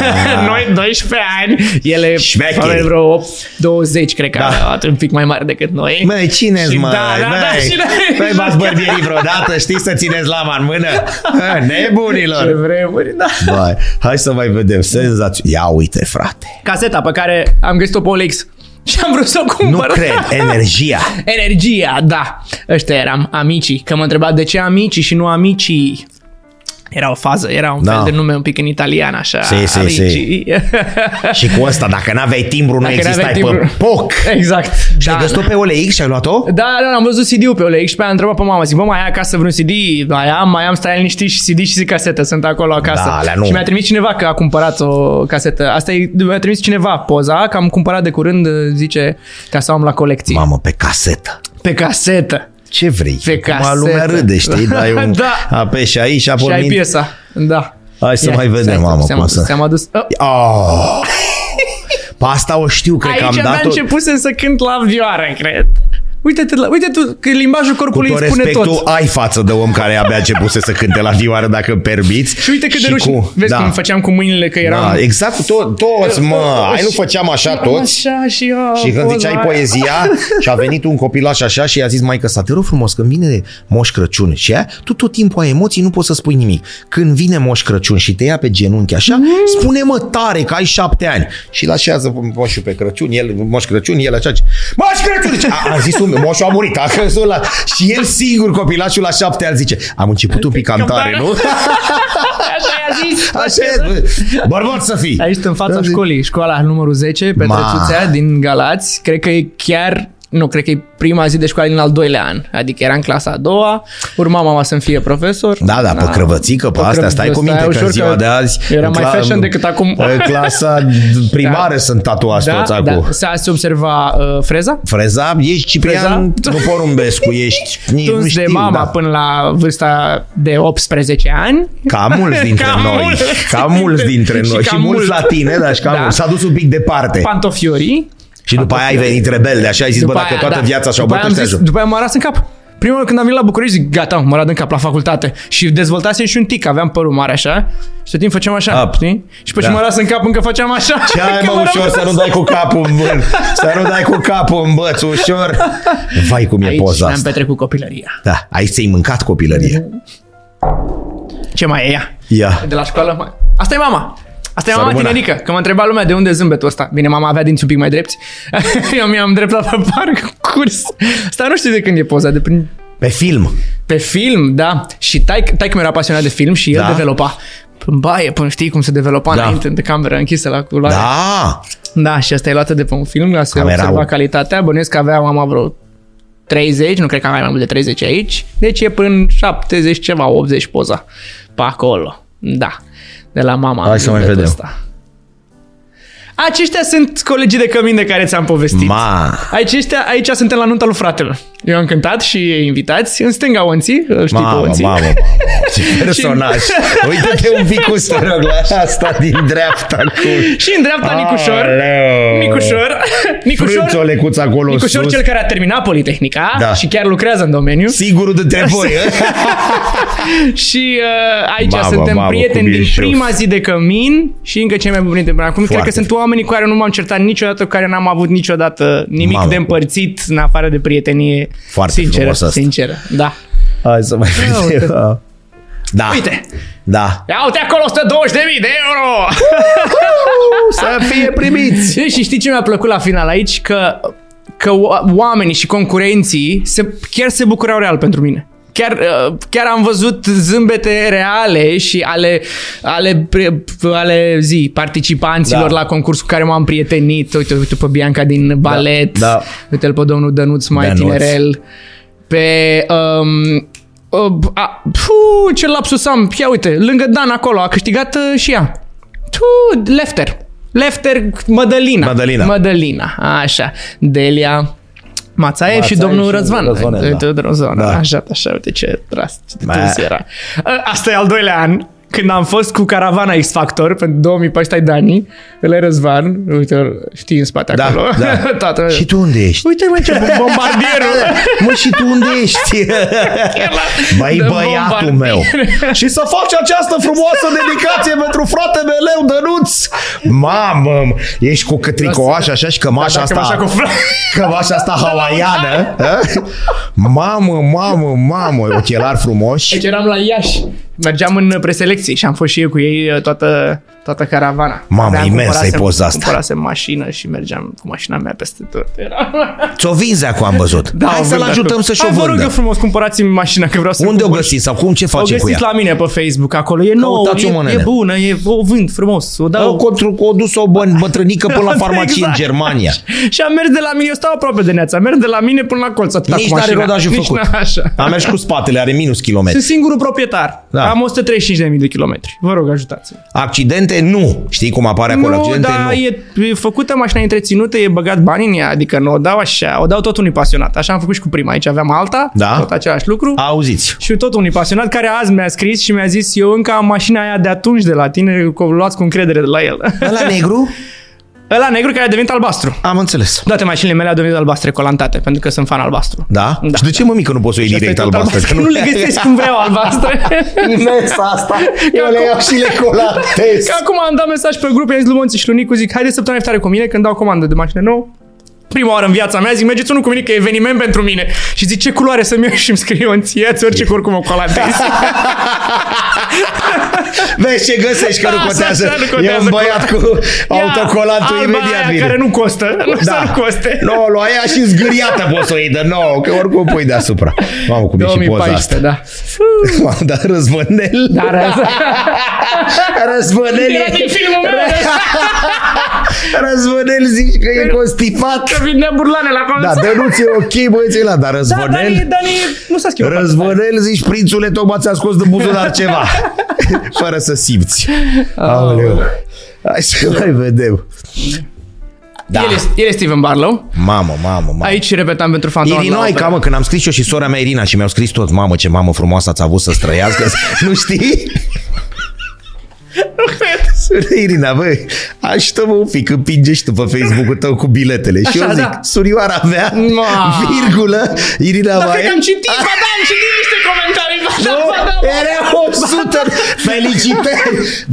*laughs* noi 12 ani, ele Șmecheri. avea vreo 8, 20, cred că Da. da. un pic mai mare decât noi. Măi, cine Și măi? da, da, da, Măi, și noi- Măi, v-ați bărbierit vreodată? Știți să țineți lama în mână? *laughs* Ha, Ce Nebunilor! vremuri, da. Băi, hai să mai vedem. Senzație. Ia uite, frate. Caseta pe care am găsit-o pe OLX și am vrut să o Nu cumpăr. cred. Energia. Energia, da. Ăștia eram amicii. Că mă întreba de ce amicii și nu amicii. Era o fază, era un Da. fel de nume un pic în italian, așa. Si, si, si. amicii. Și cu ăsta, dacă n-aveai timbru, nu Dacă existai n-aveai pe timbru. poc. exact. Și ai găsit-o pe OLX și ai luat-o? Da, da, am văzut CD-ul pe OLX și pe aia am întrebat pe mama, zic, bă, mai ai acasă vreun CD? Mai am, mai am, stai liniștit și CD și casetă, sunt acolo acasă. Da, alea nu. Și mi-a trimis cineva că a cumpărat o casetă. Asta e, mi-a trimis cineva poza, că am cumpărat de curând, zice, ca să o am la colecție. Mamă, pe casetă. Pe casetă. Ce vrei? Pe Acum casetă. lumea râde, știi? Dai un... Da. Apeși aici și Și ai apoi... piesa. Da. Hai să Ia, mai vedem, stai, mamă, ți-am cum adus, să... Ți-am adus. Oh. Oh. Pe asta o știu, cred Aici că am abia dat-o... începuse să cânt la vioară, cred. Uite-te, la, uite tu, că limbajul Cu corpului tot îți spune respectul, tot. ai față de om care abia începuse să cânte la vioară, dacă îmi permiți. Și uite cât de rușine. cu- Vezi da. cum făceam cu mâinile că eram... Da, exact, to- toți, mă, ai nu făceam așa toți? Așa și eu. Și când ziceai poezia *laughs* și a venit un copilaș așa și i-a zis maică sa, te rog frumos, când vine Moș Crăciun și aia, tu tot timpul ai emoții, nu poți să spui nimic. Când vine Moș Crăciun și te ia pe genunchi așa, Mhm. spune mă tare că ai șapte ani. Și îl așează Moșul pe Crăciun, el, Moș Crăciun, el așa, zice, Moș Crăciun! Zice, *laughs* A, a zis un, Moșul a murit, a crezut la... Și el singur, copilașul la șapte ani, zice, am început un pic cantare, nu? *laughs* Așa i-a zis. *laughs* Așa e, bă, bărbat să fii. Aici în fața Da, zi. școlii, școala numărul 10, pe Ma. Trățuțea din Galați. Cred că e chiar nu, cred că e prima zi de școală din al doilea an. Adică era în clasa a doua, urma mama să-mi fie profesor. Da, da, pe crăvățică, pe astea, stai cu minte că ușor în ziua de azi... Era în mai cla- fashion decât acum. În clasa *laughs* primară sunt tatuați Da, toți da. acum. S-a se observa uh, freza? Freza, ești Ciprian, Freza? nu porumbescu, ești... *laughs* nici nu Tuns de știu, mama da. până la vârsta de 18 ani. Ca mulți dintre *laughs* Ca noi. mulți. Ca mulți dintre Și noi. ca Și mulți mulți. la tine, dar și ca Da. mulți. S-a dus un pic departe. Pantofiorii. Și după aia ai venit rebel de așa, ai zis, bă, După dacă aia, toată da. viața și-au După aia bătut am zis- ăștia După aia m-a ras în cap. Prima oară când am venit la București, zic, gata, mă rad în cap la facultate. Și dezvoltasem și un tic, aveam părul mare așa și tot timpul făceam așa, Up. știi? Și pe Da. ce mă ras în cap încă făceam așa. Ce ai, *laughs* Că mă, mă ușor rog- să nu dai cu capul în bân. Să nu dai cu capul în băț, ușor. Vai cum e Aici poza mi-am asta. petrecut copilăria. Da, aici ți-ai mâncat copilărie. Ce mai e ea? Ia. De la școală? Mai... Asta e mama. Asta e Să mama rămână. tinerică, că mă întreba lumea de unde e zâmbetul ăsta. Bine, mama avea dinți un pic mai drepți. *laughs* Eu mi-am dreptat pe parcurs. Asta nu știu de când e poza, de prin Pe film. Pe film, da. Și taic, taic mi era pasionat de film și el Da. developa în baie până știi cum se developa Da. înainte de cameră închisă la culoare. Da. da, și asta e luată de pe un film, ca să Camera observa U. calitatea. Bănuiesc că avea mama vreo 30, nu cred că avea mai mult de 30 aici. Deci e până 70 ceva, 80 poza pe acolo. Da. De la mama. Hai să mai zâmbetul vedem. Ăsta. Aceștia sunt colegii de cămin de care ți-am povestit. Ma. Aici, ăștia, aici suntem la nunta lui fratele. Eu am cântat și invitați în stânga Onții, îl știi pe Mamă, Onții. mamă, mamă, ce *laughs* personaj. Uite-te *laughs* un pic cu te rog, la asta din dreapta. Cu... Și în dreapta Nicușor. Aleu. Nicușor. *laughs* Nicușor. Frânțolecuț acolo Nicușor, sus. cel care a terminat Politehnica Da. și chiar lucrează în domeniu. Sigurul dintre voi, ă? și uh, aici Mamă, suntem mamă, prieteni cum din ești prima zi de cămin și încă cei mai buni de până acum. Cred Foarte. că sunt oamenii cu care nu m-am certat niciodată, cu care n-am avut niciodată nimic Mamă. de împărțit în afară de prietenie. Foarte sinceră, frumos asta. sinceră, da. Hai să mai uite. vedem. Da. Uite, Da. ia uite acolo 120.000 de euro! Să *laughs* fie primiți. și știi ce mi-a plăcut la final aici? Că, că o- oamenii și concurenții se, chiar se bucurau real pentru mine. Chiar, uh, chiar am văzut zâmbete reale și ale, ale, pre- ale zi, participanților Da. la concurs cu care m-am prietenit. Uite, uite pe Bianca din balet, da. uite-l pe domnul Dănuț mai Dănuț. tinerel, pe... Um, uh, a, puh, ce lapsus am, ia uite, lângă Dan acolo, a câștigat uh, și ea. Tu, Lefter. Lefter Mădălina. Mădălina. Mădălina, așa. Delia Mațaev și Mațaev domnul și Răzvan. Răzvanel, da. Uite, Răzvan, Da. Așa, așa, uite ce rast, ce Bă. târziu era. A, Asta e al doilea an. Când am fost cu caravana X Factor pentru 2014 Dani, îl e Răzvan, uite, știi în spate Da, acolo. da. *laughs* Toată... Și tu unde ești? Uite mă ce bombardierul. *laughs* Mă, și tu unde ești? Băi, De băiatul bombardier. meu. Și să faci această frumoasă dedicație pentru fratele meu, Dănuț. Mamă, ești cu tricoaș așa și cămașa Da, asta. cămașa cu fla- Cămașa asta *laughs* hawaiană. a? Mamă, mamă, mamă, ochelari frumoși. Deci eram la Iași. Mergeam în preselecție și am fost și eu cu ei uh, toată, toată caravana. Mamă, Aveam- imensă e cumpărasem- poza asta. Cumpărasem mașină și mergeam cu mașina mea peste tot. Era... Ți-o vinzi acum am văzut. Da, Hai o să-l vând ajutăm acum. să-și o Hai, vă rog eu vândă. frumos, cumpărați-mi mașina că vreau să Unde o cumpăr. găsiți sau cum ce O face cu găsiți ea? la mine pe Facebook, acolo. E nouă, Căutați-o, mă, e, e nene. bună, e, o vând frumos. O O, dau... contru, o dus o bă- bătrânică până la *laughs* farmacie în Exact. Germania. *laughs* Și am mers de la mine, eu stau aproape de neața, merg de la mine până la colț atâta Nici cu n-are mașina. rodajul Nici făcut. n- Așa. Am mers cu *laughs* spatele, are minus kilometri. Sunt singurul proprietar. Da. Am 135.000 de kilometri. Vă rog, ajutați-mă. Accidente, nu. Știi cum apare acolo Nu, accidente? dar nu. e, e făcută mașina e întreținută, e băgat bani în ea, adică nu o dau așa, o dau tot unui pasionat. Așa am făcut și cu prima. Aici aveam alta, Da. tot același lucru. Auziți. Și tot unui pasionat care azi mi-a scris și mi-a zis eu încă am mașina aia de atunci de la tine, că o luați cu încredere de la el. Ăla negru? *laughs* Ăla negru care a devenit albastru. Am înțeles. Toate mașinile mele au devenit albastre colantate, pentru că sunt fan albastru. Da? Da. Și de ce mă mică nu poți să o iei Și asta e direct tot albastră? albastru. Nu le găsesc cum vreau albastre. *laughs* Imensa asta. Eu le iau și le colatez. Că acum am dat mesaj pe grup, i-am zis lui Monțiș și lui Nicu, zic, haide săptămâna viitoare cu mine când dau comandă de mașină nouă. Prima oară în viața mea, zic, mergeți unul cu mine că e eveniment pentru mine. Și zic, ce culoare să-mi iau *laughs* și îmi scrie un ție, orice că oricum o colatezi. *laughs* Vezi ce găsești că nu Asta contează. așa, nu E contează un băiat cu Ia, autocolantul alba imediat aia vine. care nu costă, *laughs* nu da. să nu coste. Nu, lua aia și zgâriată poți să o iei de nou, că oricum pui deasupra. Mamă, cum e și poza asta. 2014, da. Mamă, dar răzvănel. Dar Răzvănel Era din e... filmul meu. Răzvănel zici că e constipat. Că vine burlane la colț. Da, dă nu ți ok, băieții la, dar da, Dani, răzvănel... Dani, nu s-a schimbat. Răzvănel zici, prințule, tocmai ți-a scos din buzunar *laughs* ceva. *laughs* Fără să simți. Aoleu. Hai să mai vedem. Da. El, este, el este Steven Barlow. Mamă, mamă, mamă. Aici repetam pentru fantomul. Irina, ai camă, când am scris eu și sora mea Irina și mi-au scris tot, mamă, ce mamă frumoasă ați avut să străiască, *laughs* nu știi? Irina, băi, ajută-mă un pic, împinge și tu pe Facebook-ul tău cu biletele. și Așa, eu zic, da. surioara mea, Ma. virgulă, Irina Dar mai cred că am citit, ba da, am citit niște comentarii. Ba da, Nu, ba da, ba da. era 100 Felicitări!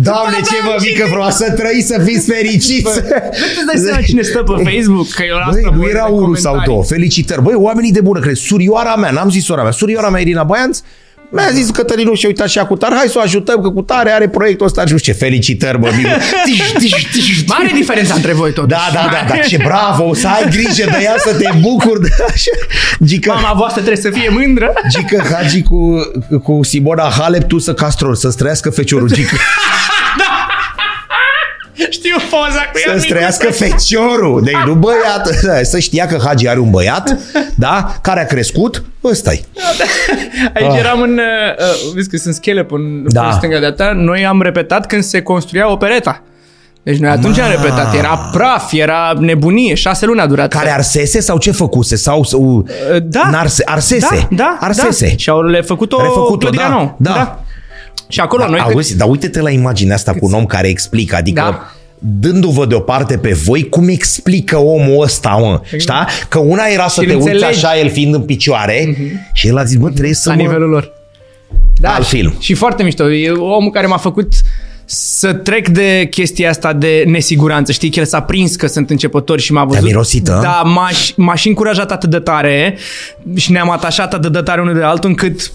Doamne, Ba, ce da, vă am mică citit. frumoasă, să trăiți, să fiți fericiți! Nu-ți dai seama cine stă pe Facebook? Că eu la Băi, asta nu voi era de unul sau comentarii. două. Felicitări. Băi, oamenii de bună cred. Surioara mea, n-am zis sora mea, surioara mea Irina Baianț, mi-a zis Cătălinu și uitat și cu tare, hai să o ajutăm că cu tare are proiectul ăsta și nu știu ce. Felicitări, bă, micu. *laughs* Tiș, tiș, tiș, tiș. Mare diferență între voi totuși. Da, da, da, da, ce bravo, să ai grijă de ea, să te bucuri de așa. Gică, Mama voastră trebuie să fie mândră. Gică Hagi cu, cu Simona Halep, tu să castrol, să străiască feciorul, Gică. *laughs* Știu poza cu ea. Să-ți trăiască feciorul. Deci nu băiat. Da, Să știa că Hagi are un băiat, da, care a crescut, ăsta -i. *laughs* Aici eram în... Uh, vezi că sunt schele în Da. da. stânga de ta. Noi am repetat când se construia opereta. Deci noi atunci am Ma. repetat. Era praf, era nebunie. Șase luni a durat. Care arsese sau ce făcuse? Sau, sau Da. N-arse, arsese. Da, da, Arsese. Da. Și au le făcut-o, Refăcut-o, clădirea da, nouă. da. Și acolo Da, noi... auzi, dar uite-te la imaginea asta cu un om care explică, adică Da. dându-vă deoparte pe voi, cum explică omul ăsta, mă, știi? Că una era să Și te îl uiți înțelegi. așa, el fiind în picioare, și el a zis, bă, trebuie să la mă... nivelul lor. Da, Alt și, film. Și foarte mișto. E omul care m-a făcut să trec de chestia asta de nesiguranță. Știi că el s-a prins că sunt începători și m-a văzut. mirosit, a? Da, m-a, și- m-a și încurajat atât de tare și ne-am atașat atât de tare unul de altul încât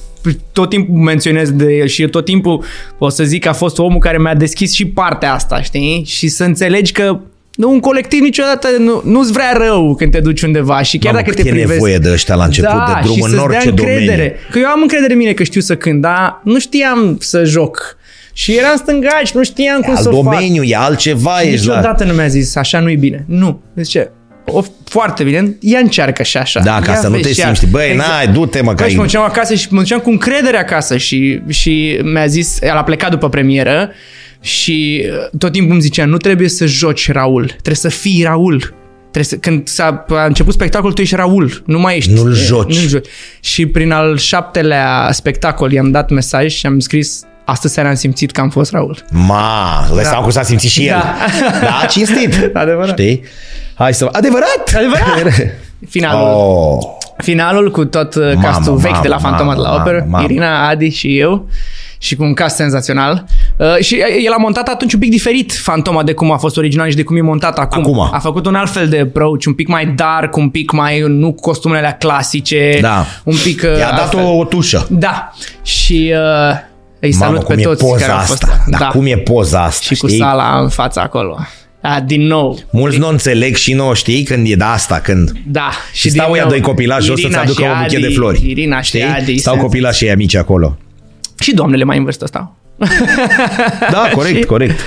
tot timpul menționez de el și eu tot timpul o să zic că a fost omul care mi-a deschis și partea asta, știi? Și să înțelegi că nu, un colectiv niciodată nu, nu-ți vrea rău când te duci undeva și chiar Mamă, dacă cât te e privezi. nevoie de ăștia la început, de drum și în să-ți orice dea încredere. domeniu. Că eu am încredere în mine că știu să cânt, dar nu știam să joc. Și eram stângaci, nu știam cum Alt să o fac. domeniu, e altceva, ești la... Niciodată nu mi-a zis, așa nu-i bine. Nu. Zice, o, foarte bine, ia încearcă și așa. Da, ca Ia să nu vezi te și simți, așa. băi, n-ai, du-te, mă, că Bă, și ai- mă duceam acasă și mă duceam cu încredere acasă și, și mi-a zis, el a plecat după premieră și uh, tot timpul îmi zicea, nu trebuie să joci Raul, trebuie să fii Raul. Trebuie să, când s-a a început spectacolul, tu ești Raul, nu mai ești. Nu-l e, joci. Nu-l joci. Și prin al șaptelea spectacol i-am dat mesaj și am scris, astăzi seara am simțit că am fost Raul. Ma, îți dai seama cum s-a simțit și el. Da. *laughs* Da, cinstit. Adevărat. Știi? Hai să... Adevărat! Adevărat! *laughs* Finalul. Oh. Finalul cu tot uh, Mamă, castul vechi mamă, de la Fantoma de la mamă, Operă, mamă, mamă. Irina, Adi și eu și cu un cast senzațional. Uh, și el a montat atunci un pic diferit Fantoma de cum a fost original și de cum e montat acum. Acum. A făcut un alt fel de approach, un pic mai dark, un pic mai, nu cu costumele alea clasice, Da. un pic... uh, I-a dat altfel. o, o tușă. Da. Și uh, îi salut Mamă, pe cum toți e poza care au fost. asta. Dar cum e poza asta, Și cu știi? sala în fața acolo. Da, din nou. Mulți nu înțeleg și nu știi când e de asta, când Da. și stau din ea nou, doi copilași jos să-ți Irina aducă și un buchet de Adi, flori. Irina și știi? Adi. Stau sunt- copilașii ei mici acolo. Și doamnele mai în vârstă stau. Da, *laughs* corect, Și- corect.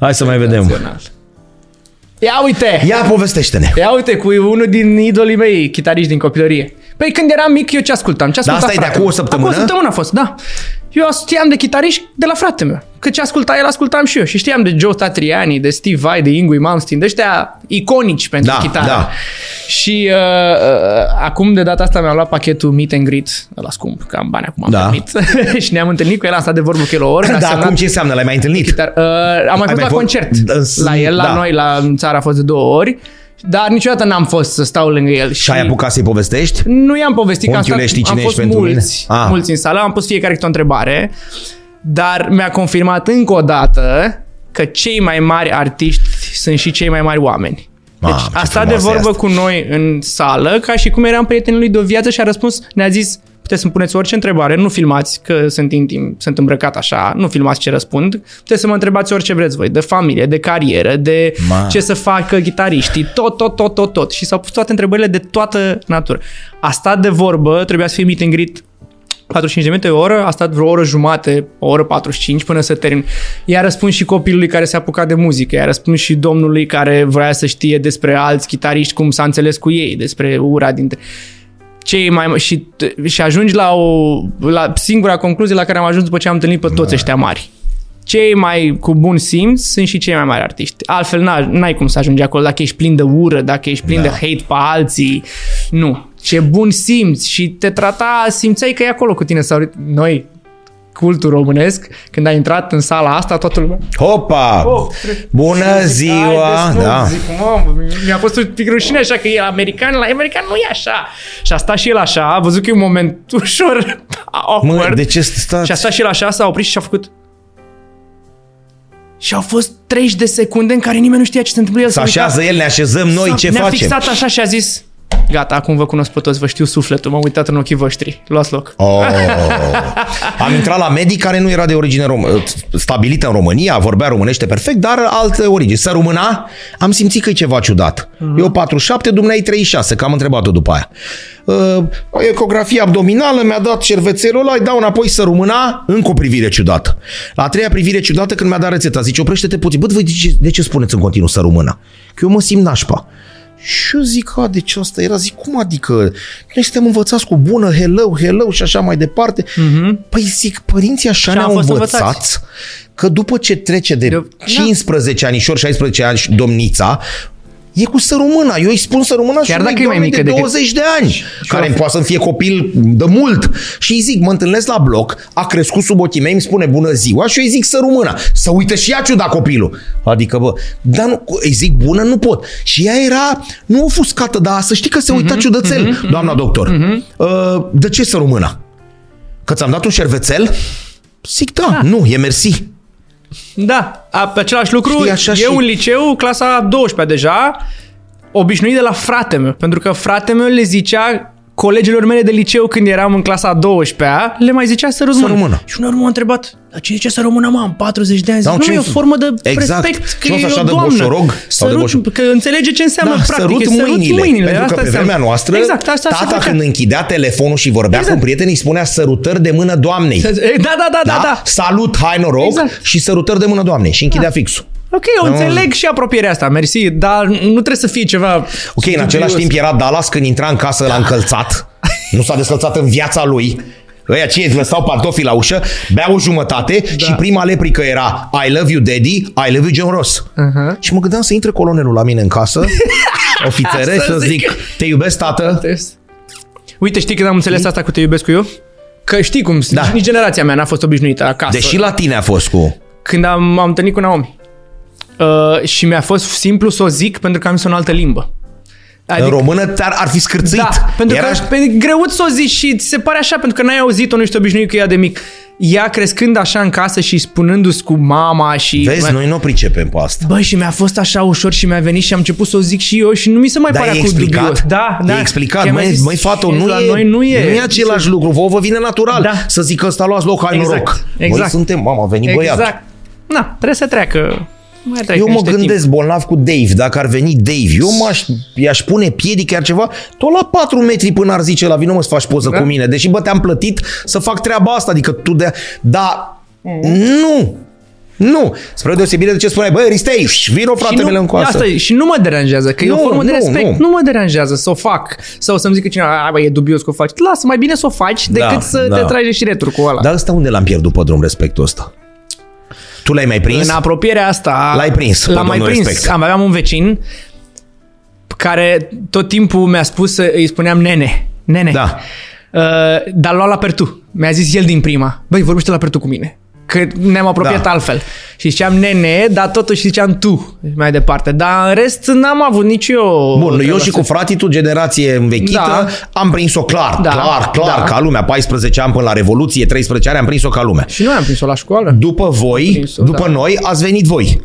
Hai să mai vedem. Ia uite! Ia povestește-ne. Ia uite, cu unul din idolii mei, chitariști din copilărie. Păi când eram mic, eu ce ascultam? Ce asculta asta e de fratele acum o meu? săptămână? Acum o săptămână a fost, da. Eu știam de chitariști de la frate meu. Că ce asculta el, ascultam și eu. Și știam de Joe Satriani, de Steve Vai, de Ingui Malmsteen, de ăștia iconici pentru Da, chitară. da. Și uh, uh, acum de data asta mi-am luat pachetul Meet and Greet, la scump, că am bani acum am Da. permit. *laughs* și ne-am întâlnit cu el, am stat de vorbă cu el o oră. mi-a Da, semnat- acum ce înseamnă? L-ai mai întâlnit? Dar, uh, am mai fost mai la fost- concert Da, la el, la da. noi, la în țară a fost de două ori, dar niciodată n-am fost să stau lângă el. Și ai apucat să-i povestești? Nu i-am povestit că am, Unchiule, stat, știi am cine fost ești pentru mulți, mine? Ah. mulți în sală, am pus fiecare câte o întrebare, dar mi-a confirmat încă o dată că cei mai mari artiști sunt și cei mai mari oameni. Deci Mamă, ce a stat de frumos e vorbă asta. cu noi în sală ca și cum eram prietenul lui de o viață și a răspuns, ne-a zis, puteți să-mi puneți orice întrebare, nu filmați că sunt intim, sunt îmbrăcat așa, nu filmați ce răspund, puteți să mă întrebați orice vreți voi, de familie, de carieră, de Ma. ce să facă chitariștii, tot, tot, tot, tot, tot. Și s-au pus toate întrebările de toată natură. A stat de vorbă, trebuia să fie meet and greet 45 de minute, o oră, a stat vreo oră jumate, o oră 45 până să termin. I-a răspuns și copilului care s-a apucat de muzică, i-a răspuns și domnului care vrea să știe despre alți chitariști, cum s-a înțeles cu ei, despre ura dintre cei mai și, și ajungi la o la singura concluzie la care am ajuns după ce am întâlnit pe toți ăștia mari. Cei mai cu bun simț sunt și cei mai mari artiști. Altfel n-ai, n-ai cum să ajungi acolo dacă ești plin de ură, dacă ești plin Da. de hate pe alții. Nu. Ce bun simț și te trata, simțeai că e acolo cu tine sau noi cultul românesc, când ai intrat în sala asta, toată lumea Hopa! Oh, Bună ziua! Haideți, Da. Zic, mamă, mi-a fost un pic rușine așa că e american, la american nu e așa. Și a stat și el așa, a văzut că e un moment *laughs* ușor Mă, awkward. de ce stați? Și a stat și el așa, s-a oprit și a făcut... Și au fost 30 de secunde în care nimeni nu știa ce se întâmplă. El Să s-a uitat, așează el, ne așezăm noi, s-a- ce ne-a facem? fixat așa și a zis... Gata, acum vă cunosc pe toți, vă știu sufletul, m-am uitat în ochii voștri. Luați loc. Oh. Am intrat la medic care nu era de origine rom- stabilită în România, vorbea românește perfect, dar alte origini. Să rumâna, am simțit că e ceva ciudat. Mhm. Eu 47, dumneai 36, că am întrebat-o după aia. Uh, ecografie abdominală, mi-a dat cervețelul ăla, îi dau înapoi să rumâna, încă o privire ciudată. La a treia privire ciudată când mi-a dat rețeta, zice, oprește-te puțin. Bă, voi de ce, de ce spuneți în continuu să rumâna? Că eu mă simt nașpa. Și eu zic, a, deci asta era, zic, cum adică? Noi suntem învățați cu bună, hello, hello și așa mai departe. Mm-hmm. Păi zic, părinții așa Mhm. Și am ne-au fost învățat învățați. că după ce trece de Eu- da. 15 anișori, 16 ani și domnița, E cu sărumâna. Eu îi spun sărumâna și Chiar unui dacă e mai doamne mică de decât- 20 de ani, care îmi poate să fie copil de mult. Și îi zic, mă întâlnesc la bloc, a crescut sub ochii mei, îmi spune bună ziua și eu îi zic sărumâna. Să uită și ea ciuda copilul. Adică, bă, dar nu, îi zic bună, nu pot. Și ea era, nu ofuscată, dar să știi că se uita ciudățel, doamna doctor. Uh, de ce sărumâna? Că ți-am dat un șervețel? Zic, da, nu, e mersi. Da, a, pe același lucru, Știi, așa eu și- în liceu, clasa 12 deja, obișnuit de la frate meu, pentru că frate meu le zicea colegilor mele de liceu când eram în clasa 12-a, le mai zicea să rămână. rămână. Și uneori m-a întrebat, dar ce zice să rămână, mă, am 40 de ani? Zic, Da, nu, ce- e o formă de Exact. respect, că Și nu e așa o de doamnă. boșorog sau de Sărut, boșor- că înțelege ce înseamnă Da, practic. sărut e sărut mâinile. mâinile. Pentru asta că pe înseamnă. vremea noastră, exact, asta se tata făcea. când închidea telefonul și vorbea Exact. cu prietenii, îi spunea sărutări de mână doamnei. Da, da, da, da, da. Salut, hai noroc Exact. și sărutări de mână doamnei. Și închidea fixul. Ok, eu înțeleg și apropierea asta, mersi, dar nu trebuie să fie ceva Ok, în același dubios. timp era Dallas când intra în casă la încălțat. *laughs* Nu s-a descălțat în viața lui. Ăia ce îți lăsau pantofii la ușă, bea o jumătate da. și prima leprică era I love you daddy, I love you John Ross. Uh-huh. Și mă gândeam să intre colonelul la mine în casă, *laughs* ofițere, Să să zic. zic, te iubesc tată, Uite, știi când am înțeles asta cu te iubesc cu eu? Că știi cum, Da. da. nici generația mea n-a fost obișnuită acasă. deși la tine a fost cu... Când am, am întâlnit cu Naomi. Uh, și mi-a fost simplu să o zic pentru că am zis în altă limbă. În română te-ar, ar fi scârțit. Da, pentru Era... că e greuț să o zici și ți se pare așa, pentru că n-ai auzit-o, nu ești obișnuit cu ea de mic. Ea crescând așa în casă și spunându-ți cu mama și... Vezi, noi nu o pricepem pe asta. Bă, și mi-a fost așa ușor și mi-a venit și am început să o zic și eu și nu mi se mai Dar părea e cu explicat? dubios. Da, da. E explicat, Și am mai măi, zis, măi, fată, "Știți, nu la e, noi nu e. nu e același lucru, vouă vă vine natural Da. să zică ăsta luați loc, hai Exact, noroc. Noi exact. suntem, mama, a venit băiatul. Exact. Na, trebuie să treacă. Mai treacă Eu mă niște gândesc bolnav cu Dave, dacă ar veni Dave, eu m-aș, i-aș pune piedică, iar ceva, tot la 4 metri până ar zice la vino mă să faci poză Da. cu mine, deși bă te-am plătit să fac treaba asta, adică tu de... Dar nu, nu. Spre deosebire de ce spuneai, băi, Ristei, vino Și fratele meu în coasă. Asta e, și nu mă deranjează, că e o Nu, formă de nu, respect. nu. Nu. mă deranjează să o fac. Sau să-mi zică cineva, a, bă, e dubios că o faci. Lasă, mai bine să o faci decât Da, să da. te tragi și returi cu ăla. Dar ăsta unde l-am pierdut pe drum respectul ăsta? Tu l-ai mai prins? În apropierea asta... L-ai prins, pe L-am mai domnul prins. respect. Am, aveam un vecin care tot timpul mi-a spus să îi spuneam nene. Nene. Da. Uh, dar lua la pertu. Mi-a zis el din prima. Băi, vorbește la pertu cu mine. Că ne-am apropiat Da. altfel. Și ziceam nene, dar totuși ziceam tu mai departe. Dar în rest n-am avut nici eu... Bun, eu treaba și asta. cu fratii tu, generație învechită, Da. am prins-o clar, Da, clar, clar, da. ca lumea. 14 ani până la Revoluție, 13 ani am prins-o ca lumea. Și noi am prins-o la școală. După voi, prins-o, după da. noi, ați venit voi.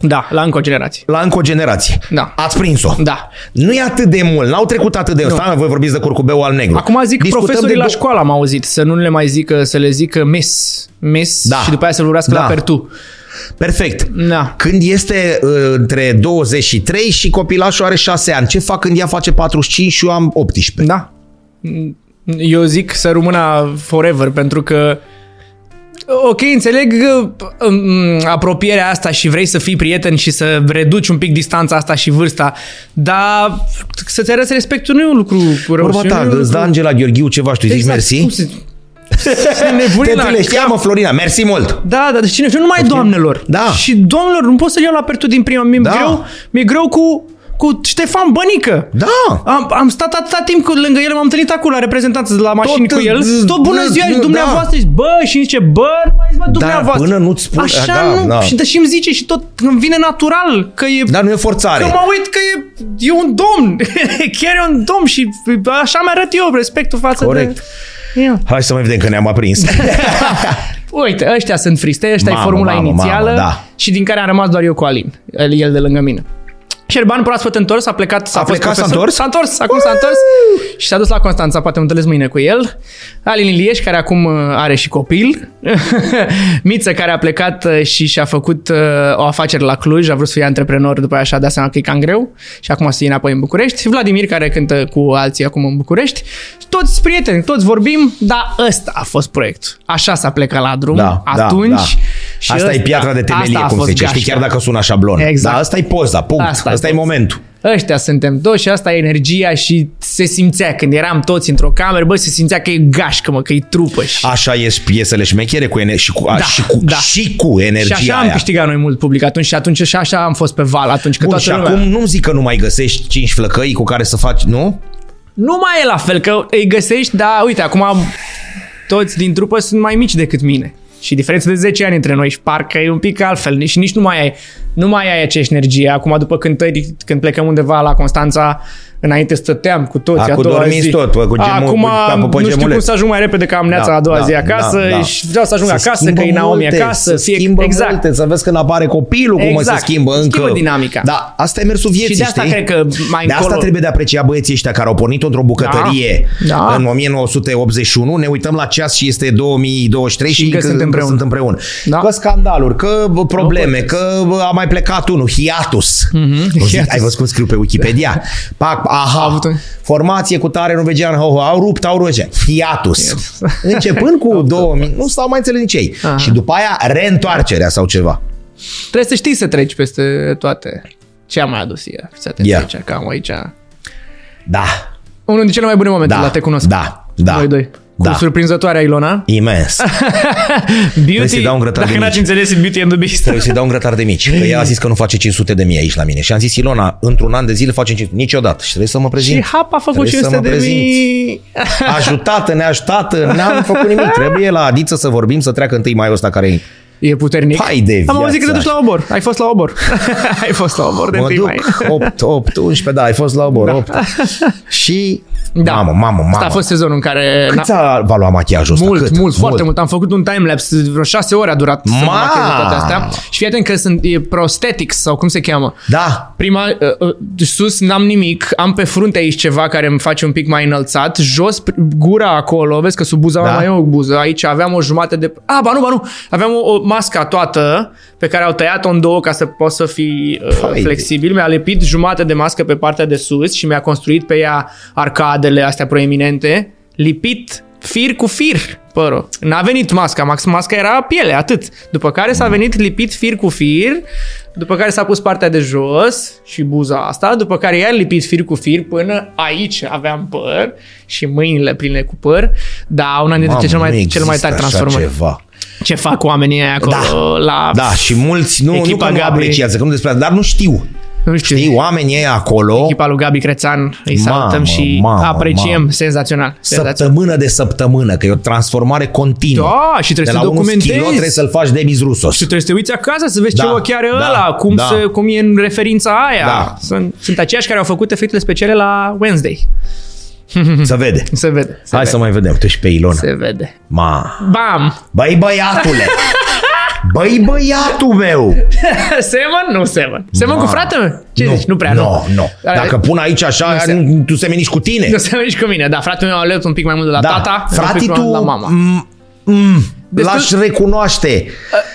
Da, la încă o generație. La încă o generație. Da. Ați prins-o. Da. Nu e atât de mult, n-au trecut atât de mult. Stai, voi vorbiți de curcubeu al negru. Acum zic Discutăm profesorii de la do- școală am auzit să nu le mai zică, să le zică miss, miss Da. și după aia să vorbească Da. la pertu. Perfect. Da. Când este uh, între 23 și copilașul are 6 ani, ce fac când ea face 45 și eu am 18? Da. Eu zic să rămână forever, pentru că Ok, înțeleg uh, um, apropierea asta și vrei să fii prieten și să reduci un pic distanța asta și vârsta, dar să-ți arăți respectul nu e un lucru rău. Vorba și nu ta, e un îți lucru- da Angela Gheorghiu ceva și tu zici Exact. mersi? Cum se- *laughs* Se nebunii Te la întâlnești, ia cap. mă Florina, mersi mult. Da, dar cine? Și nu numai doamnelor. Da. Și doamnelor, nu pot să iau la pertul din prima. Mi-e Da. greu, mi-e greu cu, cu Ștefan Bănică. Da. Am, am stat atâta timp cu, lângă el, m-am întâlnit acolo la reprezentanță la mașini Tot, cu el. z- Tot bună z- ziua și da. dumneavoastră. Și, bă, și zice, bă, nu mai zici, mă, dumneavoastră. până nu-ți spune- Așa da, nu. da. Și, și îmi zice și tot îmi vine natural că e... Dar nu e forțare. Că mă uit că e, e un domn. *laughs* Chiar e un domn și așa mi-arăt eu respectul față Corect. de... Ia. Hai să mai vedem că ne-am aprins. *laughs* Uite, ăștia sunt freestyle, ăștia Mamă, e formula mamă, inițială mamă, da. și din care am rămas doar eu cu Alin, el, el de lângă mine. Șerban proaspăt întors, a plecat, s-a A fost plecat, s-a profesor. întors? S-a întors, acum s-a întors și s-a dus la Constanța, poate mă întâlnesc mâine cu el. Alin Ilieș, care acum uh, are și copil. *laughs* Miță, care a plecat uh, și și-a făcut uh, o afacere la Cluj, a vrut să fie antreprenor, după aia și-a dat seama că e cam greu și acum să fie înapoi în București. Vladimir, care cântă cu alții acum în București. Toți prieteni, toți vorbim, dar ăsta a fost proiectul. Așa s-a plecat la drum Da, atunci. da, da. Și Asta e ăsta- piatra de asta temelie, a cum fost se zice. Știi, gașca. chiar dacă sună șablon. Exact. Dar asta e poza, punct. Asta Asta, e e poza. momentul. Ăștia suntem toți și asta e energia și se simțea când eram toți într-o cameră, bă, se simțea că e gașcă, mă, că e trupă și... Așa ies piesele șmechere cu ener- și, cu, a, Da, și, cu, da. și cu energia și așa aia. am câștigat noi mult public atunci și atunci și așa am fost pe val atunci că Bun, toată și lumea... acum nu-mi zic că nu mai găsești cinci flăcăi cu care să faci, nu? Nu mai e la fel, că îi găsești, dar uite, acum am- toți din trupă sunt mai mici decât mine. Și diferență de 10 ani între noi și parcă e un pic altfel și nici nu mai ai, nu mai ai aceeași energie. Acum după cântări, când plecăm undeva la Constanța, înainte stăteam cu toți Acum a doua dormiți zi. tot, bă, cu gemul- Acum cu capul pe nu știu gemuleț. cum să ajung mai repede că am neața Da, a doua da, zi acasă da, da. și vreau să ajung Se acasă, schimbă că e Naomi multe, acasă. Se schimbă exact. multe, să vezi când apare copilul, cum mă se Exact. schimbă încă. Schimbă dinamica. Da, asta e mersul vieții, Și de asta știi? cred că mai De asta încolo- trebuie de apreciat băieții ăștia care au pornit într-o bucătărie Da. în 1981, ne uităm la ceas și este 2023 și, Și că sunt împreună. sunt împreună. Da. Că scandaluri, că bă, probleme, Nu că bă, a mai plecat unul, hiatus. Mm-hmm. hiatus. Ai văzut cum scriu pe Wikipedia? *laughs* Pac, aha, avut un- formație cu tare norvegian, ho, ho, au rupt, au rupt, hiatus. Hiatus. *laughs* Începând cu *laughs* 2000, nu stau mai înțeles nici ei. Aha. Și după aia reîntoarcerea sau ceva. Trebuie să știi să treci peste toate. Ce a mai adus ea? Fiți atenți Ia. aici, că am aici. Da, Unul din cele mai bune momente da, la Te Cunosc. da, da. Noi doi. Cu Da. surprinzătoarea Ilona. Imens. *laughs* Beauty, să-i dau un grătar de dacă mici. n-ați înțeles, e Beauty and the Beast. Trebuie să-i dau un grătar de mici. Că ea a zis că nu face 500 de mii aici la mine. Și am zis, Ilona, într-un an de zile face 500. Niciodată. Și trebuie să mă prezint. Și Hap a făcut Trebuie să 500 mă de prezint. mii. Ajutată, neajutată, n-am făcut nimic. Trebuie la Adiță să vorbim, să treacă întâi mai ăsta care e... E puternic. Hai de Am auzit că te viață. duci la obor. Ai fost la obor. *laughs* Ai fost la obor de Mă întâi duc mai. 8, 8, 11, da, ai fost la obor, 8. *laughs* Și... Da. Mamă, mamă, mamă. Asta a fost sezonul în care... Cât ți-a va lua machiajul ăsta? Mult, Cât? mult, foarte mult. Am făcut un timelapse, vreo șase ore a durat să Ma! machez toate astea. Și fii atent că sunt e prosthetics sau cum se cheamă. Da. Prima, uh, uh, sus n-am nimic, am pe frunte aici ceva care îmi face un pic mai înălțat, jos pr- gura acolo, vezi că sub buza Da. da. mai e o buză, aici aveam o jumătate de... Ah, ba nu, ba nu, aveam o, o masca toată pe care au tăiat-o în două ca să pot să fii uh, Fai de- flexibil, mi-a lepit jumătate de mască pe partea de sus și mi-a construit pe ea arcadele astea proeminente, lipit fir cu fir părul. N-a venit masca, max- masca era piele, atât. După care s-a venit lipit fir cu fir, după care s-a pus partea de jos și buza asta, după care iar lipit fir cu fir până aici aveam păr și mâinile pline cu păr, dar una dintre Mamă, cel nu mai, cel mai există tare așa transformări. Ceva. Ce fac oamenii aia acolo Da. la... Da, și mulți nu, nu Echipa că nu Gabi. apreciază, că nu despre asta, dar nu știu. Nu știu. Știi, oamenii ăia acolo, Echipa lui Gabi Crețan, îi Mamă, salutăm și mamă, apreciem. mamă. Senzațional. senzațional. săptămână de săptămână, că e o transformare continuă. Da, și de trebuie la să unul documentezi. schilo trebuie să-l faci de Rusos. Și trebuie să te uiți acasă să vezi Da, ce ochi are da, ăla, cum, da. se, cum e în referința aia. Da. Sunt, sunt aceiași care au făcut efectele speciale la Wednesday. *laughs* Să vede. Se vede. Se Hai vede. să mai vedem. Tu și pe Ilona. Se vede. Ma. Bam! Băi băiatule! *laughs* Băi băiatul meu! *laughs* Semăn? Nu semăn. Semăn Ma. cu fratele meu? Ce nu, zici? Nu prea, nu. nu. Nu, Dacă pun aici așa, Nu se- nu, tu semeni nici cu tine. Nu semăn nici cu mine. Da, fratele meu a ales un pic mai mult de la da. tata. un Frate, pic mai tu... mult la mama. m- m- Destul- L-aș recunoaște.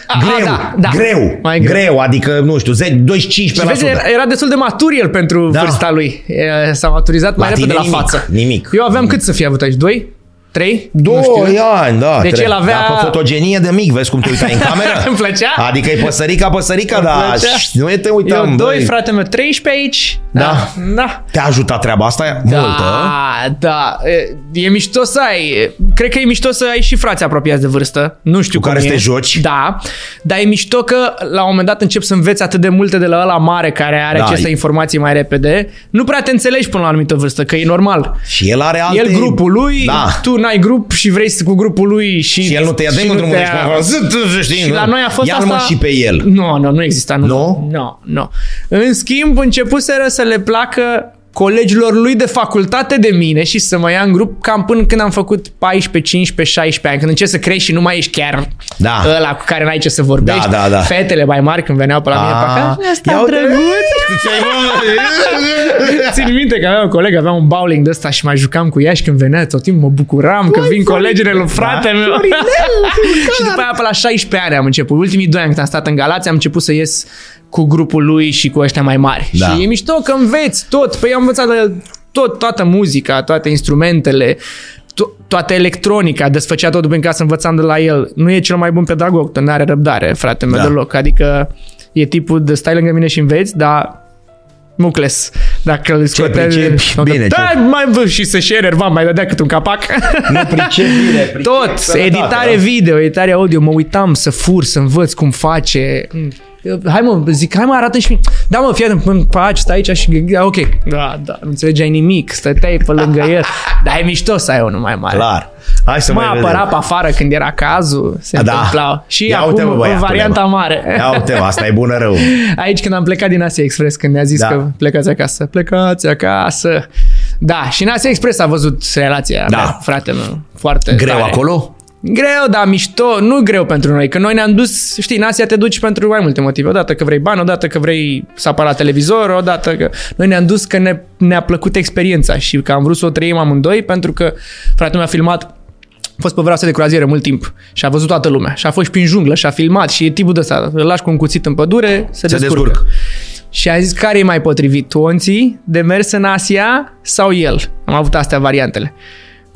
a, greu, da, da. greu, Mai greu, greu. adică, nu știu, 10, 25 Și vezi, era, era destul de matur el pentru Da. vârsta lui. E, S-a maturizat mai La repede tine la nimic, față. nimic. Eu aveam cât să fie avut aici? Doi? Trei? Nu Doi știu. ani, da. Deci trei. el avea- Da, pe fotogenie de mic, vezi cum te uitai în *laughs* cameră? Îmi plăcea? Adică e păsărica, păsărica, Îmi dar plăcea. nu e te uitam, Eu doi, băi. frate meu 13 aici. Da. Da. Te-a ajutat treaba asta multă? Da, da. E, e mișto să ai. Cred că e mișto să ai și frați apropiați de vârstă. Nu știu Cu cum care e. să te joci. Da. Dar e mișto că la un moment dat începi să înveți atât de multe de la ăla mare care are Da, aceste e- informații mai repede. Nu prea te înțelegi până la o anumită vârstă, că e normal. Și el are alte... El grupul lui, Da. tu n-ai grup și vrei să cu grupul lui și, Și el nu te ia de și mă nu drumul te deci ia- mă zi, știi, și la noi a fost Ia-l mă asta... și pe el. Nu, nu, nu exista. Nu? Nu? Nu, nu. În schimb, începuseră să le placă colegilor lui de facultate de mine și să mă ia în grup cam până când am făcut 14, 15, 16 ani, când începi să crești și nu mai ești chiar Da. ăla cu care n-ai ce să vorbești. Da, da, da. Fetele mai mari când veneau pe la mine pe Ah, acasă, asta ia uite. drăguț. Țin minte că aveam un coleg, avea un bowling de ăsta și mai jucam cu ea și când venea tot timpul mă bucuram că vin colegele lui frate Da. meu. *laughs* și după aia pe la 16 ani am început. Ultimii doi ani când am stat în Galați am început să ies cu grupul lui și cu ăștia mai mari. Da. Și e mișto că înveți tot. Păi eu am învățat de el tot, toată muzica, toate instrumentele, to- toată electronica, desfăcea tot prin casă, învățam de la el. Nu e cel mai bun pedagog, că nu are răbdare, frate meu, Da. deloc. Adică e tipul de stai lângă mine și înveți, dar mucles. Dacă îl scotea... pricepi? Bine, Da, ce- mai vă și să share va mai dădea cât un capac. Nu pricep bine, *laughs* pricep Tot, sănătate, editare da? video, editare audio, mă uitam să fur, să învăț cum face. Eu, Hai mă, zic, hai mă, arată și mie. Da mă, fii atent, până faci, stai aici și da, ok. Da, da, nu înțelegeai nimic, stăteai pe lângă *laughs* el. Dar e mișto să ai unul mai mare. Clar. Hai să Mă mai apăra vedem. pe afară când era cazul, se Da. întâmplau. Și Ia acum uite, mă, în băiatule, varianta mă. mare. Ia uite, asta e bună rău. *laughs* Aici când am plecat din Asia Express, când ne-a zis Da. că plecați acasă, plecați acasă. Da, și în Asia Express a văzut relația Da. mea, frate meu, foarte Greu tare. acolo? Greu, da, mișto, nu greu pentru noi, că noi ne-am dus, știi, în Asia te duci pentru mai multe motive. Odată că vrei bani, odată că vrei să apar la televizor, odată că... Noi ne-am dus că ne, ne-a plăcut experiența și că am vrut să o trăim amândoi pentru că fratele meu a filmat a fost pe vrasă de croazieră mult timp și a văzut toată lumea și a fost și prin junglă și a filmat și e tipul de ăsta, îl lași cu un cuțit în pădure, se, Se descurcă. descurcă. Și a zis care e mai potrivit, Onții de mers în Asia sau el? Am avut astea variantele.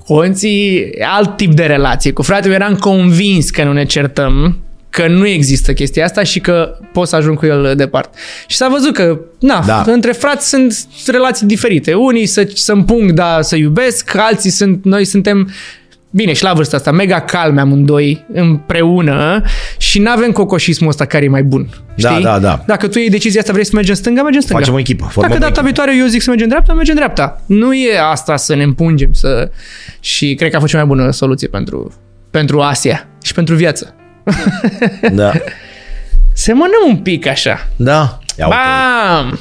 Onții, alt tip de relație. Cu fratele meu eram convins că nu ne certăm, că nu există chestia asta și că pot să ajung cu el departe. Și s-a văzut că, na, Da. da. între frați sunt relații diferite. Unii să, să împung, da, să iubesc, alții sunt, noi suntem Bine, și la vârsta asta, mega calme amândoi împreună și nu avem cocoșismul ăsta care e mai bun. Da, Știi? da, da. Dacă tu iei decizia asta, vrei să mergi în stânga, mergi în stânga. Facem o echipă, formăm Dacă o data echipă. viitoare eu zic să mergem în dreapta, mergem în dreapta. Nu e asta să ne împungem să... și cred că a fost cea mai bună soluție pentru, pentru Asia și pentru viață. Da. *laughs* Semănăm un pic așa. Da. Ia uite. Bam!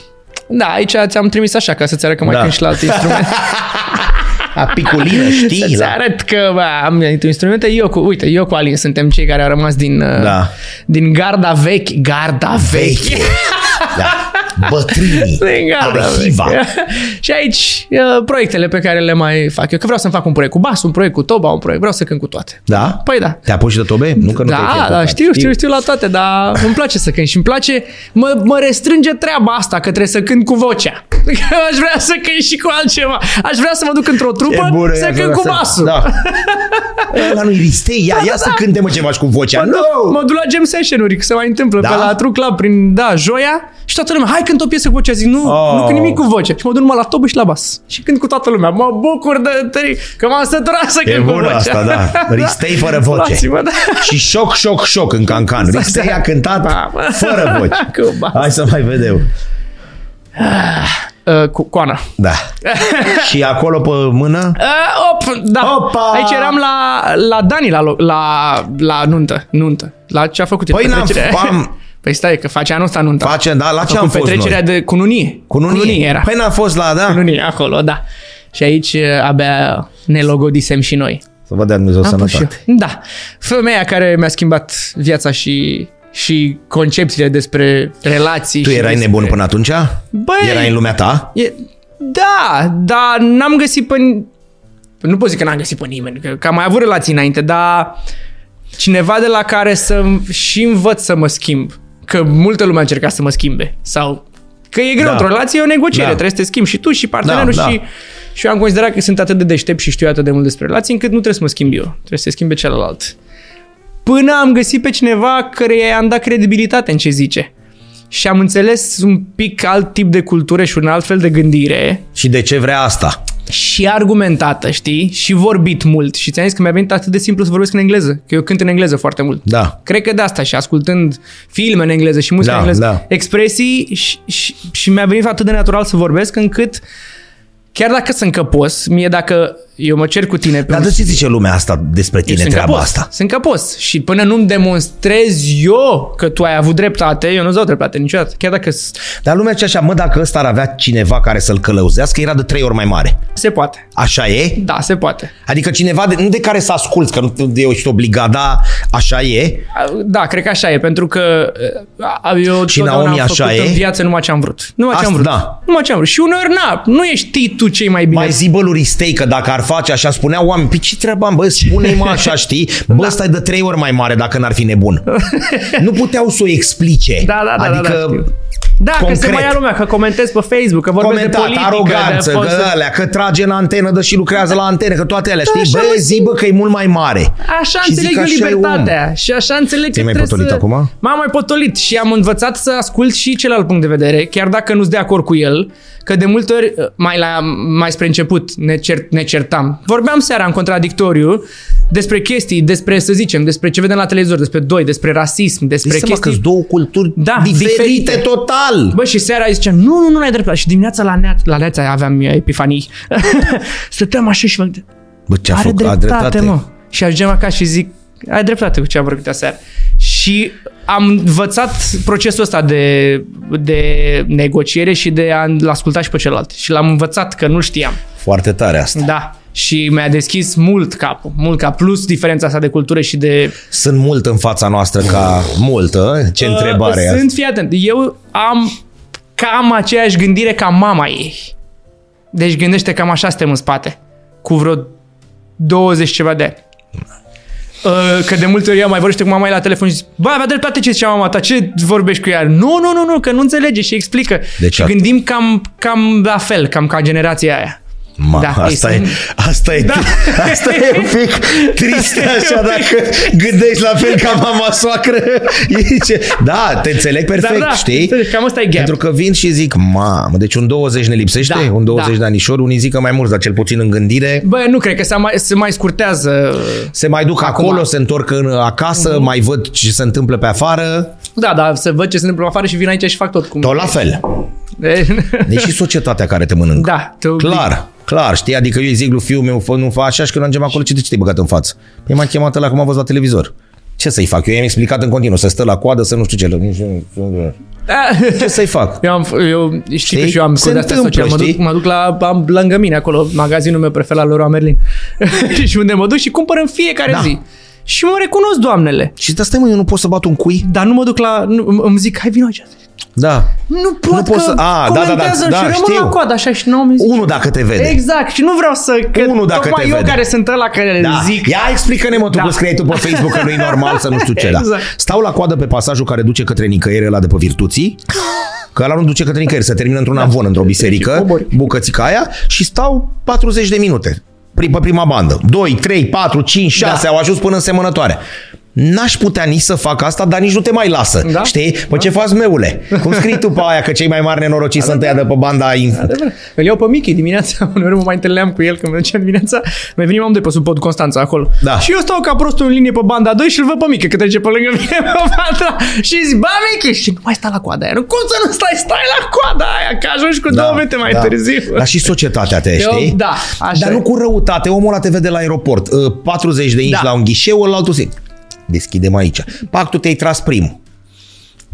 Da, aici ți-am trimis așa ca să-ți arăt că mai Da. da. și la alte instrumente. *laughs* A piculină, știi? Să-ți La... arăt că bă, am instrumente. Eu cu, uite, eu cu Alin suntem cei care au rămas din, uh, Da. din garda vechi. Garda vechi. Vechi. Da. *laughs* Bătrânii. Din garda Arhiva. vechi. și aici uh, proiectele pe care le mai fac eu. Că vreau să-mi fac un proiect cu bas, un proiect cu toba, un proiect. Vreau să cânt cu toate. Da? Păi da. Te apuci de tobe? Nu că nu te-ai Da, fi da, apucat. știu, știu, știu la toate, dar îmi place să cânt și îmi place, mă, mă restrânge treaba asta că trebuie să cânt cu vocea. Că *laughs* aș vrea să cânt și cu altceva. Aș vrea să mă duc într-o trupă E bună, să ia cânt cu să- basul. Da. *laughs* Ăla nu-i ristei, ia, ia da, să da. cânte mă ceva și cu vocea. Mă, Nu! duc, mă duc la jam session-uri, că se mai întâmplă Da? pe la True Club prin, da, joia și toată lumea, hai cânt o piesă cu vocea, zic, nu, Oh. nu cânt nimic cu voce. Și mă duc numai la tobă și la bas. Și cânt cu toată lumea. Mă bucur de tări, că m-am săturat să E cânt cu bună vocea. asta, da. *laughs* Ristei fără voce. Luați-mă, da. Și șoc, șoc, șoc în cancan. Ristei a cântat Da, mă. fără voce. *laughs* Cu bas. Hai să mai vedem. Uh, cu coana. Da. *laughs* și acolo pe mână? Uh, op, da. Opa! Aici eram la, la Dani, la, lo- la, la nuntă. Nuntă. La ce a făcut el? Păi n-am- Petrecerea. am- Păi stai, că face anul ăsta nunta. Face, da, la ce Cu am fost petrecerea noi? de cununie. Cununie. Cununie era. Păi n-a fost la, da? Cununie, acolo, da. Și aici uh, abia ne logodisem și noi. Să vă dea Dumnezeu Am pus și sănătate. eu. Da. Femeia care mi-a schimbat viața și și concepțiile despre relații. Tu și erai despre... nebun până atunci? Băi, Erai în lumea ta? E, da, dar n-am găsit pe... Nu pot zic că n-am găsit pe nimeni, că, că am mai avut relații înainte, dar cineva de la care să și învăț să mă schimb. Că multă lume a încercat să mă schimbe. Sau că e greu Da. într-o relație, e o negociere, Da. trebuie să te schimbi și tu și partenerul Da, da. și... Și eu am considerat că sunt atât de deștept și știu atât de mult despre relații încât nu trebuie să mă schimb eu. Trebuie să se schimbe celălalt. Până am găsit pe cineva care i-am dat credibilitate în ce zice. Și am înțeles un pic alt tip de cultură și un alt fel de gândire Și de ce vrea asta? Și argumentată, știi? Și vorbit mult. Și ți-am zis că mi-a venit atât de simplu să vorbesc în engleză, că eu cânt în engleză foarte mult. Da. Cred că de asta și ascultând filme în engleză și muzică Da, în engleză, da. expresii și, și, și mi-a venit atât de natural să vorbesc încât chiar dacă sunt căpos, mie dacă eu mă cer cu tine pe Dar un de ce zice lumea asta despre eu tine, sunt treaba capos, asta? Sunt capos. Și până nu-mi demonstrez eu că tu ai avut dreptate, eu nu-ți dau dreptate niciodată. Chiar dacă s- Dar lumea zice așa, mă, dacă ăsta ar avea cineva care să-l călăuzească, era de trei ori mai mare. se poate. Așa e? Da, se poate. Adică cineva, de, nu de care să asculți, că nu ești obligat, dar așa e. Da, cred că așa e, pentru că a, eu Și totdeauna Naomi am făcut așa e? în viață numai ce am vrut. Numai ce Asta, am vrut. da. Numai ce am vrut. Și uneori, na, nu ești tu cei mai bine. Mai zi bă lui Stei că dacă ar face așa, spuneau oameni, pe ce treaba am, bă, spune-i mă *laughs* așa, știi? Bă, Da. ăsta e de trei ori mai mare dacă n-ar fi nebun. *laughs* nu puteau să o explice. Da, da, da, adică, da, da, știu. Da, că se concret. mai ia lumea, că comentez pe Facebook, că vorbesc de comentat, politică. aroganță, de că post- alea, că trage în antenă, dă și lucrează la antene, că toate alea, știi? Da, așa, Bă, mă, zi bă că e mult mai mare. Așa Și înțeleg zic, eu așa e, om. libertatea. Și așa înțeleg Ți-ai că mai trebuie potolit să... acum? M-am mai potolit și am învățat să ascult și celălalt punct de vedere, chiar dacă nu-s de acord cu el, Că de multe ori, mai, la, mai spre început, ne, cer, ne certam. Vorbeam seara în contradictoriu despre chestii, despre, să zicem, despre ce vedem la televizor, despre doi, despre rasism, despre Deci seama chestii... că două culturi Da, diferite, diferite. total. Bă, și seara îi zicea, nu, nu, nu, n-ai dreptate. Și dimineața la, neața, la neața aveam uh, epifanii. *laughs* Stăteam așa și mă gândeam, Bă, ce a are făcut? A dreptate, dreptate. mă. Și ajungem acasă și zic, ai dreptate cu ce am vorbit aseară. Și am învățat procesul ăsta de, de negociere și de a-l asculta și pe celălalt. Și l-am învățat că nu știam. Foarte tare asta. Da. Și mi-a deschis mult capul, mult cap, plus diferența asta de cultură și de... Sunt mult în fața noastră ca multă. Ce întrebare e Uh, asta? Sunt, fii atent, eu am cam aceeași gândire ca mama ei. Deci gândește cam așa suntem în spate. Cu vreo 20 ceva de ani. Uh, Că de multe ori ea mai vorbește cu mama ei la telefon și zice Bă, avea dreptate ce zicea mama ta, ce vorbești cu ea? Nu, nu, nu, nu, că nu înțelege și explică. Deci și atât. gândim cam, cam la fel, cam ca generația aia. Ma, Da, asta, ei e, sunt- asta, e, Da. asta e un pic trist *laughs* așa dacă gândești la fel ca mama soacră. *laughs* E ce, da, te înțeleg perfect, da, știi? înțelegi, cam ăsta e gap. Pentru că vin și zic, mamă, deci un 20 ne lipsește, Da, un 20 da. de anișori, unii zic că mai mulți, dar cel puțin în gândire. Bă, nu cred că se mai, se mai scurtează. Se mai duc Acum. acolo, se întorc în, acasă, mai văd ce se întâmplă pe afară. Da, da, să văd ce se întâmplă afară și vin aici și fac tot cum. Tot la fel. E- Deci și societatea care te mănâncă. da, tu... Clar, clar, știi? Adică eu îi zic lui fiul meu, fă, nu fa așa și când ajungem acolo, ce de ce te-ai băgat în față? Păi m-a chemat la cum a văzut la televizor. Ce să-i fac? Eu i-am explicat în continuu, să stă la coadă, să nu știu ce. nici nu- Da. Ce să-i fac? Eu, am, eu știi, Știi? că și eu am Se cod astea întâmplă, social. Mă duc, știi? mă duc la, am lângă mine acolo, magazinul meu preferat la Leroy Merlin. *laughs* și unde mă duc și cumpăr în fiecare Da. zi. Și mă recunosc doamnele. Și de stai mă, eu nu pot să bat un cui? Dar nu mă duc la... Nu, îmi zic, hai vino aici. Da. Nu pot, Nu pot că să- A, da, da, da, comentează da, și rămân știu. la coadă așa și nu am zis. Unul dacă te vede. Exact. Și nu vreau să... Că Unul dacă tocmai te eu vede. care sunt ăla care Da. zic... Ia explică-ne mă tu Da. cum scriei tu pe *laughs* Facebook că nu e normal să nu știu ce. Da. Exact. Stau la coadă pe pasajul care duce către nicăieri ăla de pe virtuții. Că ăla nu duce către nicăieri, se termină într-un amvon, într-o biserică, cobori. bucățica aia și stau 40 de minute pri- pe prima bandă. 2, 3, 4, 5, 6 Da. au ajuns până în semănătoare. N-aș putea nici să fac asta, dar nici nu te mai lasă. Da. Știi? Păi ce faci, meule? Cum scrii tu pe aia că cei mai mari nenorociți sunt ăia de pe banda in- Adevărat. Îl iau pe Michi dimineața, *laughs* uneori mă mai întâlneam cu el când mă duceam dimineața, mai venim am de pe sub pod Constanța acolo. Da. Și eu stau ca prostul în linie pe banda 2 și îl văd pe Michi că trece pe lângă mine pe banda și zic, ba Michi, și nu mai sta la coada aia. Nu, cum să nu stai, stai la coada aia, că ajungi cu două minute mai târziu. Dar și societatea te, Eu- știi? da, așa Dar e. nu cu răutate. Omul ăla te vede la aeroport. uh, 40 de inci Da. la un ghișeu, ăla altul zic. Deschidem aici. Pac, tu te-ai tras primul.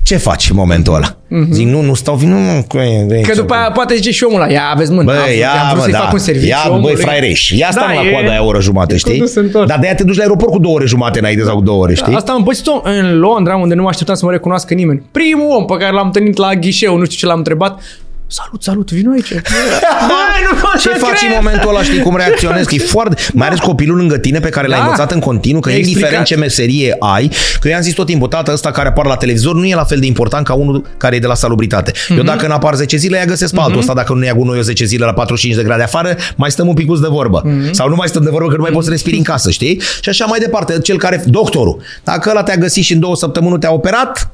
Ce faci în momentul ăla? Zic, nu, nu stau, nu, nu, cu e, de Mhm. Că aici. după aia poate zice și omul ăla, ia aveți mână. Bă, am, ia, am vrut mă, să-i da. fac un serviciu Ia, băi, omului. fraiereș. Ia stăm Da, la e- coada aia o oră jumate, e știi? condus întors. Dar de aia te duci la aeroport cu două ore jumate înainte sau cu două ore, știi? Asta am pățit în Londra, unde nu mă așteptam să mă recunoască nimeni. Primul om pe care l-am întâlnit la ghișeu, nu știu ce l-am întrebat, Salut, salut, vino aici. Băi, nu pot Ce să faci cred. în momentul ăla, știi cum reacționezi? Că e foarte... Mai ales copilul lângă tine pe care l-ai Da. învățat în continuu, că I-ai indiferent explicat. ce meserie ai, că eu am zis tot timpul, tata ăsta care apar la televizor nu e la fel de important ca unul care e de la salubritate. Mhm. Eu dacă n-apar 10 zile, ia găsesc pe altul ăsta, dacă nu ia cu noi o 10 zile la 45 de grade afară, mai stăm un picuț de vorbă. Mhm. Sau nu mai stăm de vorbă că nu mai poți respiri în casă, știi? Și așa mai departe, cel care, doctorul, dacă ăla te-a găsit și în două săptămâni nu te-a operat,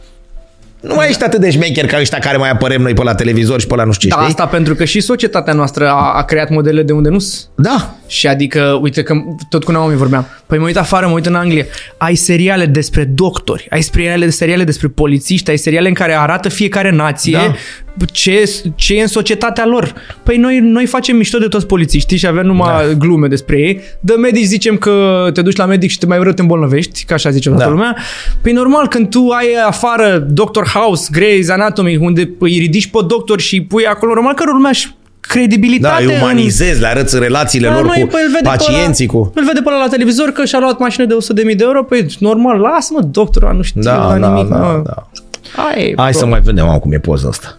nu mai ești atât de șmecher ca ăștia care mai apărem noi pe la televizor și pe la nu știu ce, Da, știi? asta pentru că și societatea noastră a, a creat modele de unde nu sunt. Da, Și adică, uite că tot cu Naomi vorbeam. Păi mă uit afară, mă uit în Anglia. Ai seriale despre doctori, ai seriale, seriale despre polițiști, ai seriale în care arată fiecare nație Da. Ce, ce e în societatea lor. Păi noi, noi facem mișto de toți polițiștii și avem numai da. glume despre ei. De medici zicem că te duci la medic și te mai rău te îmbolnăvești, că așa zice toată Da. lumea. Păi normal, când tu ai afară Dr. House, Grey's Anatomy, unde îi ridici pe doctor și îi pui acolo, normal că lumea și Da, credibilitate îi în- umanizezi, le arăți relațiile da, lor nu, cu păi îl vede pacienții, pe ăla, cu... Îl vede pe ăla la televizor că și-a luat mașină de 100.000 de euro, păi normal, lasă-mă, doctor, nu știu Da, la da, nimic. da, mă. da. Hai, Hai bro. să mai vedem acum cum e poza asta.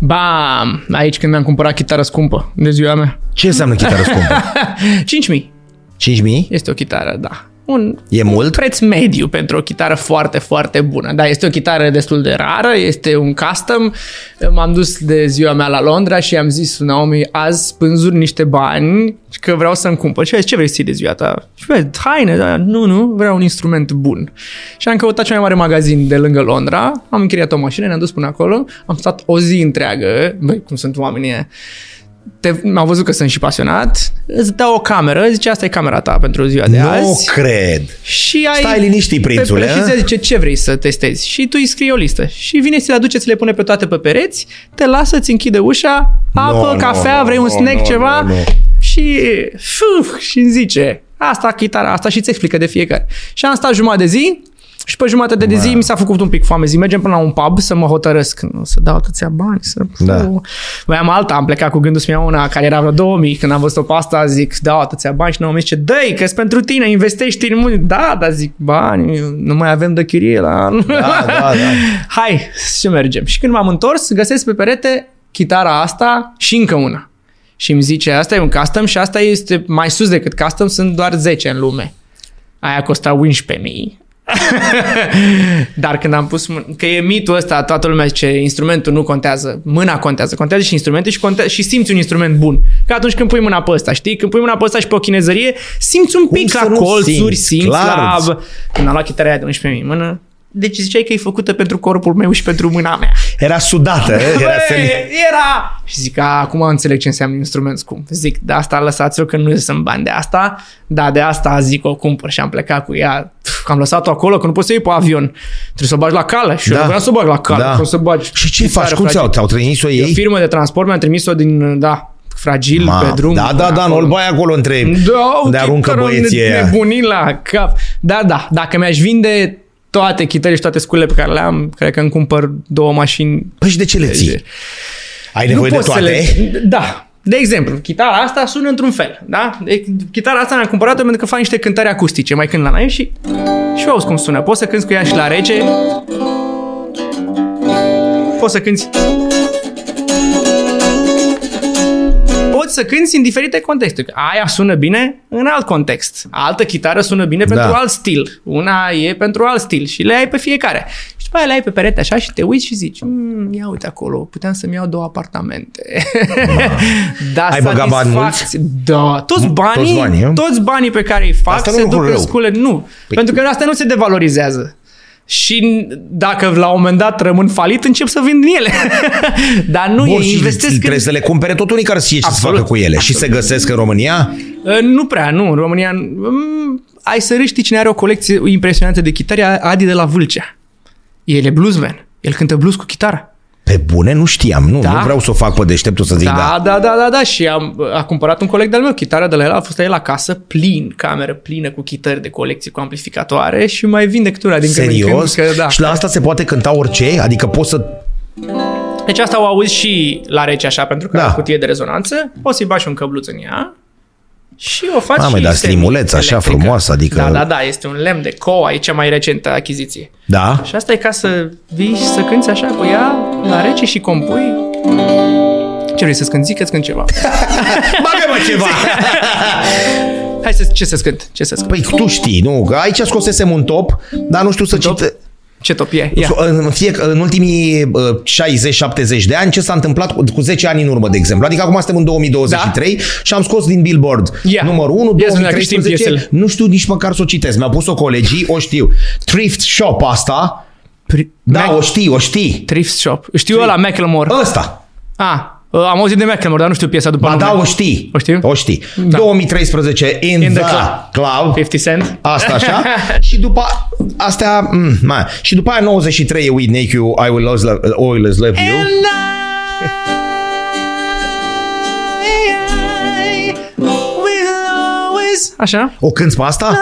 Bam! Aici când mi-am cumpărat chitară scumpă de ziua mea. Ce înseamnă chitară scumpă? *laughs* 5.000. 5.000? Este o chitară, da. Un E mult? preț mediu pentru o chitară foarte, foarte bună. Da, este o chitară destul de rară, este un custom. M-am dus de ziua mea la Londra și am zis Naomi, azi spânzuri niște bani că vreau să-mi cumpăr. Și a zis, ce vrei să ții de ziua ta? Și bă, haine, da, nu, nu, vreau un instrument bun. Și am căutat cel mai mare magazin de lângă Londra, am închiriat o mașină, ne-am dus până acolo, am stat o zi întreagă, băi, cum sunt oamenii ăia, te, m-au văzut că sunt și pasionat, îți dau o cameră, zice asta e camera ta pentru ziua de Nu azi. cred. Și ai Stai liniștit, prințule, pe, și a? ți zice ce vrei să testezi. Și tu îi scrii o listă. Și vine, ți le aduce, ți le pune pe toate pe pereți, te lasă, ți închide ușa, apă, no, cafea, no, vrei un no, snack, no, ceva no, no. și fuf, și îmi zice asta, chitara asta și îți explică de fiecare. Și am stat jumătate de zi și pe jumătate de zi mi s-a făcut un pic foame. Zi, mergem până la un pub să mă hotărăsc. Nu, să dau atâția bani. Să... Da. Mai am alta, am plecat cu gândul să iau una care era vreo 2000. Când am văzut-o pe asta, zic, dau atâția bani și nu mi zice, dă că pentru tine, investești în mult. Da, dar zic, bani, nu mai avem de chirie la... Da, da, da. *laughs* Hai, și mergem. Și când m-am întors, găsesc pe perete chitara asta și încă una. Și îmi zice, asta e un custom și asta este mai sus decât custom, sunt doar 10 în lume. Aia costa 11.000. *laughs* Dar când am pus mâna, că e mitul ăsta, toată lumea zice, instrumentul nu contează, mâna contează, contează și instrumente și, contează, și simți un instrument bun. Că atunci când pui mâna pe ăsta, știi, când pui mâna pe ăsta și pe o chinezărie, simți un pic să la nu colțuri, simți? simți Clar. la... Când am luat chitara aia de 11.000 în mână, deci ziceai că e făcută pentru corpul meu și pentru mâna mea. Era sudată, *laughs* era Băi, să era! Și zic, a, acum înțeleg ce înseamnă instrument scump. Zic, de asta lăsați-o că nu sunt bani de asta, dar de asta zic o cumpăr și am plecat cu ea. Pf, că am lăsat-o acolo, că nu poți să iei pe avion. Trebuie să o bagi la cale și Da. eu vreau să o bag la cale. Da. Vreau să bagi Și ce chitară faci? Cum fragil. ți-au? Ți-au trimis-o E o ei? firmă de transport, mi-am trimis-o din, da, fragil Ma, pe drum. da, da, până da, acolo. nu-l bai acolo între... Da, unde aruncă chitară băieții ne- ăia. nebunii la cap. Da, da, dacă mi-aș vinde toate chitările și toate sculele pe care le am, cred că îmi cumpăr două mașini Păi și de ce le ții? Ai nevoie de poți toate? Să le... Da. De exemplu, chitara asta sună într-un fel, da? De, chitara asta mi-am cumpărat-o pentru că fac niște cântări acustice, mai cânt la noi și și auzi cum sună. Poți să cânti cu ea și la rece. Poți să cânti Poți să cânti în diferite contexte. Aia sună bine în alt context. Altă chitară sună bine pentru Da. alt stil. Una e pentru alt stil și le ai pe fiecare. Și după aia le ai pe perete așa și te uiți și zici, "Mm, ia uite acolo, puteam să-mi iau două apartamente. *laughs* da, Ai băgat bani satisfacție. Da, toți banii, toți banii, a? toți banii pe care îi fac Asta nu se e lucru duc în rău. scule. Nu, Păi- pentru că asta nu se devalorizează. Și dacă la un moment dat rămân falit, încep să vând din ele. *laughs* Dar nu, Bun, ei și investesc în trebuie să le cumpere tot unii care să știe ce să Absolut. facă cu ele. Și se găsesc în România? Uh, Nu prea, nu. În România... mm, Ai să râști cine are o colecție impresionantă de chitare, Adi de la Vâlcea. El e bluesman. El cântă blues cu chitară. Pe bune nu știam, nu, Da. nu vreau să o fac pe deșteptul să zic da. Da, da, da, da, da. Și am, a cumpărat un coleg de-al meu chitară de la el, a fost la el acasă, plin, cameră plină cu chitări de colecție cu amplificatoare și mai vinde câte una din când în Serios? când. Că, da. Și la asta se poate cânta orice? Adică poți să... Deci asta o auzi și la rece așa, pentru că Da. da. are cutie de rezonanță, poți să-i bagi un căbluț în ea și o faci Mamă, și dar semi- slimuleț, așa electrică. frumoasă, adică- Da, da, da, este un lemn de coa, e cea mai recentă achiziție. Da? Și asta e ca să vii și să cânti așa cu ea la rece și compui. Ce vrei să-ți cânti? Zic că-ți cânt ceva. *laughs* Bagă-mă ceva! *laughs* Hai să, ce să-ți cânt? Ce să-ți cânt? Păi tu știi, nu? Că aici scosesem un top, dar nu știu să top? Cite... Ce top e? Ia. În, fie, în ultimii uh, 60-70 de ani, ce s-a întâmplat cu, cu 10 ani în urmă, de exemplu. Adică acum suntem în 2023 da? și am scos din Billboard Ia. numărul 1, Ia să vedem dacă știm 2013. piesele. Nu știu nici măcar să o citesc. Mi-au pus-o colegii, o știu. Thrift Shop asta, Pri- da, Mac- o știi, o știi. Thrift Shop. Știu ăla, Macklemore. Ăsta. Ah, am auzit de Macklemore, dar nu știu piesa după Ba nume. da, o știi. O știu? O știi. Da. 2013, In, In the, the Club. 50 Cent. Asta așa. *laughs* și după astea, mm, mai. Și după aia 93 e We Make You, I Will Always Love, always love You. And I will always... Așa? O cânti pe asta?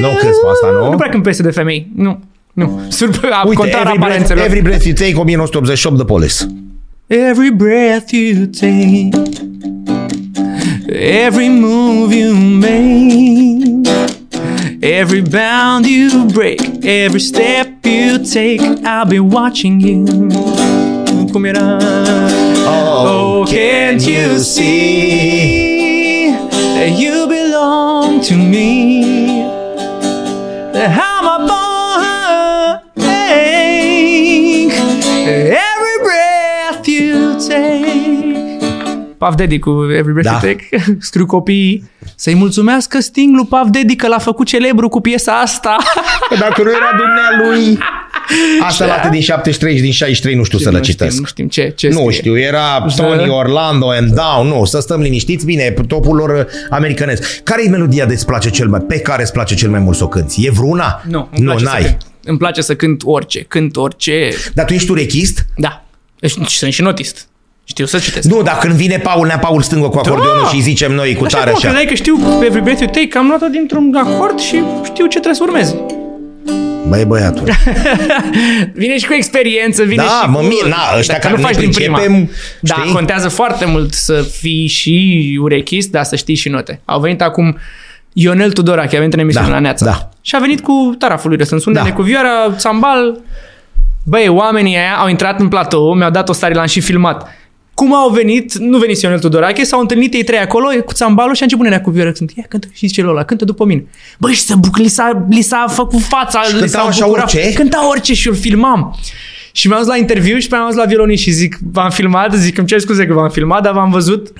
Nu o cânti pe asta, nu? Nu prea cânt piese de femei. Nu. Nu. Surp- a, Uite, contrar every breath, aparențelor. every breath You Take, 1988, The Police. Every breath you take, every move you make, every bound you break, every step you take, I'll be watching you. Era? Oh, oh, can't you see that you belong to me? Puff Daddy cu Every Breath Da. You Take, *laughs* scriu copiii să-i mulțumească Sting lui Puff Daddy că l-a făcut celebru cu piesa asta. Că Dacă nu era dumnealui... Asta la din 73 și din 63 nu știu să le nu știm, citesc. nu știm ce, ce Nu scrie. știu, era Tony Orlando and Down, nu, să stăm liniștiți, bine, topul lor uh, americanez. Care e melodia de îți place cel mai, pe care îți place cel mai mult să o cânti? E vreuna? Nu, îmi nu place, să n-ai. cânt. îmi place să cânt orice, cânt orice, Dar tu ești urechist? da. Și sunt și notist. Știu să citesc. Nu, dar când vine Paul, nea Paul stângă cu acordeonul și îi zicem noi cu Așa tare cum, așa. credeai că știu Every Breath You Take, am luat-o dintr-un acord și știu ce trebuie să urmeze. Băi, băiatul. *laughs* Vine și cu experiență, vine Da, și mă, cu... mie- na, ăștia Dacă care nu ne faci din prima. pricepem, Da, știi? contează foarte mult să fii și urechist, dar să știi și note. Au venit acum Ionel Tudorache, a venit în emisiune Da, la Neața. da. Și a venit cu taraful lui Răsânsunele, Da. cu vioara, țambal. Băi, oamenii aia au intrat în platou, mi-au dat o stare, l-am și filmat. Cum au venit, nu veni Ionel Tudorache, s-au întâlnit ei trei acolo cu țambalul și a început nenea cu vioară. Sunt, ia, cântă și zice ăla, cântă după mine. Băi, și se buc, li s-a, li s-a făcut fața, li cântau s-a așa bucurat. orice? Cânta orice și îl filmam. Și mi-am dus la interviu și pe am dus la violonist și zic, v-am filmat, zic, îmi cer scuze că v-am filmat, dar v-am văzut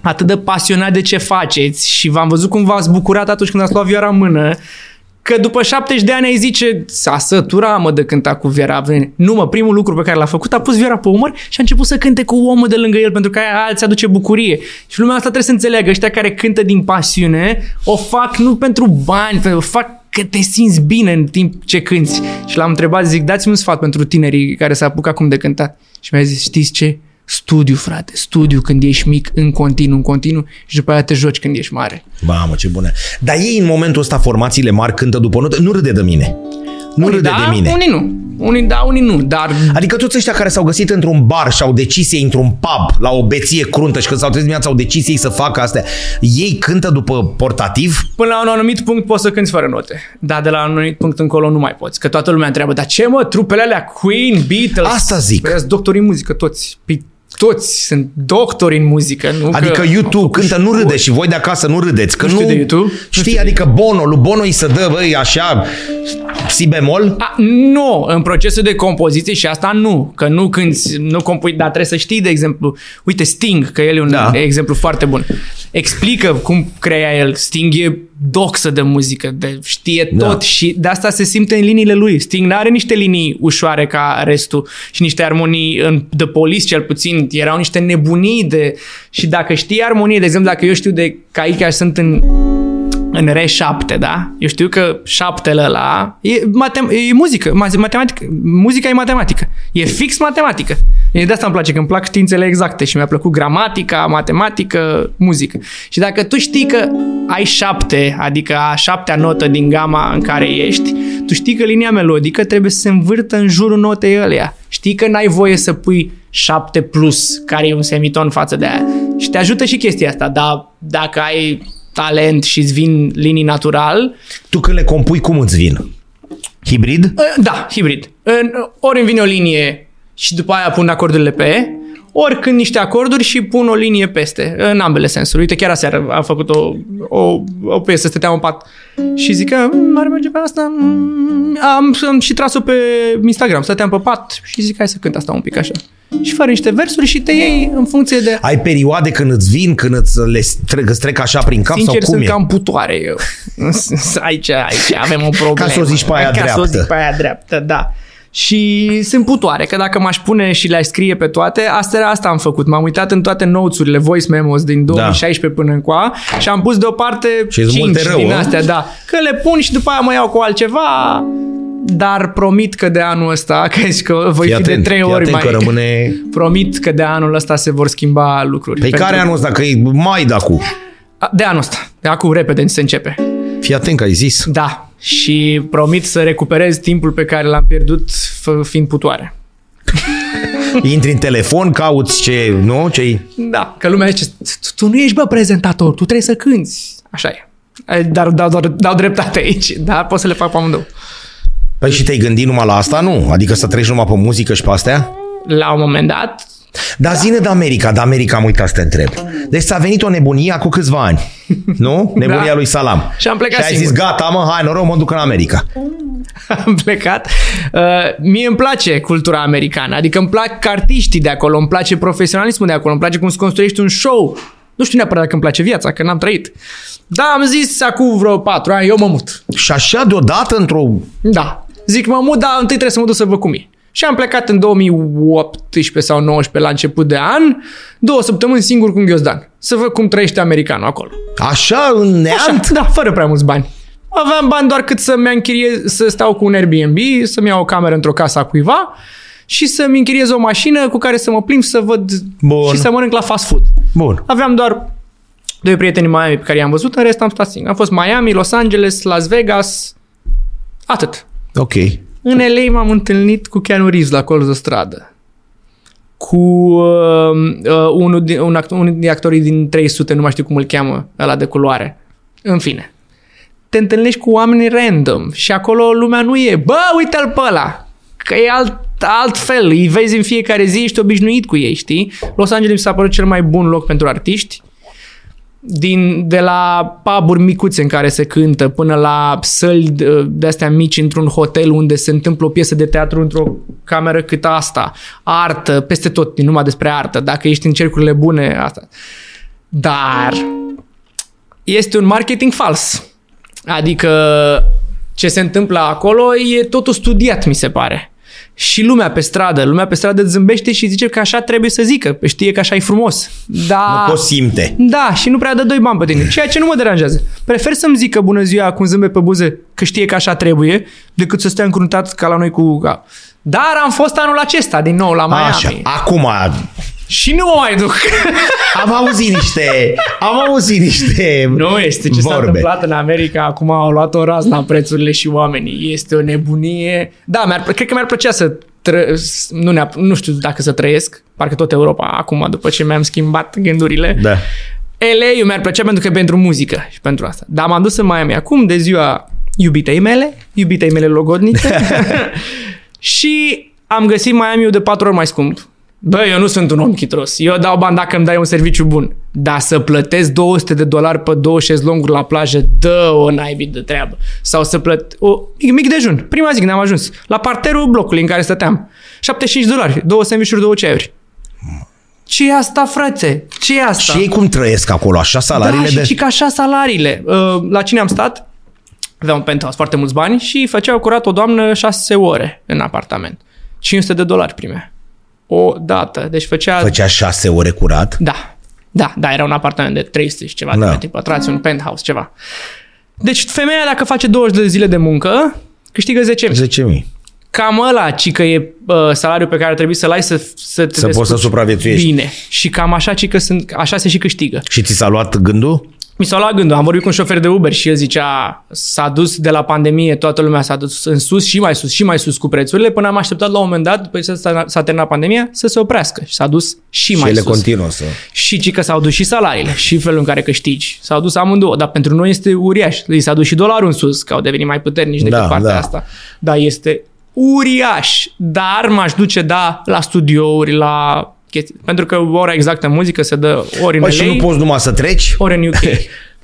atât de pasionat de ce faceți și v-am văzut cum v-ați bucurat atunci când ați luat vioara în mână, că după 70 de ani ai zice, s-a sătura mă de cânta cu vioara. Nu mă, primul lucru pe care l-a făcut a pus vioara pe umăr și a început să cânte cu omul de lângă el pentru că aia îți aduce bucurie. Și lumea asta trebuie să înțeleagă, ăștia care cântă din pasiune, o fac nu pentru bani, pe- o fac că te simți bine în timp ce cânti. Și l-am întrebat, zic, dați-mi un sfat pentru tinerii care se apucă acum de cântat. Și mi-a zis, știți ce? Studiu, frate, studiu când ești mic, în continuu, în continuu și după aia te joci când ești mare. Mamă, ce bună. Dar ei în momentul ăsta, formațiile mari cântă după notă, nu râde de mine. Nu unii râde da, de mine. unii nu. Unii da, unii nu, dar Adică toți ăștia care s-au găsit într-un bar și au decis să într-un pub la o beție cruntă și când s-au trezit dimineața au decis ei să facă astea, ei cântă după portativ? până la un anumit punct poți să cânti fără note. Dar de la un anumit punct încolo nu mai poți. Că toată lumea întreabă, dar ce mă, trupele alea, Queen, Beatles? Asta zic. Păi sunt doctori în muzică, toți. Păi toți sunt doctori în muzică. Nu Adică că YouTube cântă, nu râdeți și voi de acasă nu râdeți. Că Nu nu, știu de YouTube. Știi, adică Bono, lui Bono îi să dă, băi, așa, si bemol? A, nu, în procesul de compoziție și asta nu, că nu cânti, nu compui, dar trebuie să știi, de exemplu, uite Sting, că el e un Da. exemplu foarte bun. Explică cum crea el. Sting e doxă de muzică, de știe Da. tot și de asta se simte în liniile lui. Sting nu are niște linii ușoare ca restul și niște armonii în The Police cel puțin erau niște nebunii de și dacă știi armonie, de exemplu, dacă eu știu de că aici sunt în în re 7, da? Eu știu că șaptele ăla e, matem- e muzică, ma- matematică. Muzica e matematică. E fix matematică. E de asta îmi place, că îmi plac științele exacte și mi-a plăcut gramatica, matematică, muzică. Și dacă tu știi că ai șapte, adică a șaptea notă din gama în care ești, tu știi că linia melodică trebuie să se învârtă în jurul notei ăleia. Știi că n-ai voie să pui 7 plus, care e un semiton față de aia. Și te ajută și chestia asta, dar dacă ai talent și îți vin linii natural, Tu când le compui, cum îți vin? Hibrid? uh, da, hibrid. În- Ori îmi vine o linie și după aia pun acordurile pe E, ori când niște acorduri și pun o linie peste, în ambele sensuri. Uite, chiar aseară am făcut o, o, o piesă, stăteam în pat și zic că "Mm, ar merge pe asta. mm." Am, am și tras-o pe Instagram, stăteam pe pat și zic hai să cânt asta un pic așa. Și fără niște versuri și te iei în funcție de... Ai perioade când îți vin, când îți le trec, îți trec așa prin cap Sincer, sau cum sunt e? cam putoare eu. *laughs* aici, aici avem o problemă. Ca să o zici pe aia Ca să o dreaptă. zic pe aia dreaptă, da. Și sunt putoare, că dacă m-aș pune și le-aș scrie pe toate, asta, asta am făcut. M-am uitat în toate notes-urile, voice memos din 2016 până încoa și am pus deoparte Și îți 5 multe rău, din a? astea, da. Că le pun și după aia mă iau cu altceva, dar promit că de anul ăsta, *laughs* că, zici că voi Fii fi atent, de trei fii ori atent mai... că *laughs* rămâne... Promit că de anul ăsta se vor schimba lucruri. Pe Pentru- care anul ăsta? Că e mai de acum. A, De anul ăsta. De acum repede se începe. Fii atent că ai zis. Da. Și promit să recuperez timpul pe care l-am pierdut f- fiind putoare. *laughs* Intri în telefon, cauți ce, nu? ce Da. Că lumea zice, "Tu- tu nu ești bă prezentator, tu trebuie să cânti. Așa e. E, Dar dau, dau, dau dreptate aici. Da, pot să le fac pe amândouă. Păi și te-ai gândit numai la asta, nu? Adică să treci numai pe muzică și pe astea? La un moment dat, Dar zine de America, de America am uitat să te întreb. Deci ți-a venit o nebunie cu câțiva ani, nu? *laughs* Nebunia Da. lui Salam. Și am plecat Și ai zis, singur. gata, mă, hai, noroc, mă duc în America. *laughs* am plecat. Uh, mie îmi place cultura americană, adică îmi plac artiștii de acolo, îmi place profesionalismul de acolo, îmi place cum se construiește un show. Nu știu neapărat dacă îmi place viața, că n-am trăit. Da, am zis acum vreo patru ani, eu mă mut. Și așa deodată într-o... Da. Zic, mă mut, dar întâi trebuie să mă duc să văd cum e. Și am plecat în 2018 sau 19 la început de an, două săptămâni singur cu Ghiozdan. Să văd cum trăiește americanul acolo. Așa, în neant? Așa, da, fără prea mulți bani. Aveam bani doar cât să-mi închirie, să stau cu un Airbnb, să-mi iau o cameră într-o casă a cuiva și să-mi închiriez o mașină cu care să mă plimb să văd Bun. și să mănânc la fast food. Bun. Aveam doar doi prieteni în Miami pe care i-am văzut, în rest am stat singur. Am fost Miami, Los Angeles, Las Vegas, atât. Ok. În LA m-am întâlnit cu Keanu Reeves la colț de stradă. Cu uh, uh, unul, din, un act, unul din actorii din 300, nu mai știu cum îl cheamă, ăla de culoare. În fine. Te întâlnești cu oameni random și acolo lumea nu e, bă, uite-l pe ăla, că e alt, altfel, îi vezi în fiecare zi, ești obișnuit cu ei, știi? Los Angeles mi s-a părut cel mai bun loc pentru artiști din, de la puburi micuțe în care se cântă până la săli de- de-astea mici într-un hotel unde se întâmplă o piesă de teatru într-o cameră cât asta, artă, peste tot, din numai despre artă, dacă ești în cercurile bune, asta. Dar este un marketing fals. Adică ce se întâmplă acolo e totul studiat, mi se pare. Și lumea pe stradă, lumea pe stradă îți zâmbește și zice că așa trebuie să zică, știe că așa e frumos. Da. Nu poți simte. Da, și nu prea dă doi bani pe tine, ceea ce nu mă deranjează. Prefer să-mi zică bună ziua cu un zâmbet pe buze că știe că așa trebuie, decât să stea încruntat ca la noi cu... Dar am fost anul acesta din nou la Miami. Așa. Acum Și nu mă mai duc. *laughs* am auzit niște... Am auzit niște Nu este ce s-a vorbe. întâmplat în America. Acum au luat o razna prețurile și oamenii. Este o nebunie. Da, mi-ar, cred că mi-ar plăcea să tră, nu, neap, nu știu dacă să trăiesc, parcă tot Europa, acum după ce mi-am schimbat gândurile. Da. LA mi-ar plăcea pentru că e pentru muzică și pentru asta. Dar m-am dus în Miami acum de ziua iubitei mele, iubitei mele logodnice *laughs* *laughs* și am găsit Miami de patru ori mai scump. Bă, eu nu sunt un om chitros. Eu dau bani dacă îmi dai un serviciu bun. Dar să plătesc 200 de dolari pe două șezlonguri la plajă, dă o naibii de treabă. Sau să plăt... O, mic, mic dejun. Prima zi când am ajuns. La parterul blocului în care stăteam. 75 dolari. Două sandvișuri, două ceaiuri. ce e asta, frate? ce e asta? Și ei cum trăiesc acolo? Așa salariile da, și de... și ca așa salariile. Uh, La cine am stat? Aveam un penthouse, foarte mulți bani și făceau curat o doamnă șase ore în apartament. 500 de dolari primea. O dată. Deci făcea... Făcea șase ore curat? Da. Da, da, era un apartament de 300 și ceva Da. de metri pătrați, un penthouse, ceva. Deci femeia dacă face 20 de zile de muncă, câștigă 10.000. 10.000. Cam ăla, ci că e uh, salariul pe care trebuie să-l ai să, să te Să poți să descurci supraviețuiești. Bine. Și cam așa, ci că sunt, așa se și câștigă. Și ți s-a luat gândul? Mi s-a luat gândul, am vorbit cu un șofer de Uber și el zicea s-a dus de la pandemie, toată lumea s-a dus în sus și mai sus și mai sus cu prețurile până am așteptat la un moment dat, după ce s-a, s-a terminat pandemia, să se oprească și s-a dus și, Și mai ele sus. continuă să... Și ci că s-au dus și salariile și felul în care câștigi. S-au dus amândouă, dar pentru noi este uriaș. Li s-a dus și dolarul în sus, că au devenit mai puternici decât Da, partea da. asta. Dar este uriaș. Dar m-aș duce, da, la studiouri, la chestii. Pentru că ora exactă în muzică se dă ori în Bă, LA, și nu poți numai să treci? ori în UK. *laughs*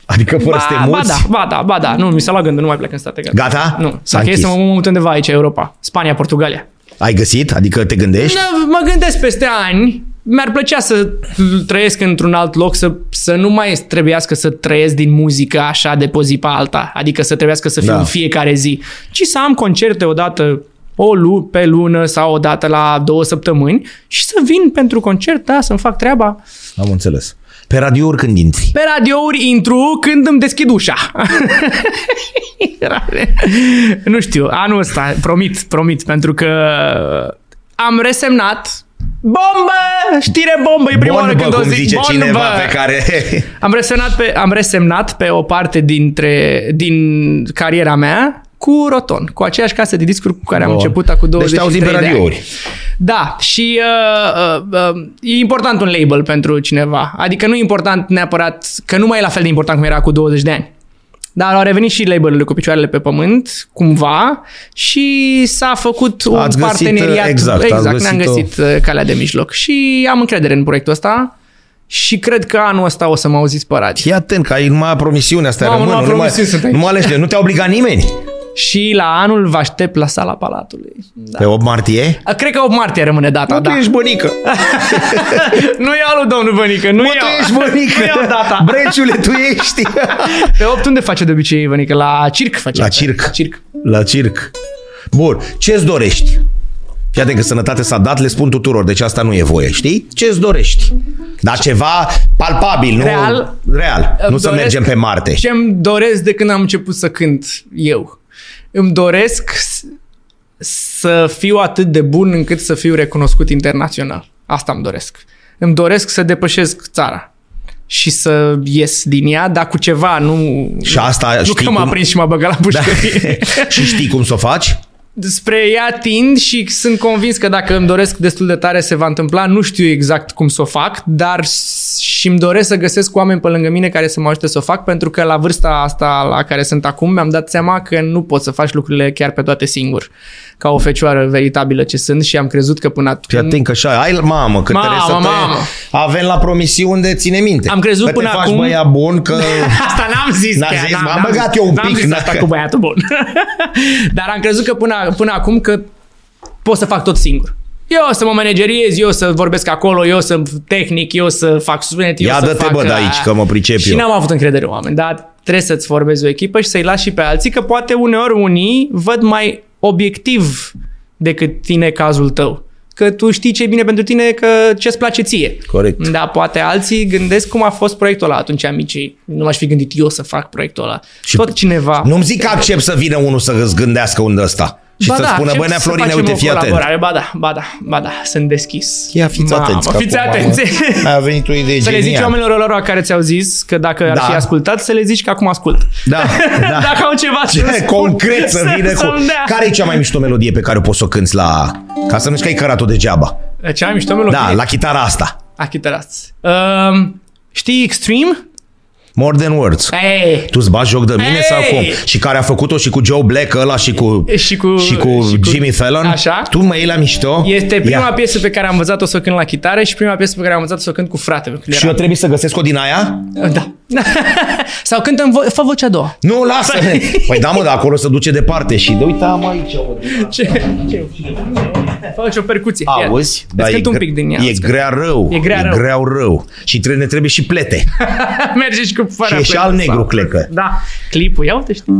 Adică fără să te ba, ba muți? da, ba da, ba da. Nu, mi s-a luat gândul, nu mai plec în state. Gata? Gata? Nu. S-a Dacă e să închis. mă mut undeva aici, Europa. Spania, Portugalia. Ai găsit? Adică te gândești? Da, mă gândesc peste ani, mi-ar plăcea să trăiesc într-un alt loc, să, să nu mai trebuiască să trăiesc din muzică așa de pe o zi pe alta, adică să trebuiască să fiu Da. în fiecare zi, ci să am concerte odată o lu- pe lună sau o dată la două săptămâni și să vin pentru concert, da, să-mi fac treaba. Am înțeles. Pe radiouri când intri? Pe radiouri intru când îmi deschid ușa. *laughs* nu știu, anul ăsta, promit, promit, pentru că am resemnat Bombă! Știre bombă! E prima oară Bon, când bă, o cum zic. zice Bon, cineva bă! pe care... Am resemnat, pe, am resemnat pe o parte dintre, din cariera mea cu Roton, cu aceeași casă de discuri cu care am Bun. început acum Deci 23 te auzim pe de ani. radiouri. Da, și uh, uh, uh, e important un label pentru cineva. Adică nu e important neapărat, că nu mai e la fel de important cum era cu 20 de ani. Dar au revenit și labelurile cu picioarele pe pământ, cumva, și s-a făcut un Ați găsit, parteneriat. exact, ați exact ne-am găsit-o. găsit uh, calea de mijloc. Și am încredere în proiectul ăsta și cred că anul ăsta o să mă auziți pe radio. Fii atent, că ai numai promisiunea asta Mamă, rămân. numai nu, promisiuni sunt aici. nu, alește, nu te-a obligat nimeni. Și la anul vă aștept la sala Palatului. Da. Pe 8 martie? Cred că 8 martie rămâne data, Mă, da. tu ești bănică. *laughs* nu iau lui domnul Bănică, nu Mă, iau. tu ești bănică. nu iau data. Breciule, tu ești. Pe 8 unde face de obicei Bănică? La circ face. La circ. circ. La circ. Bun. Ce-ți dorești? Fii atent că sănătate s-a dat, le spun tuturor, deci asta nu e voie, știi? Ce-ți dorești? Dar ceva palpabil, nu... Real. Real. Nu Îmi să doresc- mergem pe Marte. Ce-mi doresc de când am început să cânt eu? Îmi doresc s- să fiu atât de bun încât să fiu recunoscut internațional. Asta îmi doresc. Îmi doresc să depășesc țara și să ies din ea, dar cu ceva, nu... Și asta nu știi că m-a cum- prins și m-a băgat la *laughs* pușcărie. și știi cum să o faci? Spre ea tind și sunt convins că dacă îmi doresc destul de tare se va întâmpla. Nu știu exact cum să o fac, dar s- și îmi doresc să găsesc oameni pe lângă mine care să mă ajute să o fac, pentru că la vârsta asta la care sunt acum mi-am dat seama că nu pot să faci lucrurile chiar pe toate singur, ca o fecioară veritabilă ce sunt și am crezut că până Fii acum... atent că așa, ai mamă, că Mamă, trebuie să te... mamă. Avem la promisiuni de ține minte. Am crezut că până te faci acum- băia bun, că... *laughs* Asta n-am zis. N-a chiar, zis, n-am- m-am n-am băgat zis- eu un n-am pic, zis n-a- asta cu băiatul bun. *laughs* Dar am crezut că până, până acum că pot să fac tot singur. Eu o să mă manageriez, eu să vorbesc acolo, eu să tehnic, eu să fac sunet, eu Ia să dă-te, fac... bă, de aici, că mă pricep Și eu. n-am avut încredere în oameni, dar trebuie să-ți formezi o echipă și să-i lași și pe alții, că poate uneori unii văd mai obiectiv decât tine cazul tău. Că tu știi ce e bine pentru tine, că ce-ți place ție. Corect. Da, poate alții gândesc cum a fost proiectul ăla atunci amicii. Nu m-aș fi gândit eu să fac proiectul ăla. Și Tot cineva... Nu-mi zic că accept să vină unul să îți gândească unde ăsta. Și Ba să da, spună, accept bă, Nea să Florine, facem uite, o fii atent. colaborare. Ba da, ba da, ba da, sunt deschis. Ia fiți Mamă, atenți. că Fiți acum, atenți. *laughs* mamă, A venit o idee Să le zici genială. oamenilor lor care ți-au zis că dacă ar Da. fi ascultat, să le zici că acum ascult. Da, *laughs* da. dacă au ceva să Ce spun, concret să vină cu... să-mi dea. Care e cea mai mișto melodie pe care o poți să o cânti la... Ca să nu-și că ai cărat-o degeaba. Cea mai mișto melodie? Da, la chitara asta. A, chitarați. Um, știi Extreme? More Than Words. Hey. Tu îți bagi joc de mine Hey! sau cum? Și care a făcut-o și cu Joe Black ăla și cu, Și cu- și cu și cu- Jimmy Fallon? Așa. Tu mă iei la mișto? Este prima Ia. piesă pe care am învățat-o să o cânt la chitară și prima piesă pe care am învățat să o cânt cu fratele. când Și era- eu trebuie să găsesc o din aia? Da. *laughs* Sau cântăm, vo- fă vocea a doua. Nu, lasă *laughs* Păi da, mă, dar acolo se duce departe și de uite, am aici o Ce? Ce? Faci o percuție. Ia. Auzi? Îți cânt un gre- pic din ea. E grea rău. E grea rău. E grea rău. Și trebuie, ne trebuie și plete. *laughs* Merge și cu fără Și e și plăcă al negru sau- clecă. Da. Clipul, ia uite știi.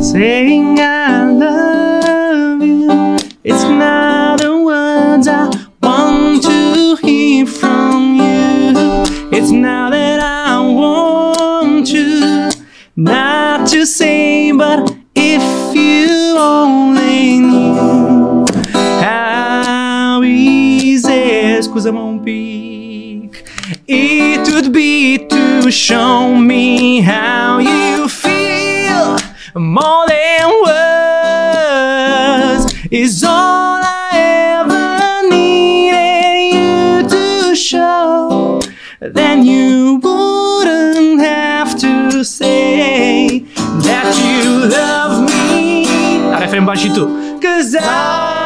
Saying I love you It's not the words I want to hear from you It's now that I want you Not to say but easy Scuză-mă un pic It would be to show me how you feel. More than words Is all I ever needed you to show. Then you wouldn't have to say That you love me. Tu. Cause I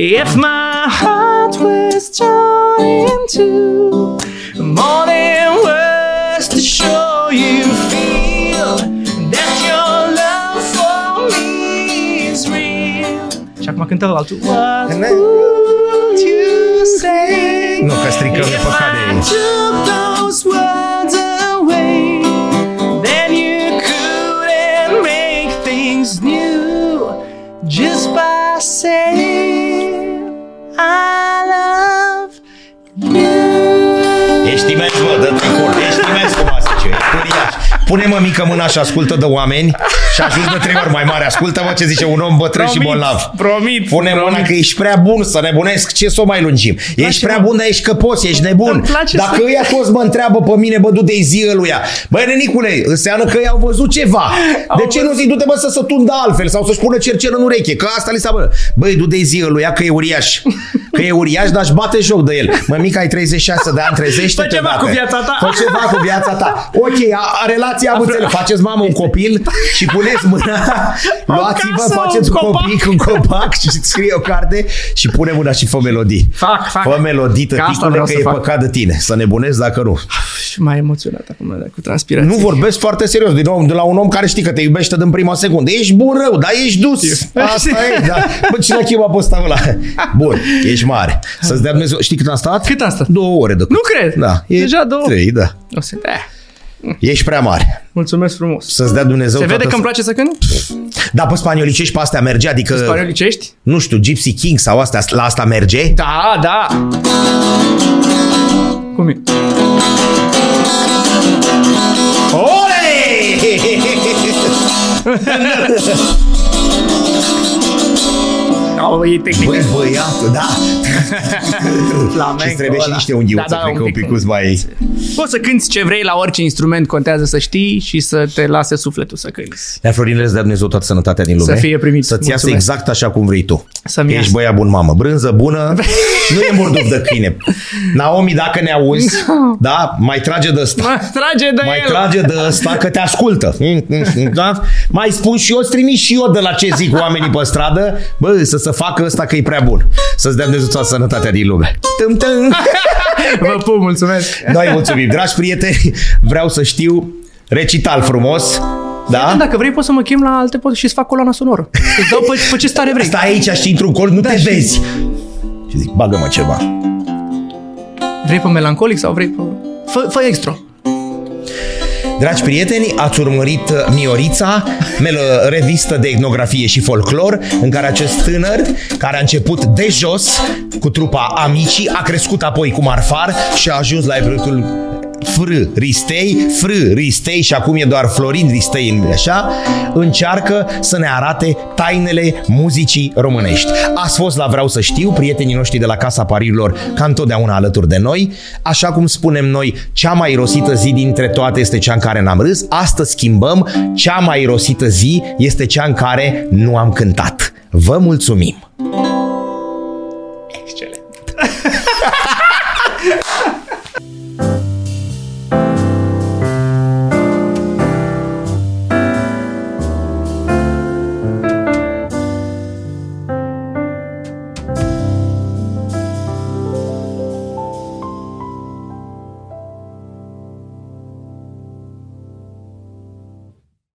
If my heart was torn in two More than words to show you feel That your love for me is real. Și acum cântăm altul What would you say Nu, că stricăm, e If uriaș. Pune-mă mică mâna și ascultă de oameni și ajuns de trei ori mai mare. Ascultă-mă ce zice un om bătrân și Promit, bolnav. promit, Pune mâna promit. că ești prea bun să nebunesc. Ce să o mai lungim? Ești prea mă. bun, dar ești căpos, ești nebun. Îmi place Dacă să- ăia toți mă întreabă pe mine, bă, du-te zi ăluia. Băi, nenicule, înseamnă că ei au văzut ceva. De ce nu zic, du-te, bă, să se tundă altfel sau să-și pună cercel în ureche? Că asta li s-a, bă. Băi, du-te zi ăluia că e uriaș. *laughs* Că e uriaș, dar își bate joc de el. Mămica, ai 36 de ani, trezește Fă ceva cu viața ta. Fă ceva cu viața ta. Ok, a, a relația am înțeles. Faceți mamă un copil și puneți mâna. *laughs* Luați-vă, casă, faceți un un copac. copil, un copac și scrie o carte și pune mâna și fă melodii. Fac, fac. Fă melodii, Că asta tăticule, vreau că să e fac. păcat de tine. Să nebunezi dacă nu. Și mai emoționat acum cu transpirație. Nu vorbesc foarte serios din nou de la un om care știi că te iubește din prima secundă. Ești bun rău, dar ești dus. Asta e, da. Bă, cine a chemat pe ăsta ăla? Bun, ești mare. Să-ți dea Dumnezeu. Știi cât am stat? Cât am stat? Două ore de Nu cred. Da. E Deja două. Trei, da. O să... Eh, Ești prea mare. mulțumesc frumos. Să-ți dea Dumnezeu Se vede toată că îmi place să cânt? Da, pe spaniolicești pe astea merge, adică, Spaniolicești? nu știu, Gypsy King sau astea, la asta merge? Da, da. Cum e? *laughs* Oh, e tehnică. Băi, băiatul, da. *laughs* Flamenco Și trebuie și ăla. niște unghiuțe, Da, da, cred că un pic. picuț mai... Poți să cânti ce vrei la orice instrument, contează să știi și să te lase sufletul să cânti. Ia Florin, îți dea Dumnezeu toată sănătatea din lume. Să fie primit. Să-ți iasă Mulțumesc. exact așa cum vrei tu. Să-mi Ești iasă. băiat bun, mamă. Brânză bună, *laughs* nu e murduf de câine. Naomi, dacă ne auzi, *laughs* da, mai trage de ăsta. Mă, trage de Mai el. trage de ăsta că te ascultă. Da? Mai spun și eu, îți trimis și eu de la ce zic oamenii pe stradă, bă, să se facă ăsta că e prea bun. Să-ți dea Dumnezeu toată sănătatea din lume. Tum, tum. *laughs* Vă pup, mulțumesc. Noi mulțumim. Dragi prieteni, vreau să știu recital frumos. Da? Dacă vrei poți să mă chem la alte pot și să fac coloana sonoră. Îți dau pe, pe ce stare vrei. Stai aici și într-un colț, nu te și- vezi. Și zic, bagă-mă ceva. Vrei pe melancolic sau vrei pe... Fă, fă extra. Dragi prieteni, ați urmărit uh, Miorița, melă revistă de etnografie și folclor, în care acest tânăr, care a început de jos cu trupa Amicii, a crescut apoi cu Marfar și a ajuns la proiectul Fr. Ristei, Fr. Ristei și acum e doar Florin Ristei, așa, încearcă să ne arate tainele muzicii românești. Ați fost la Vreau să știu, prietenii noștri de la Casa Paririlor, ca întotdeauna alături de noi. Așa cum spunem noi, cea mai rosită zi dintre toate este cea în care n-am râs. Astăzi schimbăm, cea mai rosită zi este cea în care nu am cântat. Vă mulțumim!